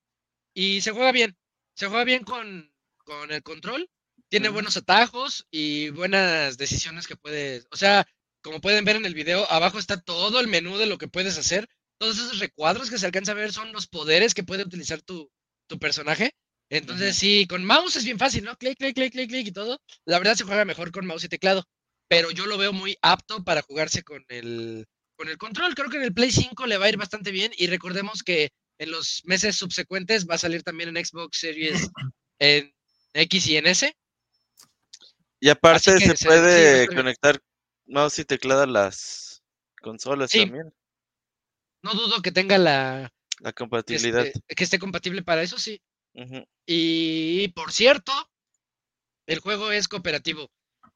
Y se juega bien. Se juega bien con, con el control. Tiene buenos atajos y buenas decisiones que puedes. O sea, como pueden ver en el video, abajo está todo el menú de lo que puedes hacer. todos esos recuadros que se alcanza a ver son los poderes que puede utilizar tu, tu personaje. Entonces, sí, con mouse es bien fácil, ¿no? Clic, clic, clic, clic, clic y todo. La verdad se juega mejor con mouse y teclado, pero yo lo veo muy apto para jugarse con el, con el control. Creo que en el Play 5 le va a ir bastante bien y recordemos que en los meses subsecuentes va a salir también en Xbox Series *clears throat* en X y en S. Y aparte se, puede conectar mouse y teclado a las consolas también. No dudo que tenga la, la compatibilidad. Este, que esté compatible para eso, sí. Y por cierto, el juego es cooperativo.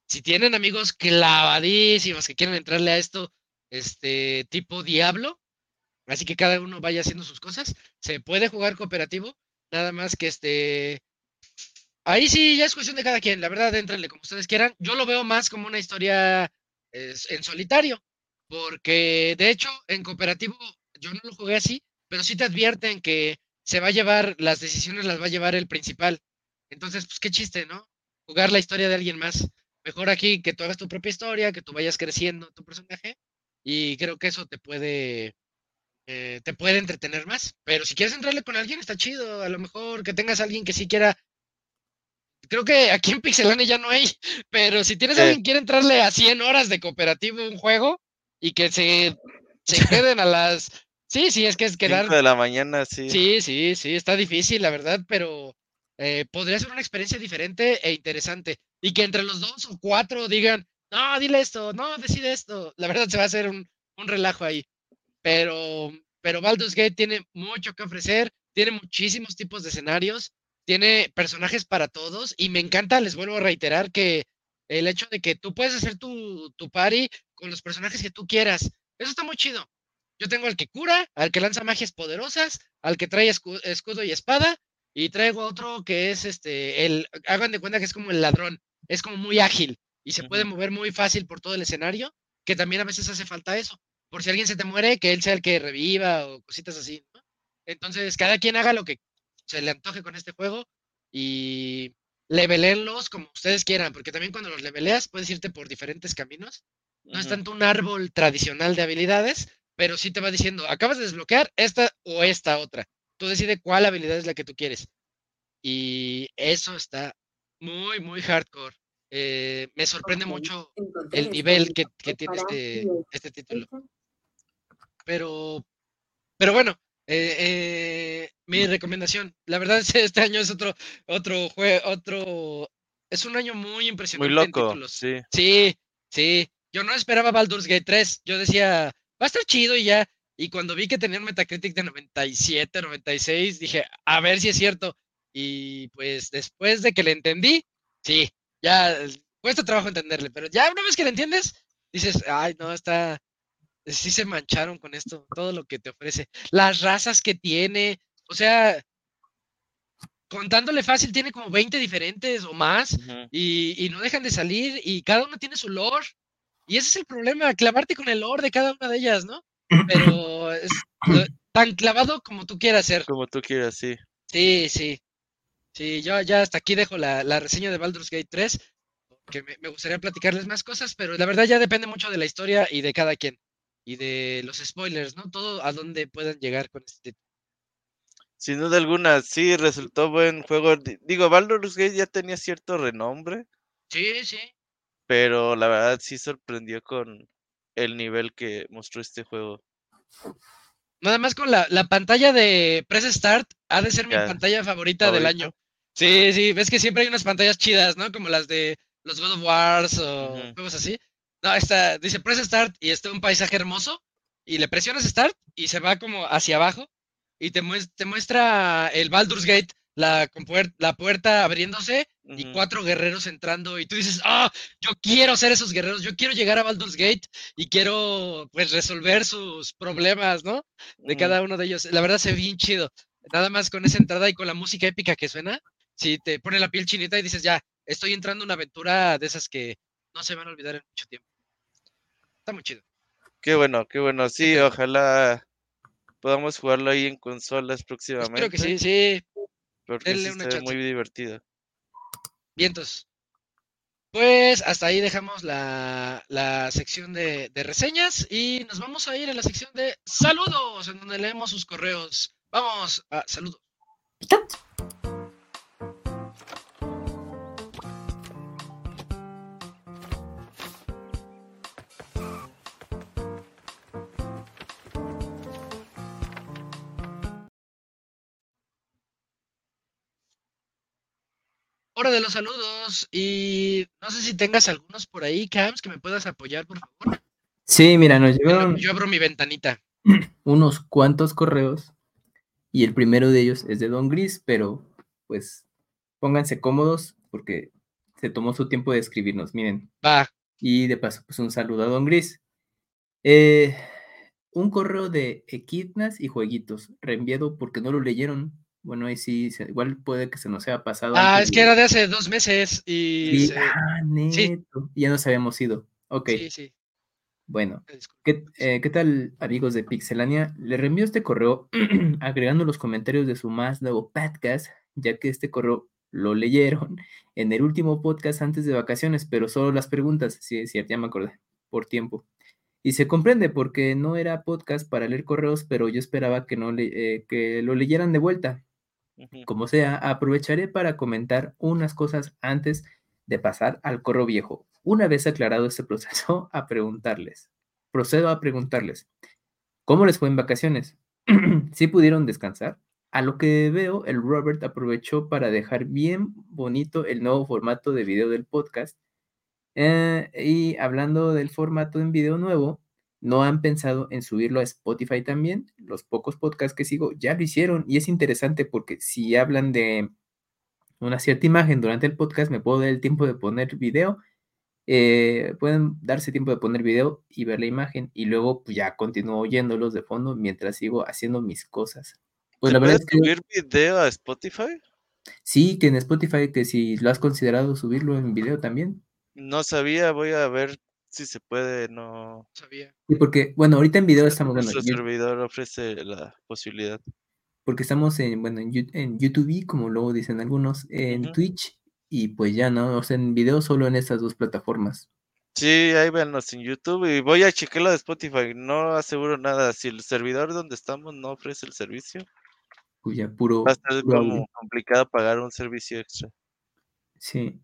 Si tienen amigos clavadísimos que quieren entrarle a esto, este tipo Diablo, así que cada uno vaya haciendo sus cosas, se puede jugar cooperativo, nada más que este... Ahí sí, ya es cuestión de cada quien, la verdad, entrenle como ustedes quieran. Yo lo veo más como una historia en solitario, porque de hecho en cooperativo yo no lo jugué así, pero sí te advierten que se va a llevar, las decisiones las va a llevar el principal. Entonces, pues qué chiste, ¿no? Jugar la historia de alguien más. Mejor aquí que tú hagas tu propia historia, que tú vayas creciendo tu personaje y creo que eso te puede eh, te puede entretener más. Pero si quieres entrarle con alguien, está chido. A lo mejor que tengas alguien que sí quiera. Creo que aquí en Pixelane ya no hay, *laughs* pero si tienes alguien que quiere entrarle a 100 horas de cooperativo un juego y que se, se *laughs* queden a las Sí, sí, es que es quedar. de la mañana, sí. Sí, sí, sí, está difícil, la verdad, pero eh, podría ser una experiencia diferente e interesante. Y que entre los dos o cuatro digan, no, dile esto, no, decide esto. La verdad se va a hacer un, un relajo ahí. Pero, pero Baldur's Gate tiene mucho que ofrecer, tiene muchísimos tipos de escenarios, tiene personajes para todos y me encanta, les vuelvo a reiterar que el hecho de que tú puedes hacer tu, tu party con los personajes que tú quieras, eso está muy chido. Yo tengo al que cura, al que lanza magias poderosas, al que trae escudo y espada, y traigo otro que es este, el, hagan de cuenta que es como el ladrón, es como muy ágil y se puede mover muy fácil por todo el escenario, que también a veces hace falta eso. Por si alguien se te muere, que él sea el que reviva o cositas así. Entonces, cada quien haga lo que se le antoje con este juego y levelenlos como ustedes quieran, porque también cuando los leveleas puedes irte por diferentes caminos. No es tanto un árbol tradicional de habilidades, pero sí te va diciendo, acabas de desbloquear esta o esta otra. Tú decides cuál habilidad es la que tú quieres. Y eso está muy, muy hardcore. Eh, me sorprende mucho el nivel que, tiene este, este título. Pero, pero bueno, eh, eh, mi recomendación, la verdad es que este año es otro, otro juego, otro, es un año muy impresionante. Muy loco, sí. Sí, sí. Yo no esperaba Baldur's Gate 3. Yo decía, va a estar chido y ya. Y cuando vi que tenía un Metacritic de 97, 96, dije, a ver si es cierto. Y pues después de que le entendí, sí, ya cuesta trabajo entenderle, pero ya una vez que le entiendes, dices, ay, no, está, sí se mancharon con esto, todo lo que te ofrece. Las razas que tiene, o sea, contándole fácil, tiene como 20 diferentes o más, y, y, no dejan de salir, y cada uno tiene su lore, y ese es el problema, clavarte con el lore de cada una de ellas, ¿no? Pero es *clears throat* tan clavado como tú quieras ser. Como tú quieras, sí. Sí, sí. Sí, yo ya hasta aquí dejo la, reseña de Baldur's Gate 3, que me, gustaría platicarles más cosas, pero la verdad ya depende mucho de la historia y de cada quien. Y de los spoilers, ¿no? Todo a dónde puedan llegar con este Sin duda alguna, sí, resultó buen juego. Digo, Baldur's Gate ya tenía cierto renombre. Sí, sí pero la verdad sí sorprendió con el nivel que mostró este juego. Nada más con la, pantalla de Press Start, ha de ser mi pantalla favorita del año. Sí, sí, ves que siempre hay unas pantallas chidas, ¿no? Como las de los God of Wars o juegos así. No, esta dice Press Start y está un paisaje hermoso y le presionas Start y se va como hacia abajo y te, te muestra el Baldur's Gate la, la puerta abriéndose y cuatro guerreros entrando y tú dices, ah, yo quiero ser esos guerreros, yo quiero llegar a Baldur's Gate y quiero pues resolver sus problemas, ¿no? De cada uno de ellos. La verdad se ve bien chido. Nada más con esa entrada y con la música épica que suena, si te pone la piel chinita y dices, ya, estoy entrando en una aventura de esas que no se van a olvidar en mucho tiempo. Está muy chido. Qué bueno, qué bueno. Sí, ojalá podamos jugarlo ahí en consolas próximamente. Creo que sí, sí. Porque sí muy divertido. Vientos. Pues hasta ahí dejamos la, sección de, de, reseñas y nos vamos a ir a la sección de saludos, en donde leemos sus correos. Vamos a saludos. Hora de los saludos y no sé si tengas algunos por ahí, Cams, que me puedas apoyar, por favor. Sí, mira, nos llegaron... Yo abro mi ventanita. *clears throat* Unos cuantos correos y el primero de ellos es de Don Gris, pero pues pónganse cómodos porque se tomó su tiempo de escribirnos, miren. Va. Y de paso, pues un saludo a Don Gris. Eh, un correo de Equidnas y Jueguitos, reenviado porque no lo leyeron. Bueno, ahí sí, igual puede que se nos haya pasado. Ah, es que era de hace dos meses y. Ah, neto. Ya nos habíamos ido. Ok. Sí, sí. Bueno, eh, ¿qué, tal, amigos de Pixelania? Le reenvío este correo *clears throat* agregando los comentarios de su más nuevo podcast, ya que este correo lo leyeron en el último podcast antes de vacaciones, pero solo las preguntas. Sí, es cierto, ya me acordé, por tiempo. Y se comprende porque no era podcast para leer correos, pero yo esperaba que, no le, eh, que lo leyeran de vuelta. Como sea, aprovecharé para comentar unas cosas antes de pasar al correo viejo. Una vez aclarado este *laughs* proceso, a preguntarles. Procedo a preguntarles, ¿cómo les fue en vacaciones? *clears throat* ¿Sí pudieron descansar? A lo que veo, el Robert aprovechó para dejar bien bonito el nuevo formato de video del podcast. Eh, y hablando del formato en video nuevo, ¿No han pensado en subirlo a Spotify también? Los pocos podcasts que sigo ya lo hicieron y es interesante porque si hablan de una cierta imagen durante el podcast, me puedo dar el tiempo de poner video. Eh, pueden darse tiempo de poner video y ver la imagen y luego pues, ya continúo oyéndolos de fondo mientras sigo haciendo mis cosas. Pues la verdad es que, subir video a Spotify? Sí, que en Spotify, que si lo has considerado subirlo en video también. No sabía, voy a ver si se puede, no sabía. Sí, porque, bueno, ahorita en video estamos... Nuestro servidor ofrece la posibilidad. Porque estamos en, bueno, en, YouTube, como luego dicen algunos, en Twitch, y pues ya, ¿no? O sea, en video solo en estas dos plataformas. Sí, ahí véanos en YouTube y voy a chequear de Spotify. No aseguro nada. Si el servidor donde estamos no ofrece el servicio, pues ya puro. Va a ser como complicado pagar un servicio extra. Sí.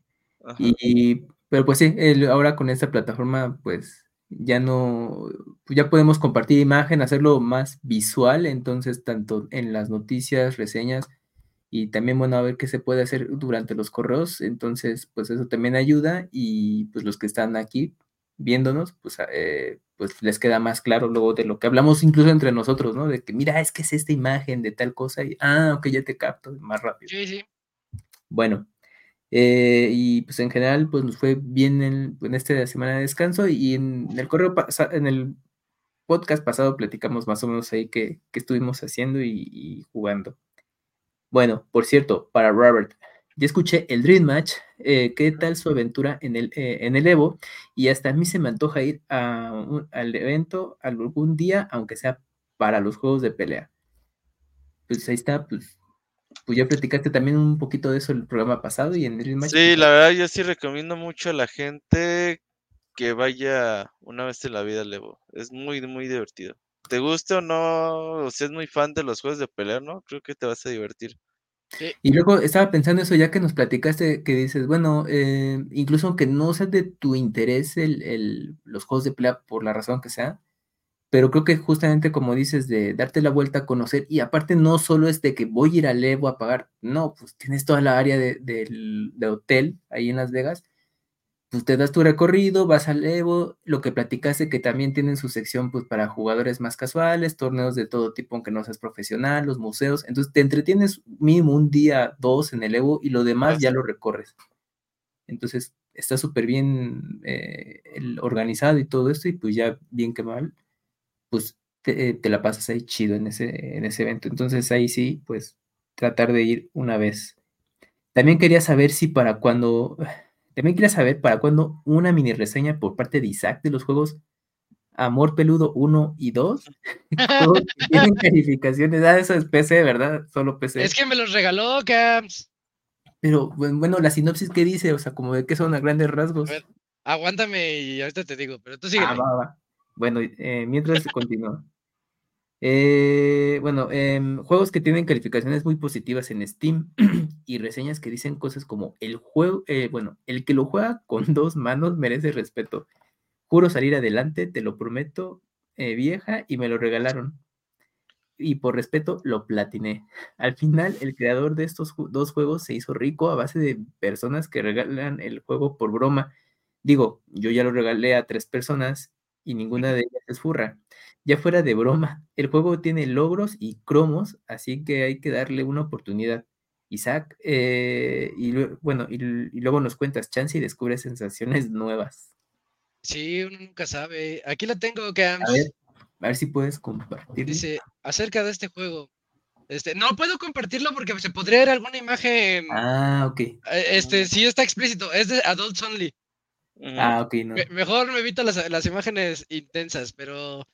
Y pero pues sí, ahora con esta plataforma, pues ya no, ya podemos compartir imagen, hacerlo más visual, entonces tanto en las noticias, reseñas y también bueno, a ver qué se puede hacer durante los correos, entonces pues eso también ayuda y pues los que están aquí viéndonos, pues, eh, pues les queda más claro luego de lo que hablamos incluso entre nosotros, ¿no? De que mira, es que es esta imagen de tal cosa y, ah, ok, ya te capto más rápido. Sí, sí. Bueno, eh, y pues en general, pues nos fue bien en, en esta semana de descanso y en el correo en el podcast pasado platicamos más o menos ahí qué, estuvimos haciendo y, jugando. Bueno, por cierto, para Robert, ya escuché el Dream Match, eh, qué tal su aventura en el, eh, en el Evo y hasta a mí se me antoja ir al evento algún día, aunque sea para los juegos de pelea. Pues ahí está, pues pues ya platicaste también un poquito de eso el programa pasado y en el Match. Sí, la verdad yo sí recomiendo mucho a la gente que vaya una vez en la vida al Evo. Es muy, muy divertido. ¿Te guste o no? O si es muy fan de los juegos de pelea, ¿no? Creo que te vas a divertir. Y luego estaba pensando eso, ya que nos platicaste, que dices, bueno, eh, incluso aunque no sea de tu interés el, los juegos de pelea por la razón que sea, pero creo que justamente como dices, de darte la vuelta a conocer, y aparte no solo es de que voy a ir al Evo a pagar, no, pues tienes toda la área de, de, hotel ahí en Las Vegas, pues te das tu recorrido, vas al Evo, lo que platicaste que también tienen su sección pues para jugadores más casuales, torneos de todo tipo aunque no seas profesional, los museos, entonces te entretienes mínimo un día, dos en el Evo y lo demás ya lo recorres. Entonces está súper bien eh, organizado y todo esto y pues ya bien que mal pues te, te, la pasas ahí chido en ese, en ese evento. Entonces ahí sí, pues tratar de ir una vez. También quería saber si para cuando, *sighs* también quería saber para cuando una mini reseña por parte de Isaac de los juegos Amor Peludo 1 y 2. *laughs* tienen *laughs* calificaciones. Ah, eso es PC, ¿verdad? Solo PC. Es que me los regaló, Camps. Pero bueno, la sinopsis que dice, o sea, como de que son a grandes rasgos. aguántame y ahorita te digo, pero tú sigue. Ah, va, va. Bueno, eh, mientras continúa. Eh, bueno, em, juegos que tienen calificaciones muy positivas en Steam *clears throat* y reseñas que dicen cosas como el juego, eh, bueno, el que lo juega con *laughs* dos manos merece respeto. Juro salir adelante, te lo prometo, vieja, y me lo regalaron y por respeto lo platiné. Al final, el creador de estos dos juegos se hizo rico a base de personas que regalan el juego por broma. Digo, yo ya lo regalé a tres personas y ninguna de ellas es furra. Ya fuera de broma, el juego tiene logros y cromos, así que hay que darle una oportunidad. Isaac, eh, y bueno, y, luego nos cuentas chance y descubre sensaciones *laughs* nuevas. Sí, uno nunca sabe. Aquí la tengo, que a ver si puedes compartir. Dice, acerca de este juego. Este, no puedo compartirlo porque se podría ver alguna imagen. Ah, ok. Eh, este, sí está explícito, es de Adults Only. Ah, ok, no. mejor me evito las, imágenes intensas, pero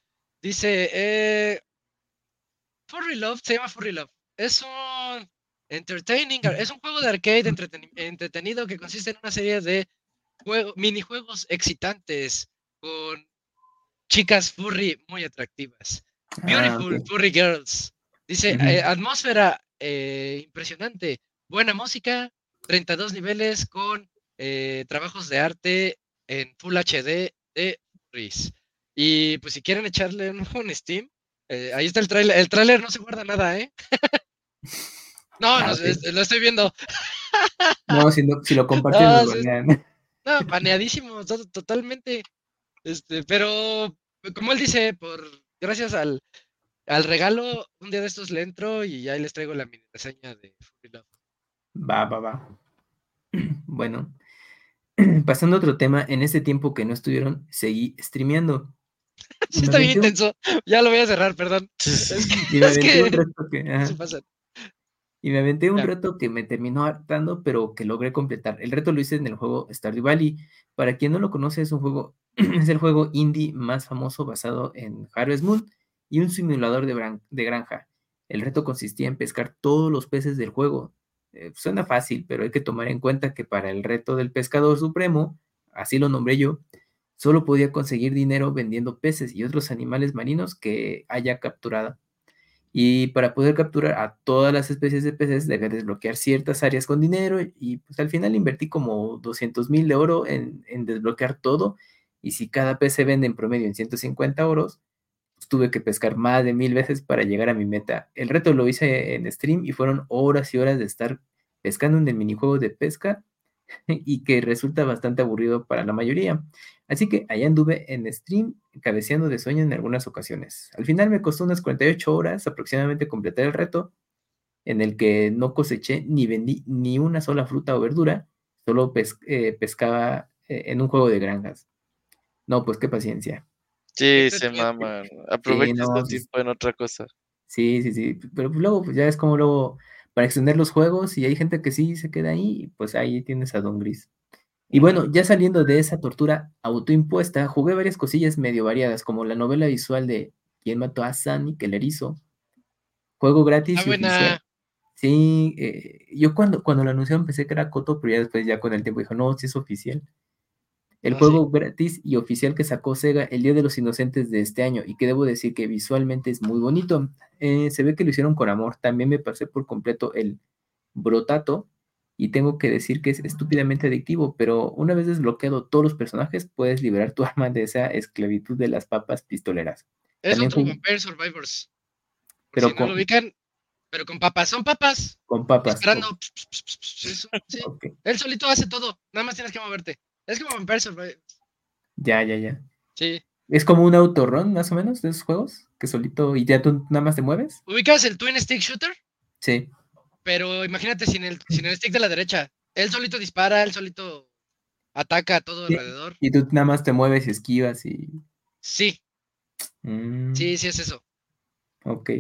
dice, eh, Furry Love, se llama Furry Love. Es un entertaining, es un juego de arcade entretenido que consiste en una serie de minijuegos excitantes con chicas furry muy atractivas. Ah, Beautiful furry girls. Dice, eh, atmósfera eh, impresionante, buena música, 32 niveles con eh, trabajos de arte en Full HD de furries. Y pues si quieren echarle un ojo en Steam, ahí está el trailer. El trailer no se guarda nada, ¿eh? *laughs* no, ah, lo estoy viendo. *laughs* no, si, si lo compartimos, no, baneadísimo, totalmente. Este, pero como él dice, por gracias al, al regalo, un día de estos le entro y ahí les traigo la mini reseña de Furry Love. Va, va, va. *clears throat* Bueno, *clears throat* pasando a otro tema, en este tiempo que no estuvieron, seguí streameando. *laughs* Sí, está bien intenso. Ya lo voy a cerrar, perdón. y me aventé un reto que. Y me aventé un reto que me terminó hartando, pero que logré completar. El reto lo hice en el juego Stardew Valley. Para quien no lo conoce, es un juego *clears throat* es el juego indie más famoso basado en Harvest Moon y un simulador de, granja. El reto consistía en pescar todos los peces del juego. Eh, suena fácil, pero hay que tomar en cuenta que para el reto del pescador supremo, así lo nombré yo, solo podía conseguir dinero vendiendo peces y otros animales marinos que haya capturado. Y para poder capturar a todas las especies de peces, debía desbloquear ciertas áreas con dinero. Y pues al final invertí como 200 mil de oro en, en desbloquear todo y si cada pez se vende en promedio en 150 euros, pues tuve que pescar más de mil veces para llegar a mi meta. El reto lo hice en stream y fueron horas y horas de estar pescando en el minijuego de pesca *laughs* y que resulta bastante aburrido para la mayoría. Así que allá anduve en stream cabeceando de sueño en algunas ocasiones. Al final me costó unas 48 horas aproximadamente completar el reto, en el que no coseché ni vendí ni una sola fruta o verdura, solo eh, pescaba eh, en un juego de granjas. No, pues qué paciencia. Sí, se maman. *laughs* Aprovecha sí, tiempo en otra cosa. Sí, sí, sí. Pero pues, luego, pues ya es como luego para extender los juegos y hay gente que sí se queda ahí, pues ahí tienes a Don Gris. Y bueno, ya saliendo de esa tortura autoimpuesta, jugué varias cosillas medio variadas, como la novela visual de ¿Quién mató a Sunny? que el erizo. Juego gratis. Ah, buena. Sí, eh, yo cuando, cuando lo anunciaron pensé que era Coto, pero ya después, ya con el tiempo dijo, no, sí es oficial el ah, juego gratis y oficial que sacó Sega el Día de los Inocentes de este año y que debo decir que visualmente es muy bonito. Eh, se ve que lo hicieron con amor. También me pasé por completo el Brotato y tengo que decir que es estúpidamente adictivo, pero una vez desbloqueado todos los personajes puedes liberar tu *laughs* arma de esa esclavitud de las papas pistoleras. Es otro Vampire Survivors. Pero si no lo ubican, pero con papas, son papas. Con papas. Él solito hace todo, nada más tienes que moverte. Es como Vampire Survivors. Ya, ya, ya. Sí. Es como un autorun, más o menos, de esos juegos, que solito y ya tú nada más te mueves. ¿Ubicas el Twin Stick Shooter? Sí. Pero imagínate sin el, sin el stick de la derecha. Él solito dispara, él solito ataca a todo alrededor. Y tú nada más te mueves y esquivas y. Sí. Mm. Sí, sí es eso. Ok.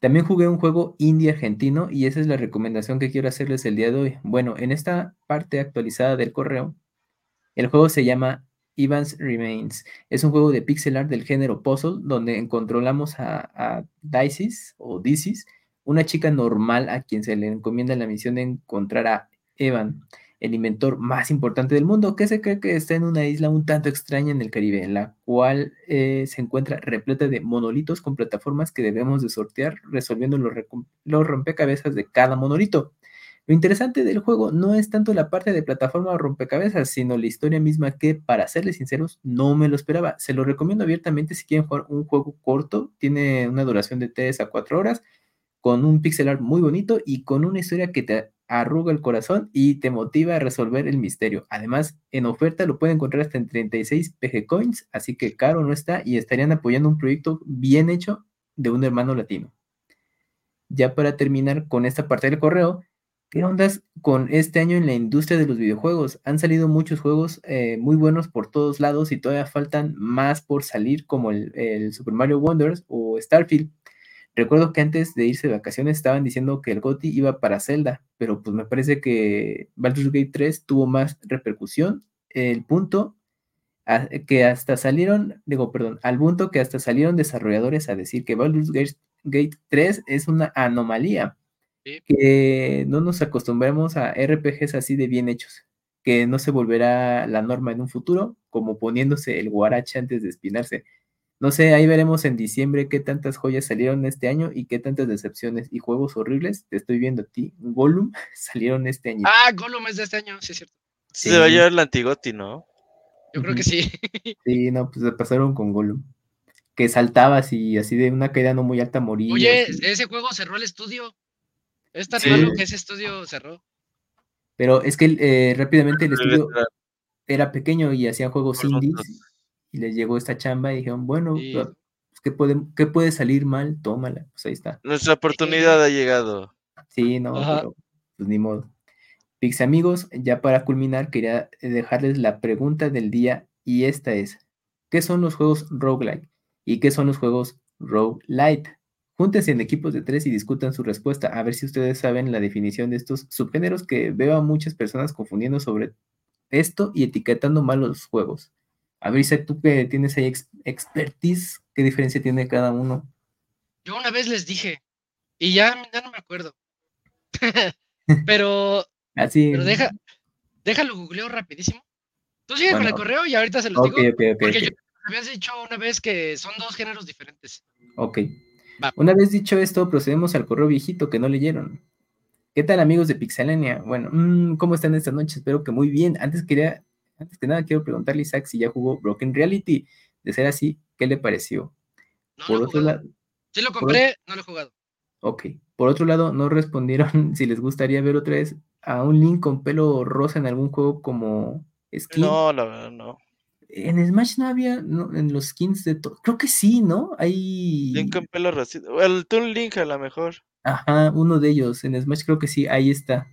También jugué un juego indie argentino y esa es la recomendación que quiero hacerles el día de hoy. Bueno, en esta parte actualizada del correo el juego se llama Evans Remains. Es un juego de pixel art del género puzzle donde controlamos a, a o Dicis, una chica normal a quien se le encomienda la misión de encontrar a Evan, el inventor más importante del mundo, que se cree que está en una isla un tanto extraña en el Caribe, en la cual eh, se encuentra repleta de monolitos con plataformas que debemos de sortear resolviendo los rompecabezas de cada monolito. Lo interesante del juego no es tanto la parte de plataforma o rompecabezas, sino la historia misma que, para serles sinceros, no me lo esperaba. Se lo recomiendo abiertamente si quieren jugar un juego corto, tiene una duración de 3 a 4 horas, con un pixel art muy bonito y con una historia que te arruga el corazón y te motiva a resolver el misterio. Además, en oferta lo pueden encontrar hasta en 36 PG Coins, así que caro no está y estarían apoyando un proyecto bien hecho de un hermano latino. Ya para terminar con esta parte del correo, ¿qué ondas con este año en la industria de los videojuegos? Han salido muchos juegos eh, muy buenos por todos lados y todavía faltan más por salir como el, Super Mario Wonders o Starfield. Recuerdo que antes de irse de vacaciones estaban diciendo que el GOTI iba para Zelda, pero pues me parece que Baldur's Gate 3 tuvo más repercusión. El punto que hasta salieron, digo, perdón, al punto que hasta salieron desarrolladores a decir que Baldur's Gate 3 es una anomalía, que no nos acostumbramos a RPGs así de bien hechos, que no se volverá la norma en un futuro, como poniéndose el guarache antes de espinarse. No sé, ahí veremos en diciembre qué tantas joyas salieron este año y qué tantas decepciones y juegos horribles. Te estoy viendo a ti. Gollum *laughs* salieron este año. Ah, Gollum es de este año, sí es cierto. Sí. Se va a llevar el Antigoti, ¿no? Yo creo que sí. *laughs* Sí, no, pues se pasaron con Gollum. Que saltabas y así de una caída no muy alta moría. Oye, ese juego cerró el estudio. Es tan malo que ese estudio cerró. Pero es que eh, rápidamente el estudio era pequeño y hacía juegos indies y les llegó esta chamba y dijeron, bueno, pues, ¿qué, puede, ¿qué puede salir mal? Tómala, pues ahí está. Nuestra oportunidad ha llegado. Sí, no, pero pues ni modo. Pix amigos, ya para culminar, quería dejarles la pregunta del día y esta es, ¿qué son los juegos roguelike? ¿Y qué son los juegos roguelite? Júntense en equipos de tres y discutan su respuesta, a ver si ustedes saben la definición de estos subgéneros que veo a muchas personas confundiendo sobre esto y etiquetando mal los juegos. A ver, Isaac, tú que tienes ahí expertise, ¿qué diferencia tiene cada uno? Yo una vez les dije, y ya, ya no me acuerdo. *laughs* pero, *laughs* Así. pero deja, déjalo googleo rapidísimo. Tú sigue con el correo y ahorita se los digo. porque yo habías dicho una vez que son dos géneros diferentes. Ok. Una vez dicho esto, procedemos al correo viejito que no leyeron. ¿Qué tal amigos de Pixelania? Bueno, mm, ¿cómo están esta noche? Espero que muy bien. Antes quería antes que nada, quiero preguntarle a Isaac si ya jugó Broken Reality. De ser así, ¿qué le pareció? No por otro lado. Sí lo compré, no lo he jugado. Ok. Por otro lado, no respondieron *laughs* si les gustaría ver otra vez a un Link con pelo rosa en algún juego como skin. No, la verdad, no. En Smash no había, no, en los skins de todo. Creo que sí, ¿no? Hay. Link con pelo. El Toon Link a lo mejor. Ajá, uno de ellos. En Smash creo que sí, ahí está.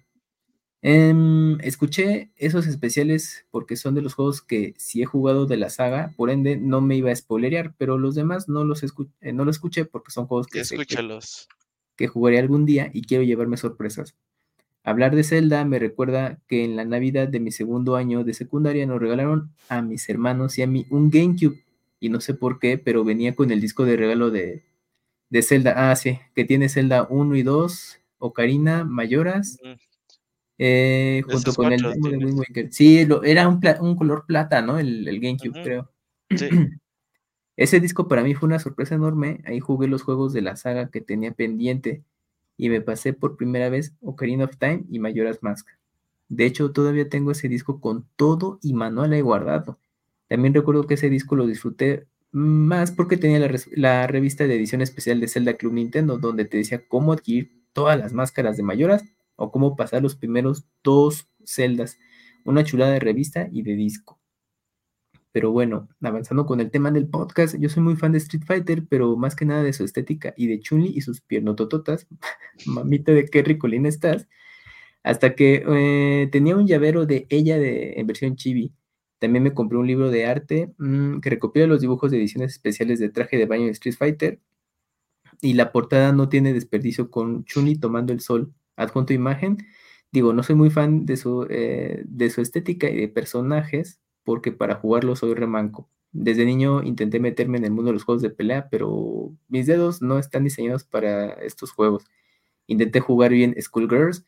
Em, escuché esos especiales porque son de los juegos que sí he jugado de la saga, por ende no me iba a spoilerear, pero los demás no los eh, no lo escuché porque son juegos que, que, jugaré algún día y quiero llevarme sorpresas. Hablar de Zelda me recuerda que en la Navidad de mi segundo año de secundaria nos regalaron a mis hermanos y a mí un GameCube y no sé por qué, pero venía con el disco de regalo de, de Zelda. Ah, sí, que tiene Zelda 1 y 2, Ocarina, Mayoras. Eh, junto con el Sí, era un, un, color plata, ¿no? El, el GameCube, creo. *clears throat* Ese disco para mí fue una sorpresa enorme. Ahí jugué los juegos de la saga que tenía pendiente y me pasé por primera vez Ocarina of Time y Majora's Mask. De hecho, todavía tengo ese disco con todo y manual ahí guardado. También recuerdo que ese disco lo disfruté más porque tenía la, la, revista de edición especial de Zelda Club Nintendo, donde te decía cómo adquirir todas las máscaras de Mayoras o cómo pasar los primeros dos celdas, una chulada de revista y de disco. Pero bueno, avanzando con el tema del podcast, yo soy muy fan de Street Fighter, pero más que nada de su estética y de Chun-Li y sus piernotototas. *laughs* Mamita de qué ricolina estás. Hasta que eh, tenía un llavero de ella de, en versión chibi. También me compré un libro de arte mm, que recopila los dibujos de ediciones especiales de traje de baño de Street Fighter. Y la portada no tiene desperdicio con Chun-Li tomando el sol adjunto imagen. Digo, no soy muy fan de su, eh, de su estética y de personajes, porque para jugarlo soy remanco. Desde niño intenté meterme en el mundo de los juegos de pelea, pero mis dedos no están diseñados para estos juegos. Intenté jugar bien Schoolgirls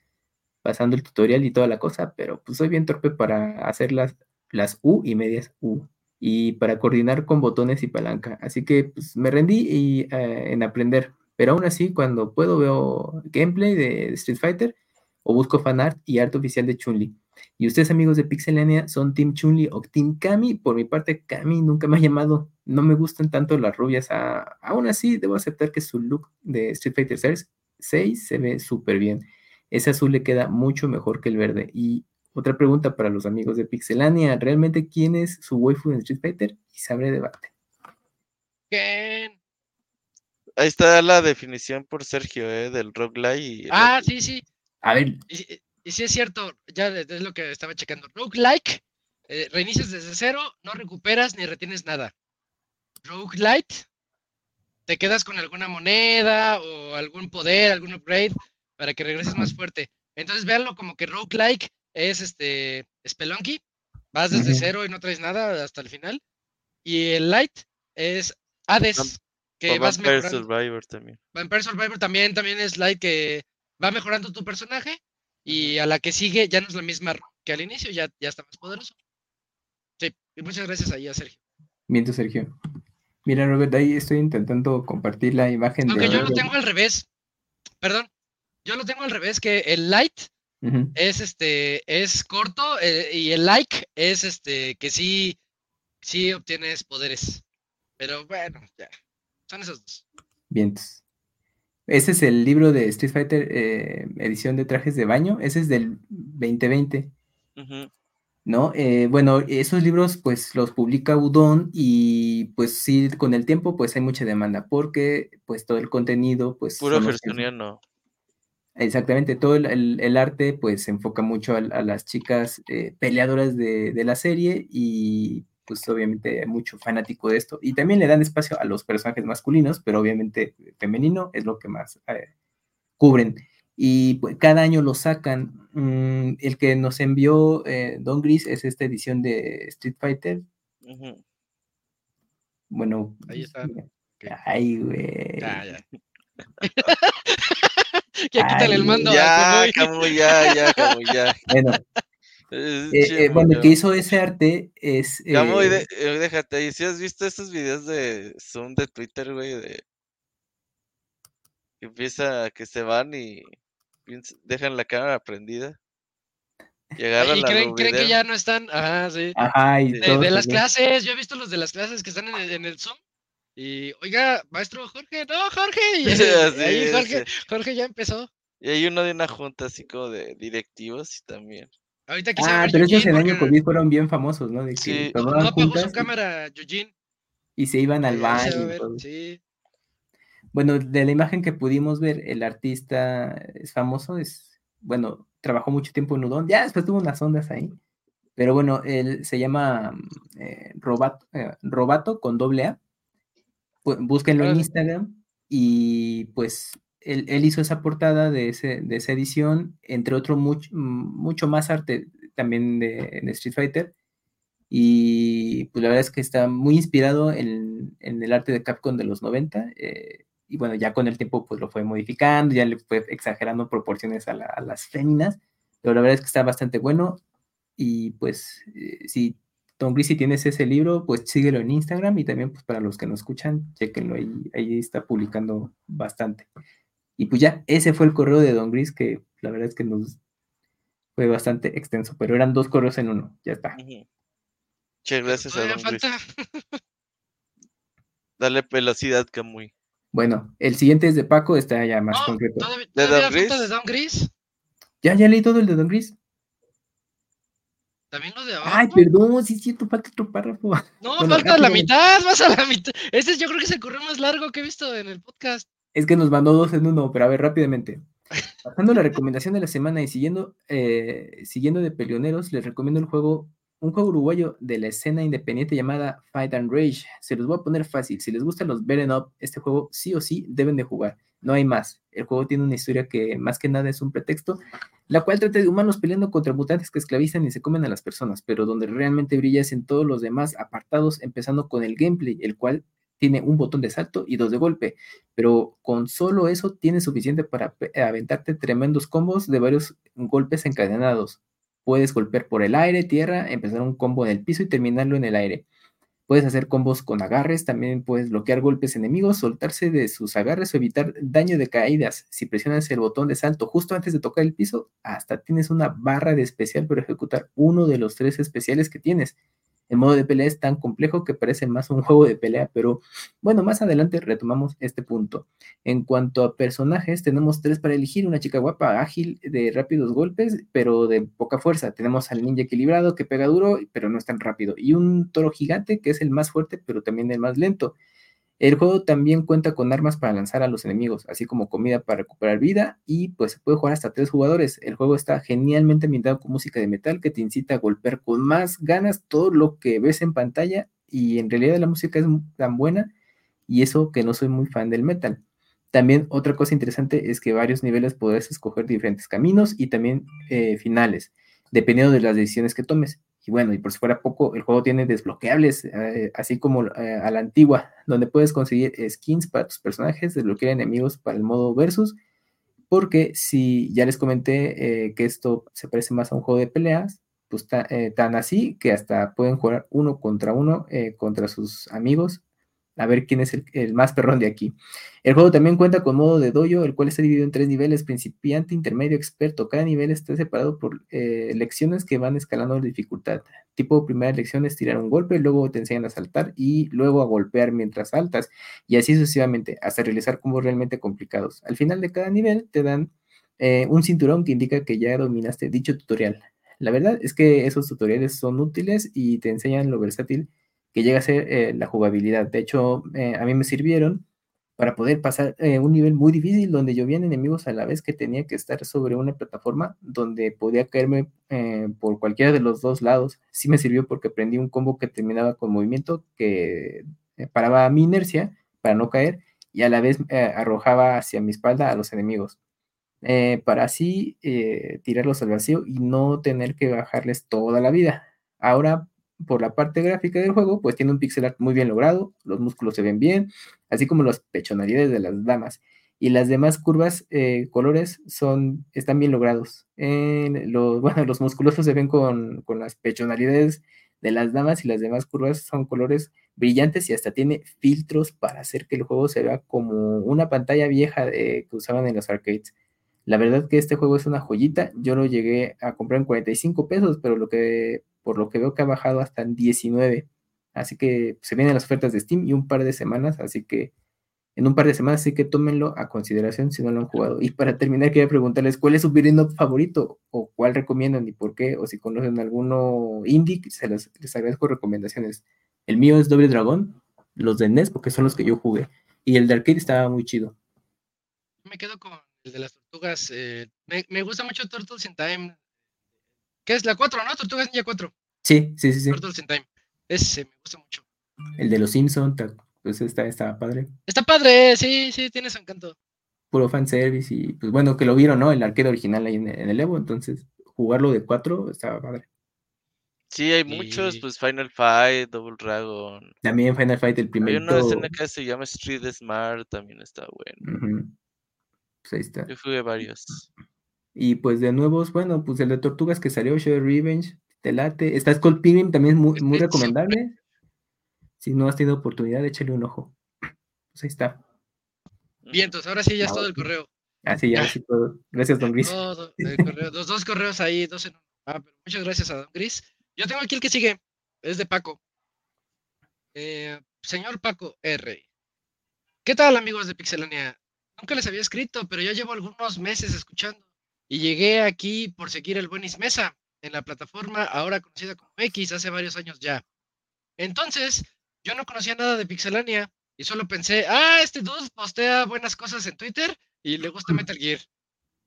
pasando el tutorial y toda la cosa, pero pues soy bien torpe para hacer las, las U y medias U y para coordinar con botones y palanca. Así que pues, me rendí y, eh, en aprender. Pero aún así, cuando puedo veo gameplay de Street Fighter o busco fanart y arte oficial de Chun-Li. Y ustedes, amigos de Pixelania, son Team Chun-Li o Team Kami. Por mi parte, Kami nunca me ha llamado. No me gustan tanto las rubias. Ah, aún así, debo aceptar que su look de Street Fighter 6 se ve súper bien. Ese azul le queda mucho mejor que el verde. Y otra pregunta para los amigos de Pixelania. ¿Realmente quién es su waifu en Street Fighter? Y se abre debate. ¿Quién? Ahí está la definición por Sergio, ¿eh? Del roguelike. ah, sí, sí. A ver. Y, si es cierto, ya es lo que estaba checando. Roguelike, eh, reinicias desde cero, no recuperas ni retienes nada. Roguelite, te quedas con alguna moneda o algún poder, algún upgrade para que regreses más fuerte. Entonces véanlo como que roguelike es este Spelunky, vas desde cero y no traes nada hasta el final. Y el Light es Hades, que vas Vampire Survivor también. Vampire Survivor también, también es Light que va mejorando tu personaje y a la que sigue ya no es la misma que al inicio, ya, ya está más poderoso. Sí, y muchas gracias ahí a Sergio. Miento, Sergio. Mira, Robert, ahí estoy intentando compartir la imagen Aunque yo lo tengo al revés. Perdón, yo lo tengo al revés, que el Light es este, es corto eh, y el like es este, que sí, sí obtienes poderes. Pero bueno, ya, son esos dos. Bien. Ese es el libro de Street Fighter, eh, edición de trajes de baño. Ese es del 2020. ¿No? Eh, bueno, esos libros pues los publica Udon y pues sí, con el tiempo pues hay mucha demanda porque pues todo el contenido pues... Puro no Exactamente, todo el, arte pues se enfoca mucho a, las chicas eh, peleadoras de, la serie y pues obviamente hay mucho fanático de esto. Y también le dan espacio a los personajes masculinos, pero obviamente femenino es lo que más eh, cubren. Y pues, cada año lo sacan. Mm, el que nos envió eh, Don Gris es esta edición de Street Fighter. Bueno. Ahí está. Ay, güey. *laughs* ya quítale el mando. Ya, ya, ya, como ya. Bueno. Eh, eh, bueno, el que hizo ese arte es. Eh, de, eh, déjate, ¿y si has visto estos videos de Zoom de Twitter, güey? De... Que empieza que se van y dejan la cámara prendida. Y, *laughs* ¿Y creen, creen, que ya no están. Ajá, sí. Ajá, y de, de las clases, yo he visto los de las clases que están en el, en el Zoom y, oiga, maestro Jorge, no, Jorge. Y *laughs* ahí Jorge, Jorge ya empezó. Y hay uno de una junta así como de directivos y también. Ahorita ah, pero esos en año COVID fueron bien famosos, ¿no? De que sí. No apagó su cámara, Eugene. Y se iban al baño. Sí. Bueno, de la imagen que pudimos ver, el artista es famoso, es, bueno, trabajó mucho tiempo en Udon, ya después tuvo unas ondas ahí. Pero bueno, él se llama eh, Robato, eh, Robato con doble A búsquenlo en Instagram y pues él, hizo esa portada de, ese, de esa edición, entre otro mucho, mucho más arte también de, Street Fighter. Y pues la verdad es que está muy inspirado en, el arte de Capcom de los 90. Eh, y bueno, ya con el tiempo pues lo fue modificando, ya le fue exagerando proporciones a, las féminas. Pero la verdad es que está bastante bueno. Y pues eh, si Don Gris, si tienes ese libro, pues síguelo en Instagram y también pues para los que nos escuchan, chequenlo ahí, ahí está publicando bastante. Y pues ya, ese fue el correo de Don Gris que la verdad es que nos fue bastante extenso, pero eran dos correos en uno, ya está. Muchas gracias a Don Gris. *laughs* Dale velocidad, Camuy. Bueno, el siguiente es de Paco, está ya más concreto. ¿De Don de Don Gris? Ya, ya leí todo el de Don Gris. También lo de abajo. Ay, perdón, sí, sí, falta otro párrafo. No, falta la mitad, *laughs* vas a la mitad. Este yo creo que es el correo más largo que he visto en el podcast. Es que nos mandó dos en uno, pero a ver, rápidamente. Pasando la recomendación de la semana y siguiendo, eh, siguiendo de peleoneros, les recomiendo el juego, un juego uruguayo de la escena independiente llamada Fight and Rage. Se los voy a poner fácil. Si les gustan los beaten up, este juego sí o sí deben de jugar. No hay más. El juego tiene una historia que más que nada es un pretexto la cual trata de humanos peleando contra mutantes que esclavizan y se comen a las personas, pero donde realmente brilla es en todos los demás apartados, empezando con el gameplay, el cual tiene un botón de salto y dos de golpe, pero con solo eso tiene suficiente para aventarte tremendos combos de varios golpes encadenados. Puedes golpear por el aire, tierra, empezar un combo en el piso y terminarlo en el aire. Puedes hacer combos con agarres, también puedes bloquear golpes enemigos, soltarse de sus agarres o evitar daño de caídas. Si presionas el botón de salto justo antes de tocar el piso, hasta tienes una barra de especial para ejecutar uno de los tres especiales que tienes. El modo de pelea es tan complejo que parece más un juego de pelea, pero bueno, más adelante retomamos este punto. En cuanto a personajes, tenemos tres para elegir, una chica guapa, ágil, de rápidos golpes, pero de poca fuerza. Tenemos al ninja equilibrado que pega duro, pero no es tan rápido, y un toro gigante que es el más fuerte, pero también el más lento. El juego también cuenta con armas para lanzar a los enemigos, así como comida para recuperar vida y pues se puede jugar hasta tres jugadores. El juego está genialmente ambientado con música de metal que te incita a golpear con más ganas todo lo que ves en pantalla y en realidad la música es tan buena y eso que no soy muy fan del metal. También otra cosa interesante es que varios niveles podrás escoger diferentes caminos y también eh, finales, dependiendo de las decisiones que tomes. Y bueno, y por si fuera poco, el juego tiene desbloqueables, eh, así como eh, a la antigua, donde puedes conseguir skins para tus personajes, desbloquear enemigos para el modo versus, porque si ya les comenté eh, que esto se parece más a un juego de peleas, pues tan así que hasta pueden jugar uno contra uno contra sus amigos a ver quién es el, más perrón de aquí. El juego también cuenta con modo de dojo, el cual está dividido en tres niveles, principiante, intermedio, experto. Cada nivel está separado por eh, lecciones que van escalando la dificultad. Tipo, primera lección es tirar un golpe, luego te enseñan a saltar y luego a golpear mientras saltas, y así sucesivamente, hasta realizar combos realmente complicados. Al final de cada nivel te dan eh, un cinturón que indica que ya dominaste dicho tutorial. La verdad es que esos tutoriales son útiles y te enseñan lo versátil que llega a ser eh, la jugabilidad. De hecho, eh, a mí me sirvieron para poder pasar eh, un nivel muy difícil donde llovían enemigos a la vez que tenía que estar sobre una plataforma donde podía caerme por cualquiera de los dos lados. Sí me sirvió porque aprendí un combo que terminaba con movimiento que paraba mi inercia para no caer y a la vez arrojaba hacia mi espalda a los enemigos. para así tirarlos al vacío y no tener que bajarles toda la vida. Ahora por la parte gráfica del juego, pues tiene un pixel art muy bien logrado, los músculos se ven bien, así como las pechonalidades de las damas. Y las demás curvas, eh, colores, son, están bien logrados. los, *laughs* bueno, los musculosos se ven con, las pechonalidades de las damas y las demás curvas son colores brillantes y hasta tiene filtros para hacer que el juego se vea como una pantalla vieja que usaban en los arcades. La verdad que este juego es una joyita. Yo lo llegué a comprar en 45 pesos, pero lo que por lo que veo que ha bajado hasta en 19. Así que se vienen las ofertas de Steam y un par de semanas, así que en un par de semanas sí que tómenlo a consideración si no lo han jugado. Y para terminar, quería preguntarles cuál es su beat'em favorito o cuál recomiendan y por qué, o si conocen alguno indie, se les agradezco recomendaciones. El mío es Doble Dragón, los de NES, porque son los que yo jugué. Y el de arcade estaba muy chido. Me quedo con el de las tortugas. Eh, me, me, gusta mucho Turtles in Time ¿Qué es la 4, no? Tortugas Ninja 4. Sí, sí, sí. sí. Turtles in Time. Ese me gusta mucho. El de los Simpsons, pues está, está padre. Está padre, sí, sí, tiene su encanto. Puro fanservice y pues bueno, que lo vieron, ¿no? El arcade original ahí en, el Evo, entonces jugarlo de 4 estaba padre. Sí, hay muchos, pues Final Fight, Double Dragon. También Final Fight, el primero. Hay una escena que se llama Street Smart, también está bueno. Pues ahí está. Yo jugué varios. Y pues de nuevos, bueno, pues el de Tortugas que salió, Show Revenge, te late. Está Skull Pilgrim, también es muy, muy recomendable. Si no has tenido oportunidad, échale un ojo. Pues ahí está. Bien, entonces ahora sí ya es todo el correo. Ah, sí, ya, sí todo. Gracias, don Gris. *laughs* *laughs* los dos correos ahí, dos en uno. Ah, pero muchas gracias a don Gris. Yo tengo aquí el que sigue, es de Paco. Eh, señor Paco R. ¿Qué tal, amigos de Pixelania? Nunca les había escrito, pero ya llevo algunos meses escuchando y llegué aquí por seguir el Buenis Mesa en la plataforma ahora conocida como X hace varios años ya. Entonces, yo no conocía nada de Pixelania y solo pensé, ah, este dude postea buenas cosas en Twitter y le gusta Metal Gear.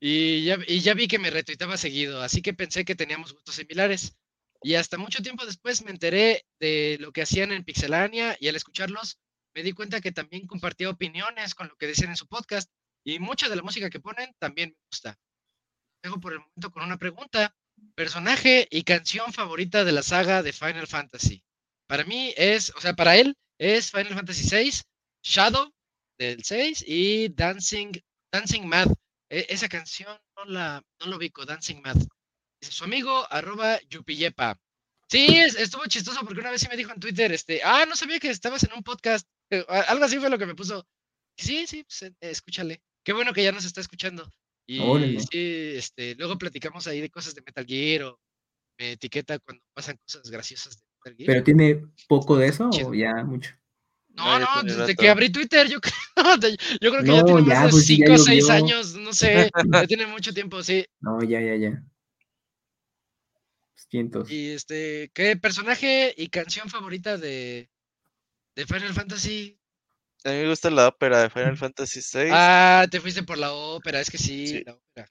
Y ya, y ya vi que me retuitaba seguido, así que pensé que teníamos gustos similares. Y hasta mucho tiempo después me enteré de lo que hacían en Pixelania y al escucharlos me di cuenta que también compartía opiniones con lo que decían en su podcast y mucha de la música que ponen también me gusta dejo por el momento con una pregunta. Personaje y canción favorita de la saga de Final Fantasy. Para mí es, o sea, para él es Final Fantasy VI, Shadow del 6 y Dancing, Dancing Mad. E, esa canción no la, no lo ubico, Dancing Mad. Su amigo, arroba Yupiyepa. Sí, estuvo chistoso porque una vez sí me dijo en Twitter, este, ah, no sabía que estabas en un podcast. *laughs* Algo así fue lo que me puso. Sí, sí, pues, eh, escúchale. Qué bueno que ya nos está escuchando. Y sí, este, luego platicamos ahí de cosas de Metal Gear o me etiqueta cuando pasan cosas graciosas de Metal Gear. ¿Pero tiene poco de eso o ya mucho? No, no, desde que abrí Twitter, yo *laughs* creo, yo creo que ya tiene más de 5 pues o 6 años, no sé, ya tiene mucho tiempo, sí. *laughs* No, ya, ya, ya. Cientos. Y este, ¿qué personaje y canción favorita de, de Final Fantasy? A mí me gusta la ópera de Final *laughs* Fantasy VI. Ah, te fuiste por la ópera, es que sí, la ópera.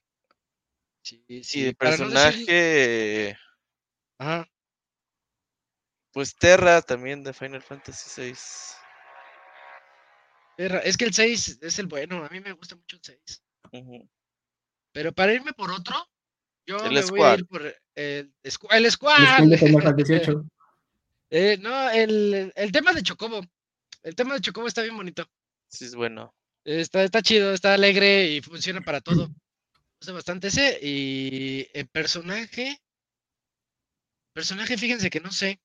Sí, sí. Y el personaje. Ajá. Pues Terra también de Final Fantasy VI. Terra, es que el 6 es el bueno, a mí me gusta mucho el 6. Pero para irme por otro, yo me voy a ir por el, el Squad. El *laughs* eh, no, el, el tema de Chocobo. El tema de Chocobo está bien bonito. Sí, es bueno. Está, está chido, está alegre y funciona para todo. Gusta bastante ese. Y el personaje. Personaje, fíjense que no sé.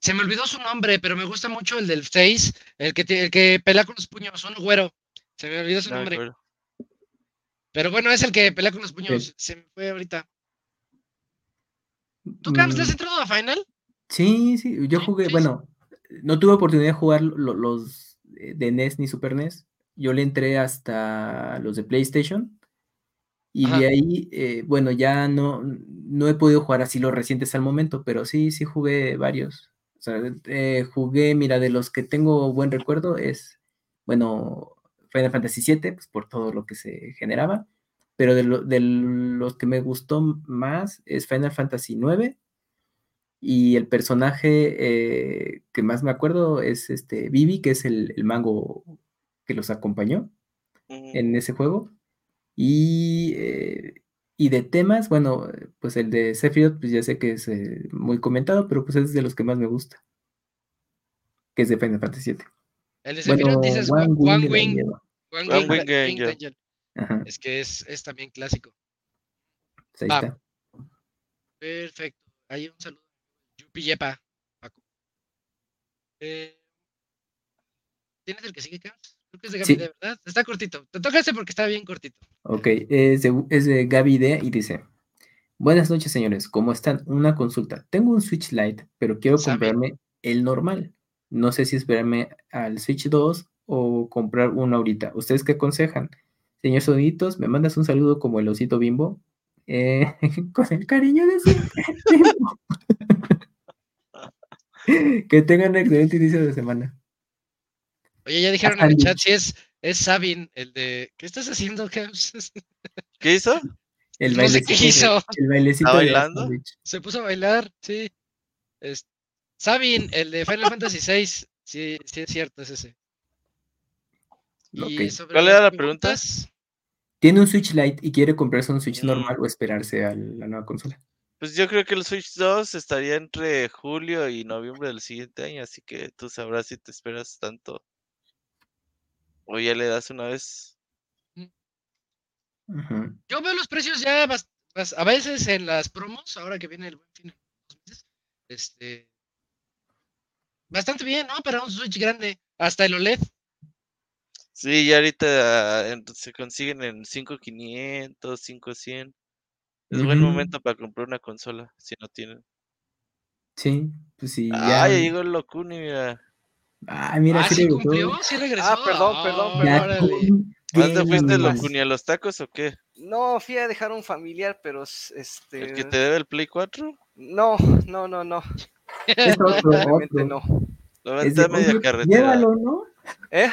Se me olvidó su nombre, pero me gusta mucho el del Face, el que, el que pelea con los puños, un güero. Se me olvidó su nombre. Pero bueno, es el que pelea con los puños. Se me fue ahorita. ¿Tú, Camps, le has mm. entrado a Final? Sí, sí. Yo jugué, bueno, no tuve oportunidad de jugar los de NES ni Super NES. Yo le entré hasta los de PlayStation. Y de ahí, eh, bueno, ya no, no he podido jugar así los recientes al momento, pero sí, sí jugué varios. O sea, eh, jugué, mira, de los que tengo buen recuerdo es, bueno, Final Fantasy VII, pues por todo lo que se generaba, pero de, los que me gustó más es Final Fantasy IX y el personaje eh, que más me acuerdo es este Vivi, que es el, mango que los acompañó en ese juego. Y eh, y de temas, bueno, pues el de Sephiroth, pues ya sé que es eh, muy comentado, pero pues es de los que más me gusta. Que es de Final Fantasy VII. El de Sephiroth dices One, Wing. One Wing, Angel. Es que es, es, también clásico. Pues ahí está. Perfecto. Ahí un saludo. Yupi Yepa, Paco. Eh, ¿Tienes el que sigue, Carlos? Creo que es de Gaby de ¿verdad? Está cortito. Te toca ese porque está bien cortito. Ok, es de, es de Gaby D y dice: Buenas noches, señores. ¿Cómo están? Una consulta. Tengo un Switch Lite, pero quiero comprarme el normal. No sé si esperarme al Switch 2 o comprar uno ahorita. ¿Ustedes qué aconsejan? Señor Sonitos, ¿me mandas un saludo como el osito bimbo? Eh, *laughs* con el cariño de su *laughs* Que tengan un excelente inicio de semana. Oye, ya dijeron en el chat si es, es Sabin, el de. ¿Qué estás haciendo, *laughs* ¿Qué hizo? El no sé qué hizo. El bailecito. ¿Está bailando? Se puso a bailar, sí. Es, Sabin, el de Final Fantasy VI. Sí, sí es cierto, es ese. ¿Cuál era la pregunta? Tiene un Switch Lite y quiere comprarse un Switch mm. normal o esperarse a la nueva consola. Pues yo creo que el Switch 2 estaría entre julio y noviembre del siguiente año, así que tú sabrás si te esperas tanto ¿O ya le das una vez? Yo veo los precios ya a veces en las promos, ahora que viene el buen fin este bastante bien, ¿no? Para un Switch grande, hasta el OLED. Sí, ya ahorita se consiguen en 5500, 5100. Es buen momento para comprar una consola, si no tienen. Sí, pues sí. Ah, ya llegó el Locuni, mira. Ah, mira, ah, sí, cumplió, sí regresó. Ah, perdón, perdón, perdón. ¿Dónde fuiste Locuni a los tacos o qué? No, fui a dejar un familiar, pero este. ¿El que te debe el Play 4? No, no, no, no. Es otro, *laughs* Realmente no. Lo vente a media carretera. Llévalo, ¿no? ¿Eh?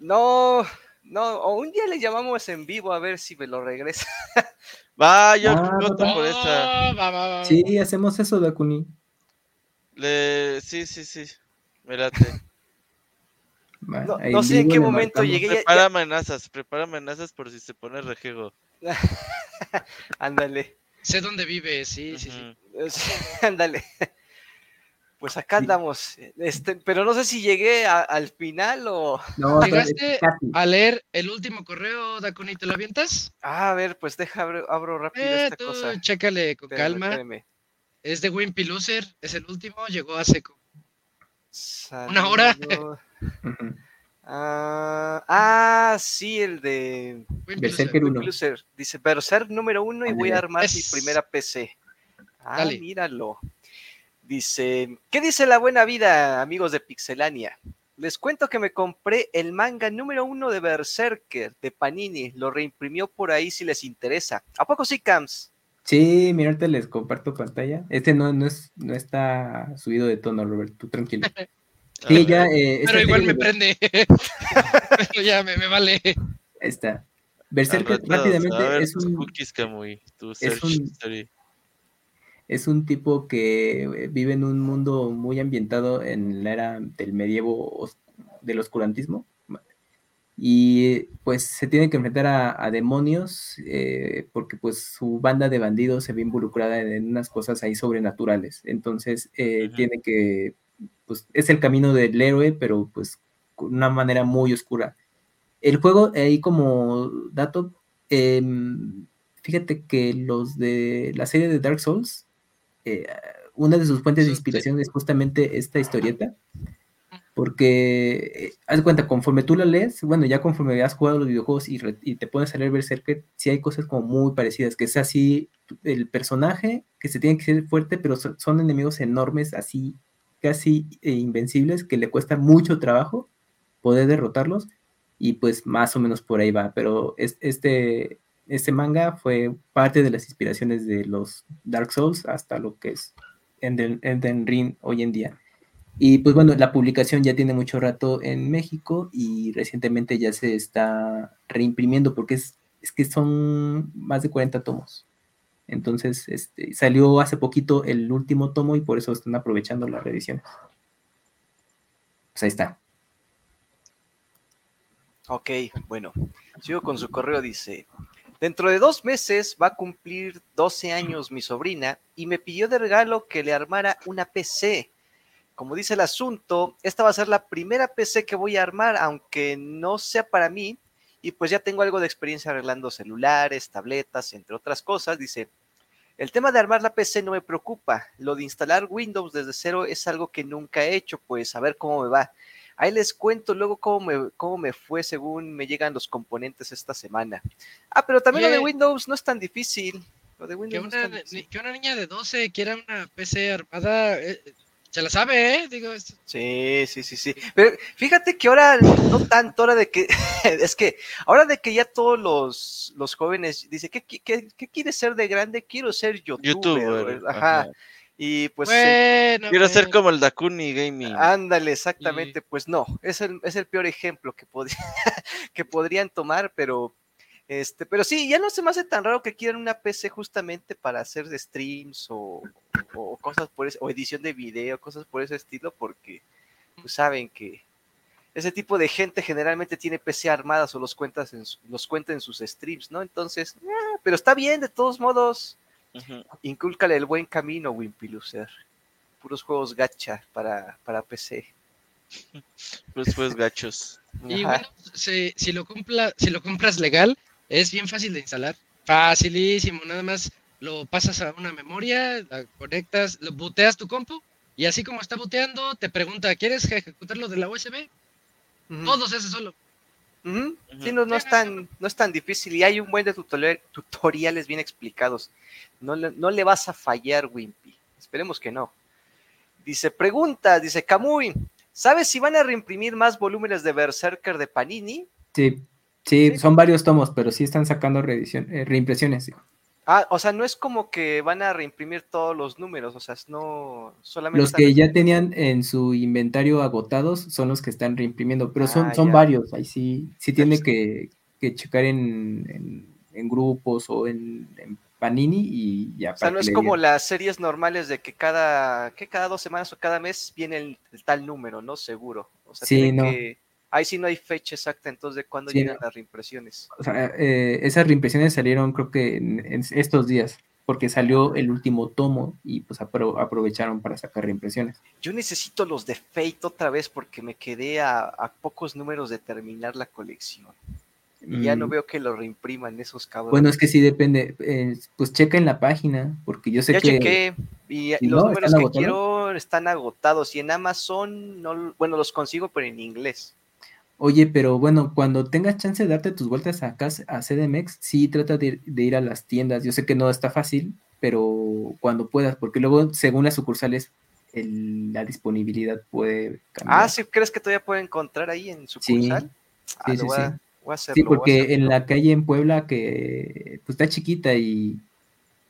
No, no, o un día le llamamos en vivo a ver si me lo regresa. *laughs* va, yo ah, por esa. Va, va, va. Sí, hacemos eso, Dakuni. Le... Sí, sí, sí. Mírate. no, sé en qué momento llegué. Prepara amenazas, prepara amenazas por si se pone rejego. *laughs* Ándale. Sé dónde vive, sí, sí, sí. *laughs* Ándale. Pues acá andamos, este, pero no sé si llegué al final o... No, *laughs* ¿Llegaste a leer el último correo, Daconi, te lo avientas? Ah, a ver, pues deja, abro, rápido eh, esta cosa. Chécale con calma. Es de Wimpy Loser, es el último, llegó a seco. Una hora. *laughs* Ah, ah, sí, el de Berserker 1. Dice Berserk número uno y voy a armar mi primera PC. Ah, míralo. Dice, ¿qué dice la buena vida, amigos de Pixelania? Les cuento que me compré el manga número uno de Berserker de Panini. Lo reimprimió por ahí si les interesa. ¿A poco sí, Cams? Sí, mira, ahorita les comparto pantalla. Este no, no, es, no está subido de tono, Robert, tú tranquilo. *laughs* Sí, ya, eh, pero igual me prende. *laughs* pero ya me, vale. Ahí está. Berserker rápidamente es un, es un, es un tipo que eh, vive en un mundo muy ambientado en la era del medievo del oscurantismo y pues se tiene que enfrentar a, demonios eh, porque pues su banda de bandidos se ve involucrada en, unas cosas ahí sobrenaturales. Entonces eh, tiene que pues es el camino del héroe pero pues con una manera muy oscura. El juego ahí como dato em, fíjate que los de la serie de Dark Souls eh, una de sus fuentes de inspiración es justamente esta historieta, porque, eh, haz cuenta, conforme tú la lees, bueno, ya conforme has jugado los videojuegos y, te pones a leer Berserker, sí hay cosas como muy parecidas, que es así, el personaje que se tiene que ser fuerte, pero son, enemigos enormes, así, casi eh, invencibles, que le cuesta mucho trabajo poder derrotarlos, y pues más o menos por ahí va, pero es, este, este manga fue parte de las inspiraciones de los Dark Souls hasta lo que es Elden, Ring hoy en día. Y pues bueno, la publicación ya tiene mucho rato en México y recientemente ya se está reimprimiendo porque es, es que son más de 40 tomos. Entonces, este, salió hace poquito el último tomo y por eso están aprovechando las reediciones. Pues ahí está. Ok, bueno, sigo con su correo, dice, Dentro de dos meses va a cumplir 12 años mi sobrina y me pidió de regalo que le armara una PC. Como dice el asunto, esta va a ser la primera PC que voy a armar, aunque no sea para mí, y pues ya tengo algo de experiencia arreglando celulares, tabletas, entre otras cosas. Dice, el tema de armar la PC no me preocupa, lo de instalar Windows desde cero es algo que nunca he hecho, pues a ver cómo me va. Ahí les cuento luego cómo me, cómo me fue según me llegan los componentes esta semana. Ah, pero también lo de Windows no es tan difícil. Lo de Windows que, una, niña de 12 quiera una PC armada, eh, se la sabe, ¿eh? Digo, Sí, sí, sí, sí. Pero fíjate que ahora, no tanto, ahora de que, *laughs* es que, ahora de que ya todos los, los jóvenes dicen, ¿qué, qué, qué quieres ser de grande? Quiero ser youtuber. Ajá. Y pues. Quiero ser como el Dakuni Gaming. Ándale, exactamente. Pues no, es el, es el peor ejemplo que, *laughs* que podrían tomar, pero. Este, pero sí, ya no se me hace tan raro que quieran una PC justamente para hacer streams o, cosas por eso, o edición de video, cosas por ese estilo, porque pues saben que ese tipo de gente generalmente tiene PC armadas o los, cuentas en, los cuenta en sus streams, ¿no? Entonces, eh, pero está bien, de todos modos, Incúlcale el buen camino, Wimpy Lucer. Puros juegos gacha para, para PC. *laughs* Puros juegos gachos. Y bueno, si, lo si lo compras legal, es bien fácil de instalar. Facilísimo, nada más lo pasas a una memoria, la conectas, lo booteas tu compu y así como está booteando, te pregunta, ¿quieres ejecutarlo de la USB? Todo se hace solo. Sí, no, no, es tan, no es tan difícil y hay un buen de tutoriales bien explicados. No le, no le vas a fallar, Wimpy. Esperemos que no. Dice, pregunta, dice Camuy, ¿sabes si van a reimprimir más volúmenes de Berserker de Panini? Sí, sí, son varios tomos, pero sí están sacando eh, reimpresiones. Ah, o sea, no es como que van a reimprimir todos los números, o sea, no solamente. Los que ya tenían en su inventario agotados son los que están reimprimiendo, pero son, ah, son varios, ahí sí, sí tiene que, checar en, grupos o en, Panini y ya. O sea, no es como las series normales de que cada, que cada dos semanas o cada mes viene el, tal número, ¿no? Seguro. O sea, sí, no. que Ahí sí no hay fecha exacta entonces de cuándo llegan las reimpresiones. O sea, eh, esas reimpresiones salieron creo que en, estos días. porque salió el último tomo y pues aprovecharon para sacar reimpresiones. Yo necesito los de Fate otra vez porque me quedé a, pocos números de terminar la colección. Y ya no mm. veo que lo reimpriman esos cabrones. Bueno, es que sí depende. Eh, pues checa en la página, porque yo sé ya que. Chequé, y, los números que quiero están agotados. Y en Amazon, no, bueno, los consigo, pero en inglés. Oye, pero bueno, cuando tengas chance de darte tus vueltas acá a CDMX, sí trata de, ir a las tiendas. Yo sé que no está fácil, pero cuando puedas, porque luego, según las sucursales, la disponibilidad puede cambiar. Ah, ¿sí crees que todavía puede encontrar ahí en sucursal? Sí, ah, sí, sí. sí, porque en la calle en Puebla, que pues, está chiquita y,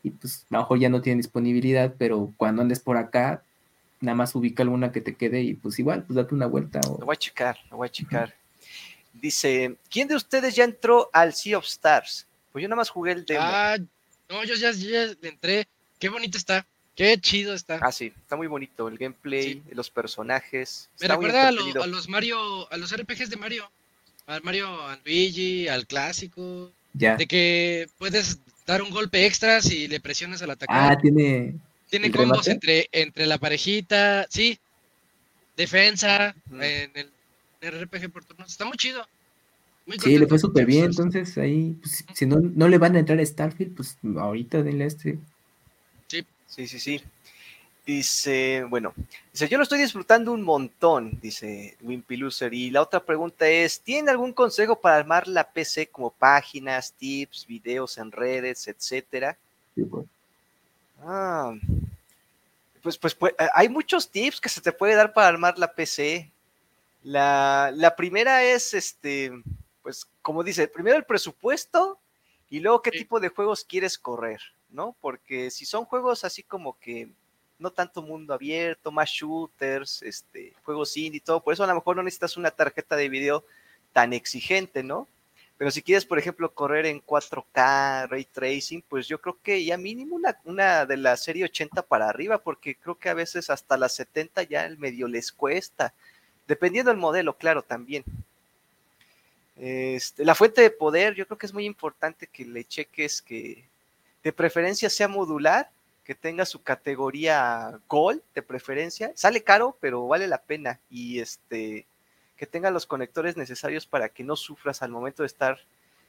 y pues a lo mejor ya no tiene disponibilidad, pero cuando andes por acá, nada más ubica alguna que te quede y pues igual, pues date una vuelta. Lo voy a checar, lo voy a checar. Dice, ¿quién de ustedes ya entró al Sea of Stars? Pues yo nada más jugué el demo. Ah, no, yo ya, entré. Qué bonito está. Qué chido está. Ah, sí, está muy bonito. El gameplay, los personajes. Me recuerda a, los Mario, a los RPGs de Mario. Al Mario Luigi, al clásico. Ya. De que puedes dar un golpe extra si le presionas al atacar. Ah, tiene. Tiene combos entre, entre la parejita, sí. Defensa, en el RPG por turnos. Está muy chido. sí, le fue súper bien. Entonces, ahí, pues, si no, no le van a entrar a Starfield, pues ahorita denle este. Sí, sí, sí, sí. Dice, bueno, dice, yo lo estoy disfrutando un montón, dice Wimpy Loser. Y la otra pregunta es, ¿tienen algún consejo para armar la PC como páginas, tips, videos en redes, etcétera? Sí, pues. Ah, pues, pues, pues, hay muchos tips que se te puede dar para armar la PC. La, primera es, este, pues, como dice, primero el presupuesto y luego qué tipo de juegos quieres correr, ¿no? Porque si son juegos así como que no tanto mundo abierto, más shooters, este, juegos indie y todo, por eso a lo mejor no necesitas una tarjeta de video tan exigente, ¿no? Pero si quieres, por ejemplo, correr en 4K, ray tracing, pues yo creo que ya mínimo una, una de la serie 80 para arriba, porque creo que a veces hasta las 70 ya el medio les cuesta. Dependiendo del modelo, claro, también. Este, la fuente de poder, yo creo que es muy importante que le cheques que de preferencia sea modular, que tenga su categoría Gold de preferencia. Sale caro, pero vale la pena. Y este que tenga los conectores necesarios para que no sufras al momento de estar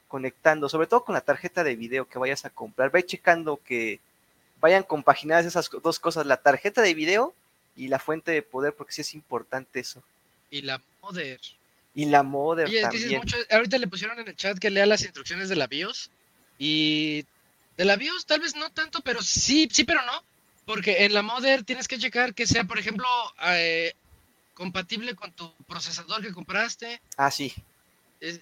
conectando, sobre todo con la tarjeta de video que vayas a comprar. Ve checando que vayan compaginadas esas dos cosas, la tarjeta de video y la fuente de poder, porque sí es importante eso. Y la modder. Y la modder también. ahorita le pusieron en el chat que lea las instrucciones de la BIOS. Y de la BIOS tal vez no tanto, pero sí, sí, pero no. Porque en la modder tienes que checar que sea, por ejemplo, eh, compatible con tu procesador que compraste. Ah, sí.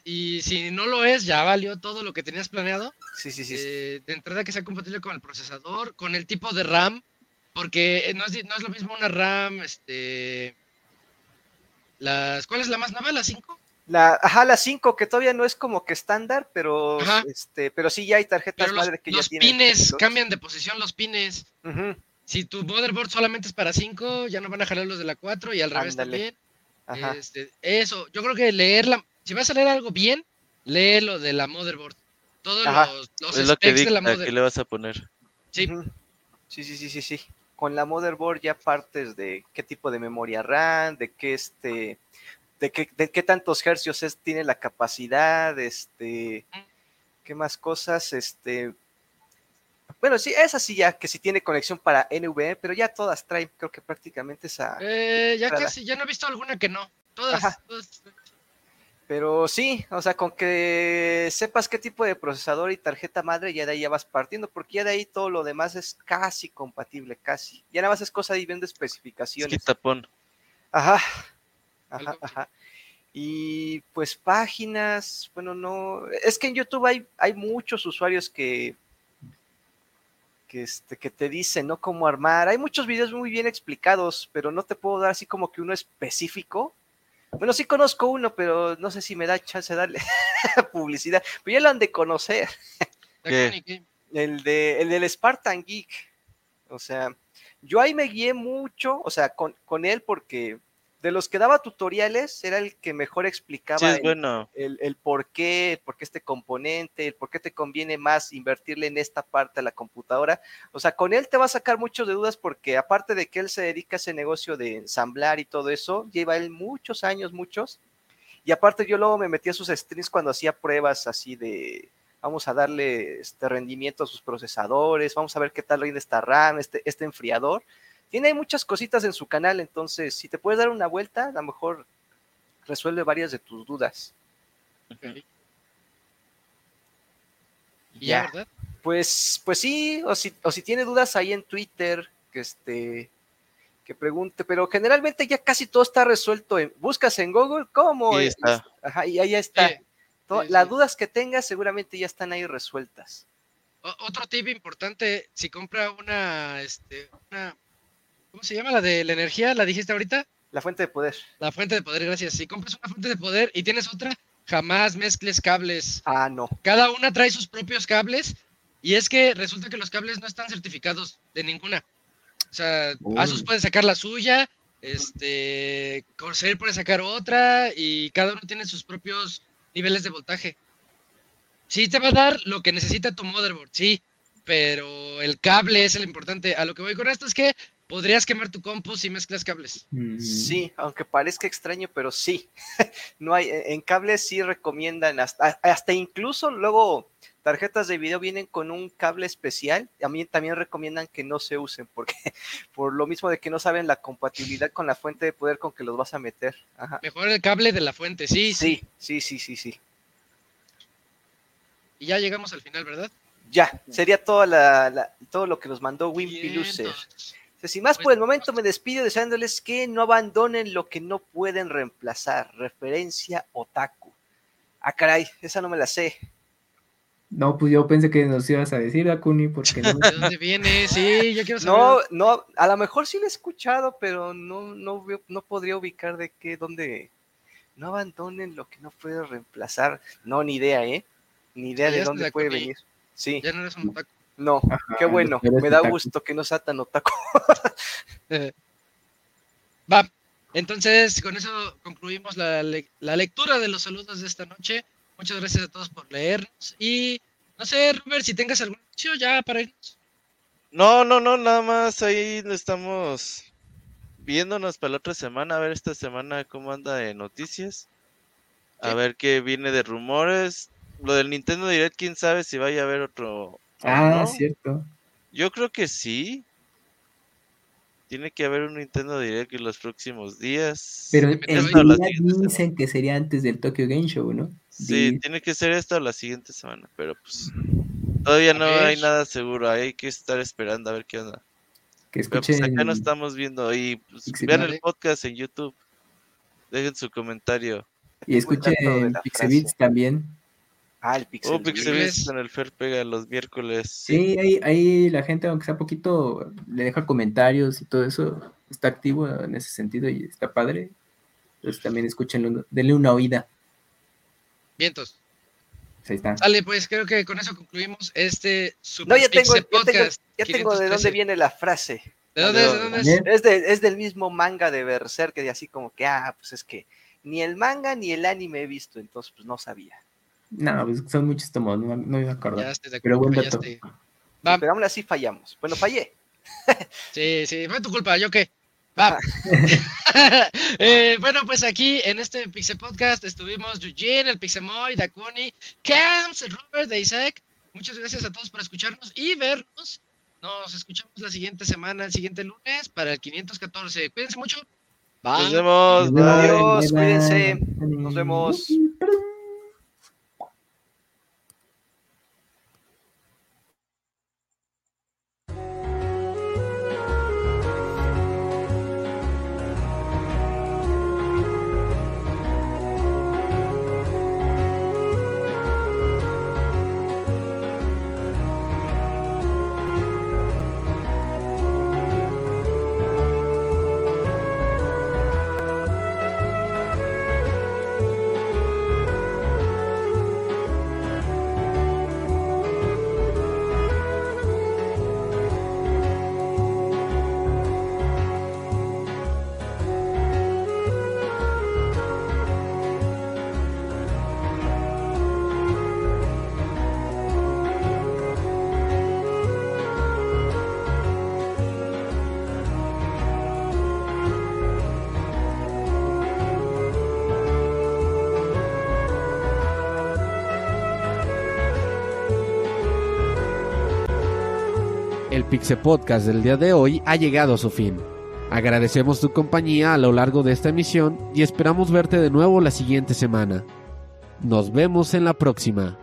y si no lo es, ya valió todo lo que tenías planeado. Sí, sí, sí. Eh, de entrada que sea compatible con el procesador, con el tipo de RAM, porque no es, no es lo mismo una RAM, este, las, ¿Cuál es la más nueva? ¿La 5? La, ajá, la 5, que todavía no es como que estándar, pero este, pero sí ya hay tarjetas madre que ya tienen. Los pines cambian de posición los pines. Si tu motherboard solamente es para 5, ya no van a jalar los de la 4 y al revés también. Este, eso, yo creo que leerla, si vas a leer algo bien, lee lo de la motherboard. Todos los, los es lo que de la motherboard. le vas a poner. Sí. Sí, sí, sí, sí, sí con la motherboard ya partes de qué tipo de memoria RAM, de qué este, de qué, de qué tantos hercios es, tiene la capacidad, este, qué más cosas, este, bueno, sí, esa sí ya, que sí tiene conexión para NVMe, pero ya todas traen, creo que prácticamente esa. Eh, ya casi, ya no he visto alguna que no. todas, pero sí, o sea, con que sepas qué tipo de procesador y tarjeta madre, ya de ahí ya vas partiendo, porque ya de ahí todo lo demás es casi compatible, casi. Ya nada más es cosa de viendo especificaciones. Es tapón. Ajá, ajá, ajá. Y pues páginas, bueno, no, es que en YouTube hay, hay muchos usuarios que, que, este, que te dicen, ¿no? Cómo armar. Hay muchos videos muy bien explicados, pero no te puedo dar así como que uno específico bueno, sí conozco uno, pero no sé si me da chance de darle *laughs* publicidad. Pero ya lo han de conocer. El, de, el del Spartan Geek. O sea, yo ahí me guié mucho, o sea, con, con él porque de los que daba tutoriales, era el que mejor explicaba el, por qué, por qué este componente, el por qué te conviene más invertirle en esta parte de la computadora. O sea, con él te va a sacar muchas de dudas porque aparte de que él se dedica a ese negocio de ensamblar y todo eso, lleva él muchos años, muchos. Y aparte yo luego me metí a sus streams cuando hacía pruebas así de, vamos a darle este rendimiento a sus procesadores, vamos a ver qué tal rinde esta RAM, este, este enfriador tiene muchas cositas en su canal, entonces si te puedes dar una vuelta, a lo mejor resuelve varias de tus dudas. Ya, ¿verdad? Pues, pues sí, o si, o si tiene dudas ahí en Twitter, que este, que pregunte, pero generalmente ya casi todo está resuelto. buscas en Google, ¿cómo? Ahí está. Ajá, y ahí está. las dudas que tengas seguramente ya están ahí resueltas. otro tip importante, si compra una, este, una, ¿Cómo se llama la de la energía? ¿La dijiste ahorita? La fuente de poder. La fuente de poder, gracias. Si compras una fuente de poder y tienes otra, jamás mezcles cables. Ah, no. Cada una trae sus propios cables y es que resulta que los cables no están certificados de ninguna. O sea, Asus puede sacar la suya, este, Corsair puede sacar otra y cada uno tiene sus propios niveles de voltaje. Sí te va a dar lo que necesita tu motherboard, sí, pero el cable es el importante. A lo que voy con esto es que podrías quemar tu compu si mezclas cables. Mm. Sí, aunque parezca extraño, pero sí. *laughs* no hay, en cables sí recomiendan, hasta, hasta incluso luego tarjetas de video vienen con un cable especial. A mí también recomiendan que no se usen, porque *laughs* por lo mismo de que no saben la compatibilidad con la fuente de poder con que los vas a meter. Mejor el cable de la fuente, sí, sí. Sí, sí, sí, sí, Y ya llegamos al final, ¿verdad? Ya, sería toda la, todo lo que nos mandó Wimpy Lucer. Sin más por el momento me despido deseándoles que no abandonen lo que no pueden reemplazar. Referencia otaku. Ah, caray, esa no me la sé. No, pues yo pensé que nos ibas a decir, Akuni, porque no. *laughs* ¿De dónde viene? Sí, yo quiero saber. No, no, a lo mejor sí lo he escuchado, pero no, no, no podría ubicar de qué, dónde. No abandonen lo que no pueden reemplazar. No, ni idea, ¿eh? Ni idea de dónde puede venir. Sí. Ya no eres un otaku. No, qué bueno, me da gusto que no sea tan otaku. *laughs* Va, entonces con eso concluimos la, lectura de los saludos de esta noche. Muchas gracias a todos por leernos. Y no sé, Robert, si tengas algún anuncio ya para irnos. No, no, no, nada más ahí estamos viéndonos para la otra semana, a ver esta semana cómo anda de noticias. A ver qué viene de rumores. Lo del Nintendo Direct, quién sabe si vaya a haber otro Ah, cierto. Yo creo que sí. Tiene que haber un Nintendo Direct en los próximos días. Pero en dicen que sería antes del Tokyo Game Show, ¿no? Sí, tiene que ser esto la siguiente semana, pero pues todavía no hay nada seguro, hay que estar esperando a ver qué onda. Que pues, acá no estamos viendo y pues, vean el podcast en YouTube, dejen su comentario. Y escuchen Pixabits también. Ah, el Pixel. Oh, Pixel en el Fer pega los miércoles. Sí, ahí, ahí, la gente, aunque sea poquito, le deja comentarios y todo eso. Está activo en ese sentido y está padre. Entonces también escúchenlo, denle una oída. Vientos. Ahí está. Sale, pues creo que con eso concluimos este super no, ya tengo, podcast. Ya tengo, de dónde viene la frase. ¿De dónde es? ¿De dónde es? Es, de, es del mismo manga de Berserk, que de así como que, ah, pues es que ni el manga ni el anime he visto, entonces pues no sabía. No, pues son muchos tomos, no, no me acuerdo. Ya estoy de acuerdo, Pero buen dato. Pero aún así fallamos. Bueno, fallé. *laughs* sí, sí, fue tu culpa, ¿yo qué? Va. *laughs* eh, bueno, pues aquí en este Pixel Podcast estuvimos Eugene, el Pixemoy, Dakuni, Camps, Robert, Isaac. Muchas gracias a todos por escucharnos y vernos. Nos escuchamos la siguiente semana, el siguiente lunes, para el 514. Cuídense mucho. Bye. Nos vemos. Adiós, cuídense. Nos vemos. Podcast del día de hoy ha llegado a su fin. Agradecemos tu compañía a lo largo de esta emisión y esperamos verte de nuevo la siguiente semana. Nos vemos en la próxima.